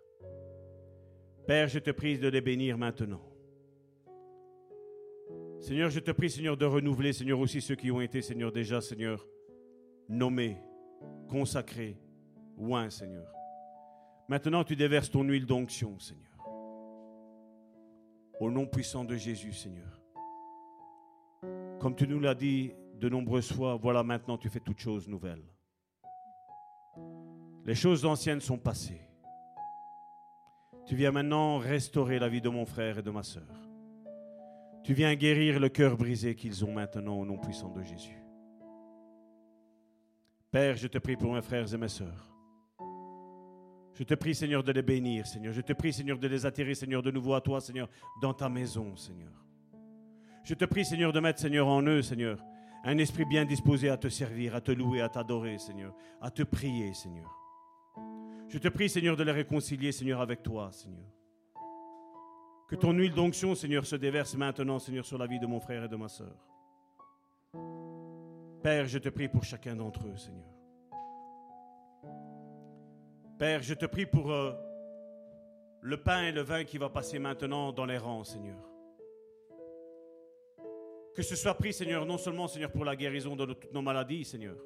Père, je te prie de les bénir maintenant. Seigneur, je te prie, Seigneur, de renouveler, Seigneur, aussi ceux qui ont été, Seigneur, déjà, Seigneur, nommés, consacrés, loin, Seigneur. Maintenant, tu déverses ton huile d'onction, Seigneur. Au nom puissant de Jésus, Seigneur. Comme tu nous l'as dit de nombreuses fois, voilà maintenant tu fais toutes choses nouvelles. Les choses anciennes sont passées. Tu viens maintenant restaurer la vie de mon frère et de ma sœur. Tu viens guérir le cœur brisé qu'ils ont maintenant au nom puissant de Jésus. Père, je te prie pour mes frères et mes sœurs. Je te prie, Seigneur, de les bénir, Seigneur. Je te prie, Seigneur, de les attirer, Seigneur, de nouveau à toi, Seigneur, dans ta maison, Seigneur. Je te prie, Seigneur, de mettre, Seigneur, en eux, Seigneur, un esprit bien disposé à te servir, à te louer, à t'adorer, Seigneur, à te prier, Seigneur. Je te prie, Seigneur, de les réconcilier, Seigneur, avec toi, Seigneur. Que ton huile d'onction, Seigneur, se déverse maintenant, Seigneur, sur la vie de mon frère et de ma sœur. Père, je te prie pour chacun d'entre eux, Seigneur. Père, je te prie pour euh, le pain et le vin qui va passer maintenant dans les rangs, Seigneur. Que ce soit pris, Seigneur, non seulement, Seigneur, pour la guérison de toutes nos maladies, Seigneur,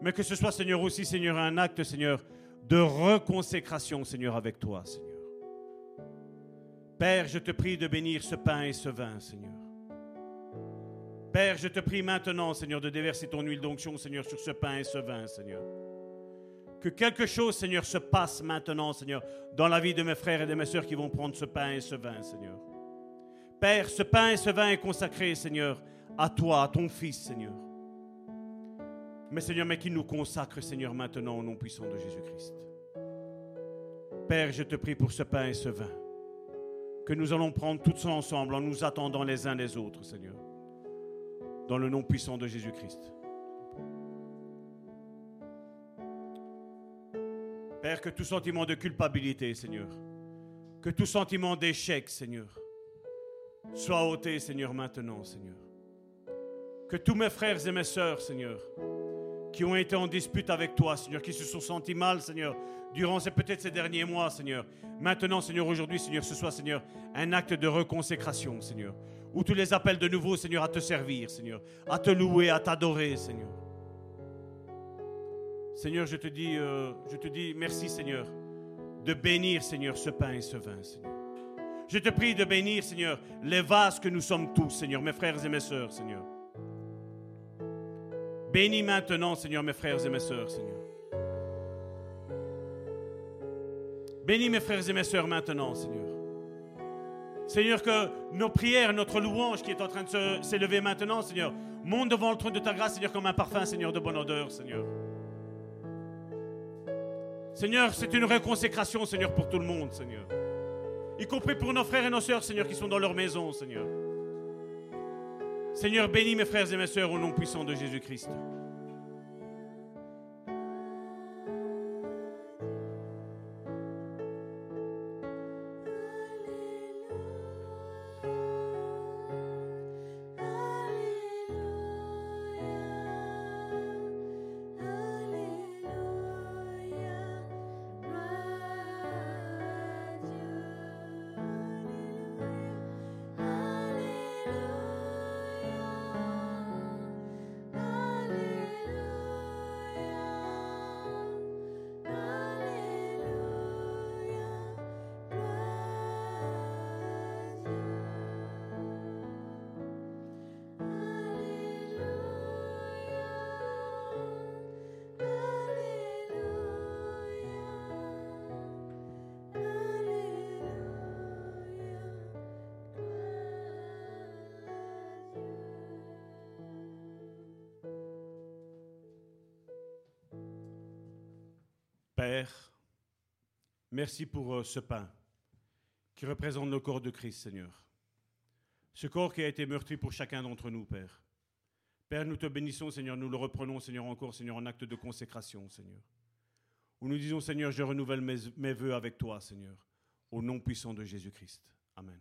mais que ce soit, Seigneur, aussi, Seigneur, un acte, Seigneur, de reconsécration, Seigneur, avec toi, Seigneur. Père, je te prie de bénir ce pain et ce vin, Seigneur. Père, je te prie maintenant, Seigneur, de déverser ton huile d'onction, Seigneur, sur ce pain et ce vin, Seigneur. Que quelque chose, Seigneur, se passe maintenant, Seigneur, dans la vie de mes frères et de mes sœurs qui vont prendre ce pain et ce vin, Seigneur. Père, ce pain et ce vin est consacré, Seigneur, à toi, à ton Fils, Seigneur. Mais Seigneur, mais qui nous consacre, Seigneur, maintenant au nom puissant de Jésus-Christ. Père, je te prie pour ce pain et ce vin, que nous allons prendre tous ensemble en nous attendant les uns les autres, Seigneur, dans le nom puissant de Jésus-Christ. Père, que tout sentiment de culpabilité, Seigneur, que tout sentiment d'échec, Seigneur, soit ôté, Seigneur, maintenant, Seigneur. Que tous mes frères et mes sœurs, Seigneur, qui ont été en dispute avec toi, Seigneur, qui se sont sentis mal, Seigneur, durant peut-être ces derniers mois, Seigneur. Maintenant, Seigneur, aujourd'hui, Seigneur, ce soit, Seigneur, un acte de reconsécration, Seigneur, où tu les appelles de nouveau, Seigneur, à te servir, Seigneur, à te louer, à t'adorer, Seigneur. Seigneur, je te dis, euh, je te dis merci, Seigneur, de bénir, Seigneur, ce pain et ce vin, Seigneur. Je te prie de bénir, Seigneur, les vases que nous sommes tous, Seigneur, mes frères et mes sœurs, Seigneur. Bénis maintenant, Seigneur, mes frères et mes sœurs, Seigneur. Bénis mes frères et mes sœurs maintenant, Seigneur. Seigneur, que nos prières, notre louange qui est en train de s'élever maintenant, Seigneur, monte devant le trône de ta grâce, Seigneur, comme un parfum, Seigneur, de bonne odeur, Seigneur. Seigneur, c'est une réconsécration, Seigneur, pour tout le monde, Seigneur. Y compris pour nos frères et nos sœurs, Seigneur, qui sont dans leur maison, Seigneur. Seigneur, bénis mes frères et mes sœurs au nom puissant de Jésus-Christ. Père, merci pour euh, ce pain qui représente le corps de Christ, Seigneur. Ce corps qui a été meurtri pour chacun d'entre nous, Père. Père, nous te bénissons, Seigneur, nous le reprenons, Seigneur, encore, Seigneur, en acte de consécration, Seigneur. Où nous disons, Seigneur, je renouvelle mes, mes voeux avec toi, Seigneur, au nom puissant de Jésus-Christ. Amen.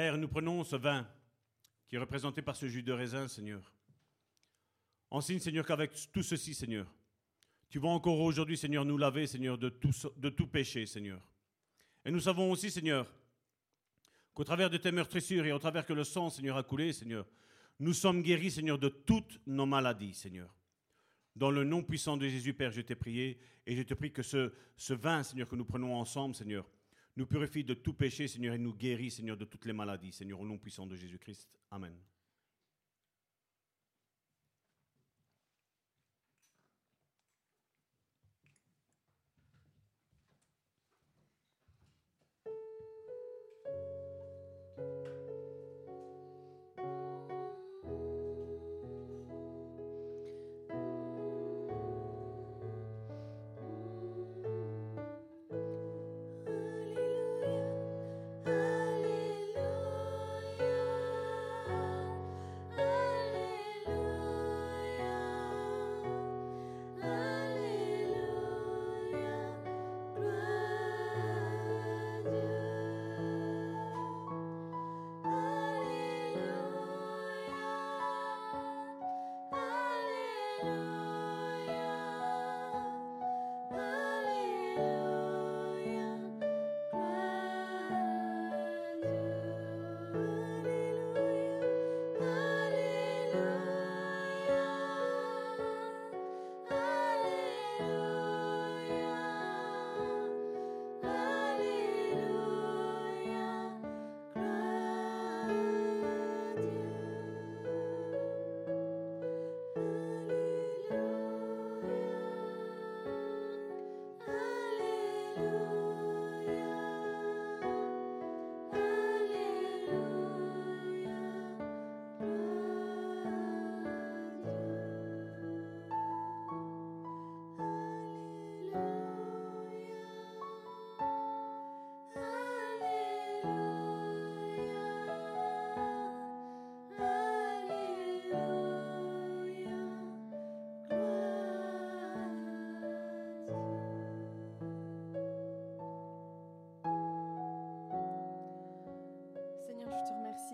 Père, nous prenons ce vin qui est représenté par ce jus de raisin, Seigneur. En signe, Seigneur, qu'avec tout ceci, Seigneur, tu vas encore aujourd'hui, Seigneur, nous laver, Seigneur, de tout, péché, Seigneur. Et nous savons aussi, Seigneur, qu'au travers de tes meurtrissures et au travers que le sang, Seigneur, a coulé, Seigneur, nous sommes guéris, Seigneur, de toutes nos maladies, Seigneur. Dans le nom puissant de Jésus, Père, je t'ai prié et je te prie que ce vin, Seigneur, que nous prenons ensemble, Seigneur, nous purifie de tout péché, Seigneur, et nous guérit, Seigneur, de toutes les maladies, Seigneur, au nom puissant de Jésus-Christ. Amen.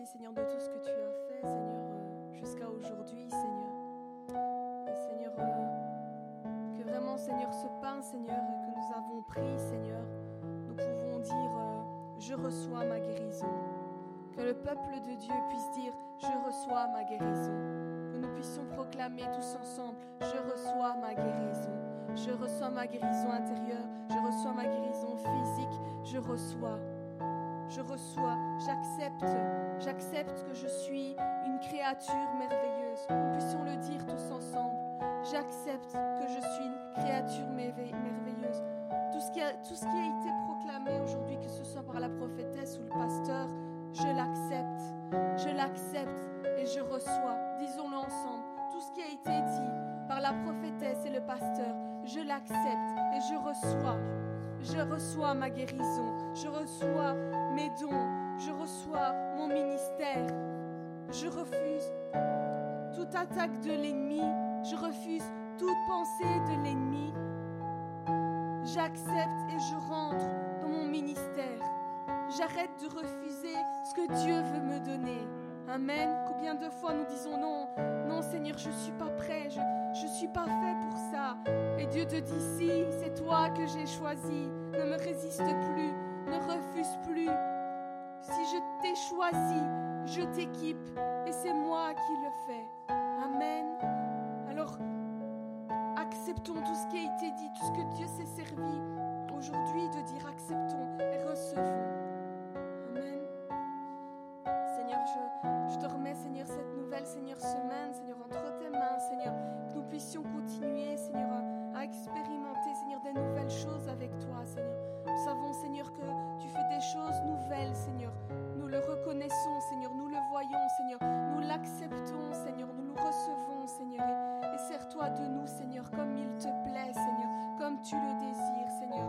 Seigneur, de tout ce que tu as fait, Seigneur, euh, jusqu'à aujourd'hui, Seigneur. Seigneur, euh, que vraiment, Seigneur, ce pain, Seigneur, que nous avons pris, Seigneur, nous pouvons dire, euh, je reçois ma guérison. Que le peuple de Dieu puisse dire, je reçois ma guérison. Que nous puissions proclamer tous ensemble, je reçois ma guérison. Je reçois ma guérison intérieure, je reçois ma guérison physique, je reçois. Je reçois, j'accepte, j'accepte que je suis une créature merveilleuse. Puissions le dire tous ensemble. J'accepte que je suis une créature merveilleuse. Tout ce qui a, tout ce qui a été proclamé aujourd'hui, que ce soit par la prophétesse ou le pasteur, je l'accepte. Je l'accepte et je reçois. Disons-le ensemble. Tout ce qui a été dit par la prophétesse et le pasteur, je l'accepte et je reçois. Je reçois ma guérison. Je reçois mes dons. Je reçois mon ministère. Je refuse toute attaque de l'ennemi. Je refuse toute pensée de l'ennemi. J'accepte et je rentre dans mon ministère. J'arrête de refuser ce que Dieu veut me donner. Amen. Combien de fois nous disons non, non Seigneur, je ne suis pas prêt, je ne suis pas fait pour ça. Et Dieu te dit, si, c'est toi que j'ai choisi. Ne me résiste plus, ne refuse plus. Si je t'ai choisi, je t'équipe et c'est moi qui le fais. Amen. Alors, acceptons tout ce qui a été dit, tout ce que Dieu s'est servi aujourd'hui de dire acceptons et recevons. Amen. Seigneur, je, te remets, Seigneur, cette nouvelle, Seigneur, semaine, Seigneur, entre tes mains, Seigneur, que nous puissions continuer, Seigneur, à, à expérimenter, Seigneur, des nouvelles choses avec toi, Seigneur. Nous savons, Seigneur, que tu fais des choses nouvelles, Seigneur. Nous le reconnaissons, Seigneur, nous le voyons, Seigneur. Nous l'acceptons, Seigneur, nous le recevons, Seigneur. Et, et sers-toi de nous, Seigneur, comme il te plaît, Seigneur, comme tu le désires, Seigneur.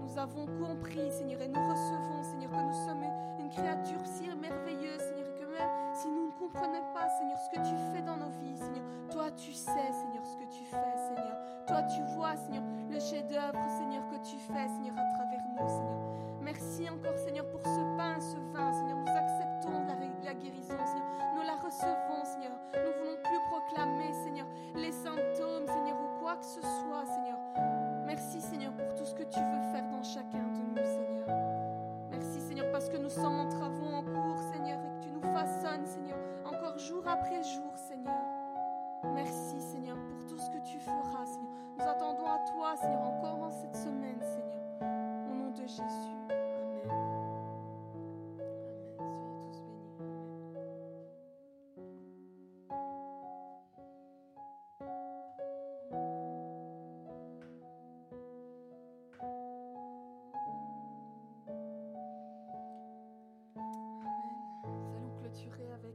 Nous avons compris, Seigneur, et nous recevons, Seigneur, que nous sommes une créature si merveilleuse, Seigneur, que même si nous ne comprenons pas, Seigneur, ce que tu fais dans nos vies, Seigneur, toi tu sais, Seigneur, ce que tu fais, Seigneur. Toi tu vois, Seigneur, le chef-d'œuvre, Seigneur, que tu fais, Seigneur, à travers Merci encore, Seigneur, pour ce pain, ce vin, Seigneur. Nous acceptons la, guérison, Seigneur. Nous la recevons, Seigneur. Nous voulons plus proclamer, Seigneur, les symptômes, Seigneur, ou quoi que ce soit, Seigneur. Merci, Seigneur, pour tout ce que tu veux faire dans chacun de nous, Seigneur. Merci, Seigneur, parce que nous sommes en travaux en cours, Seigneur, et que tu nous façonnes, Seigneur, encore jour après jour, Seigneur. Merci, Seigneur, pour tout ce que tu feras, Seigneur. Nous attendons à toi, Seigneur, encore en cette semaine, Seigneur de Jésus.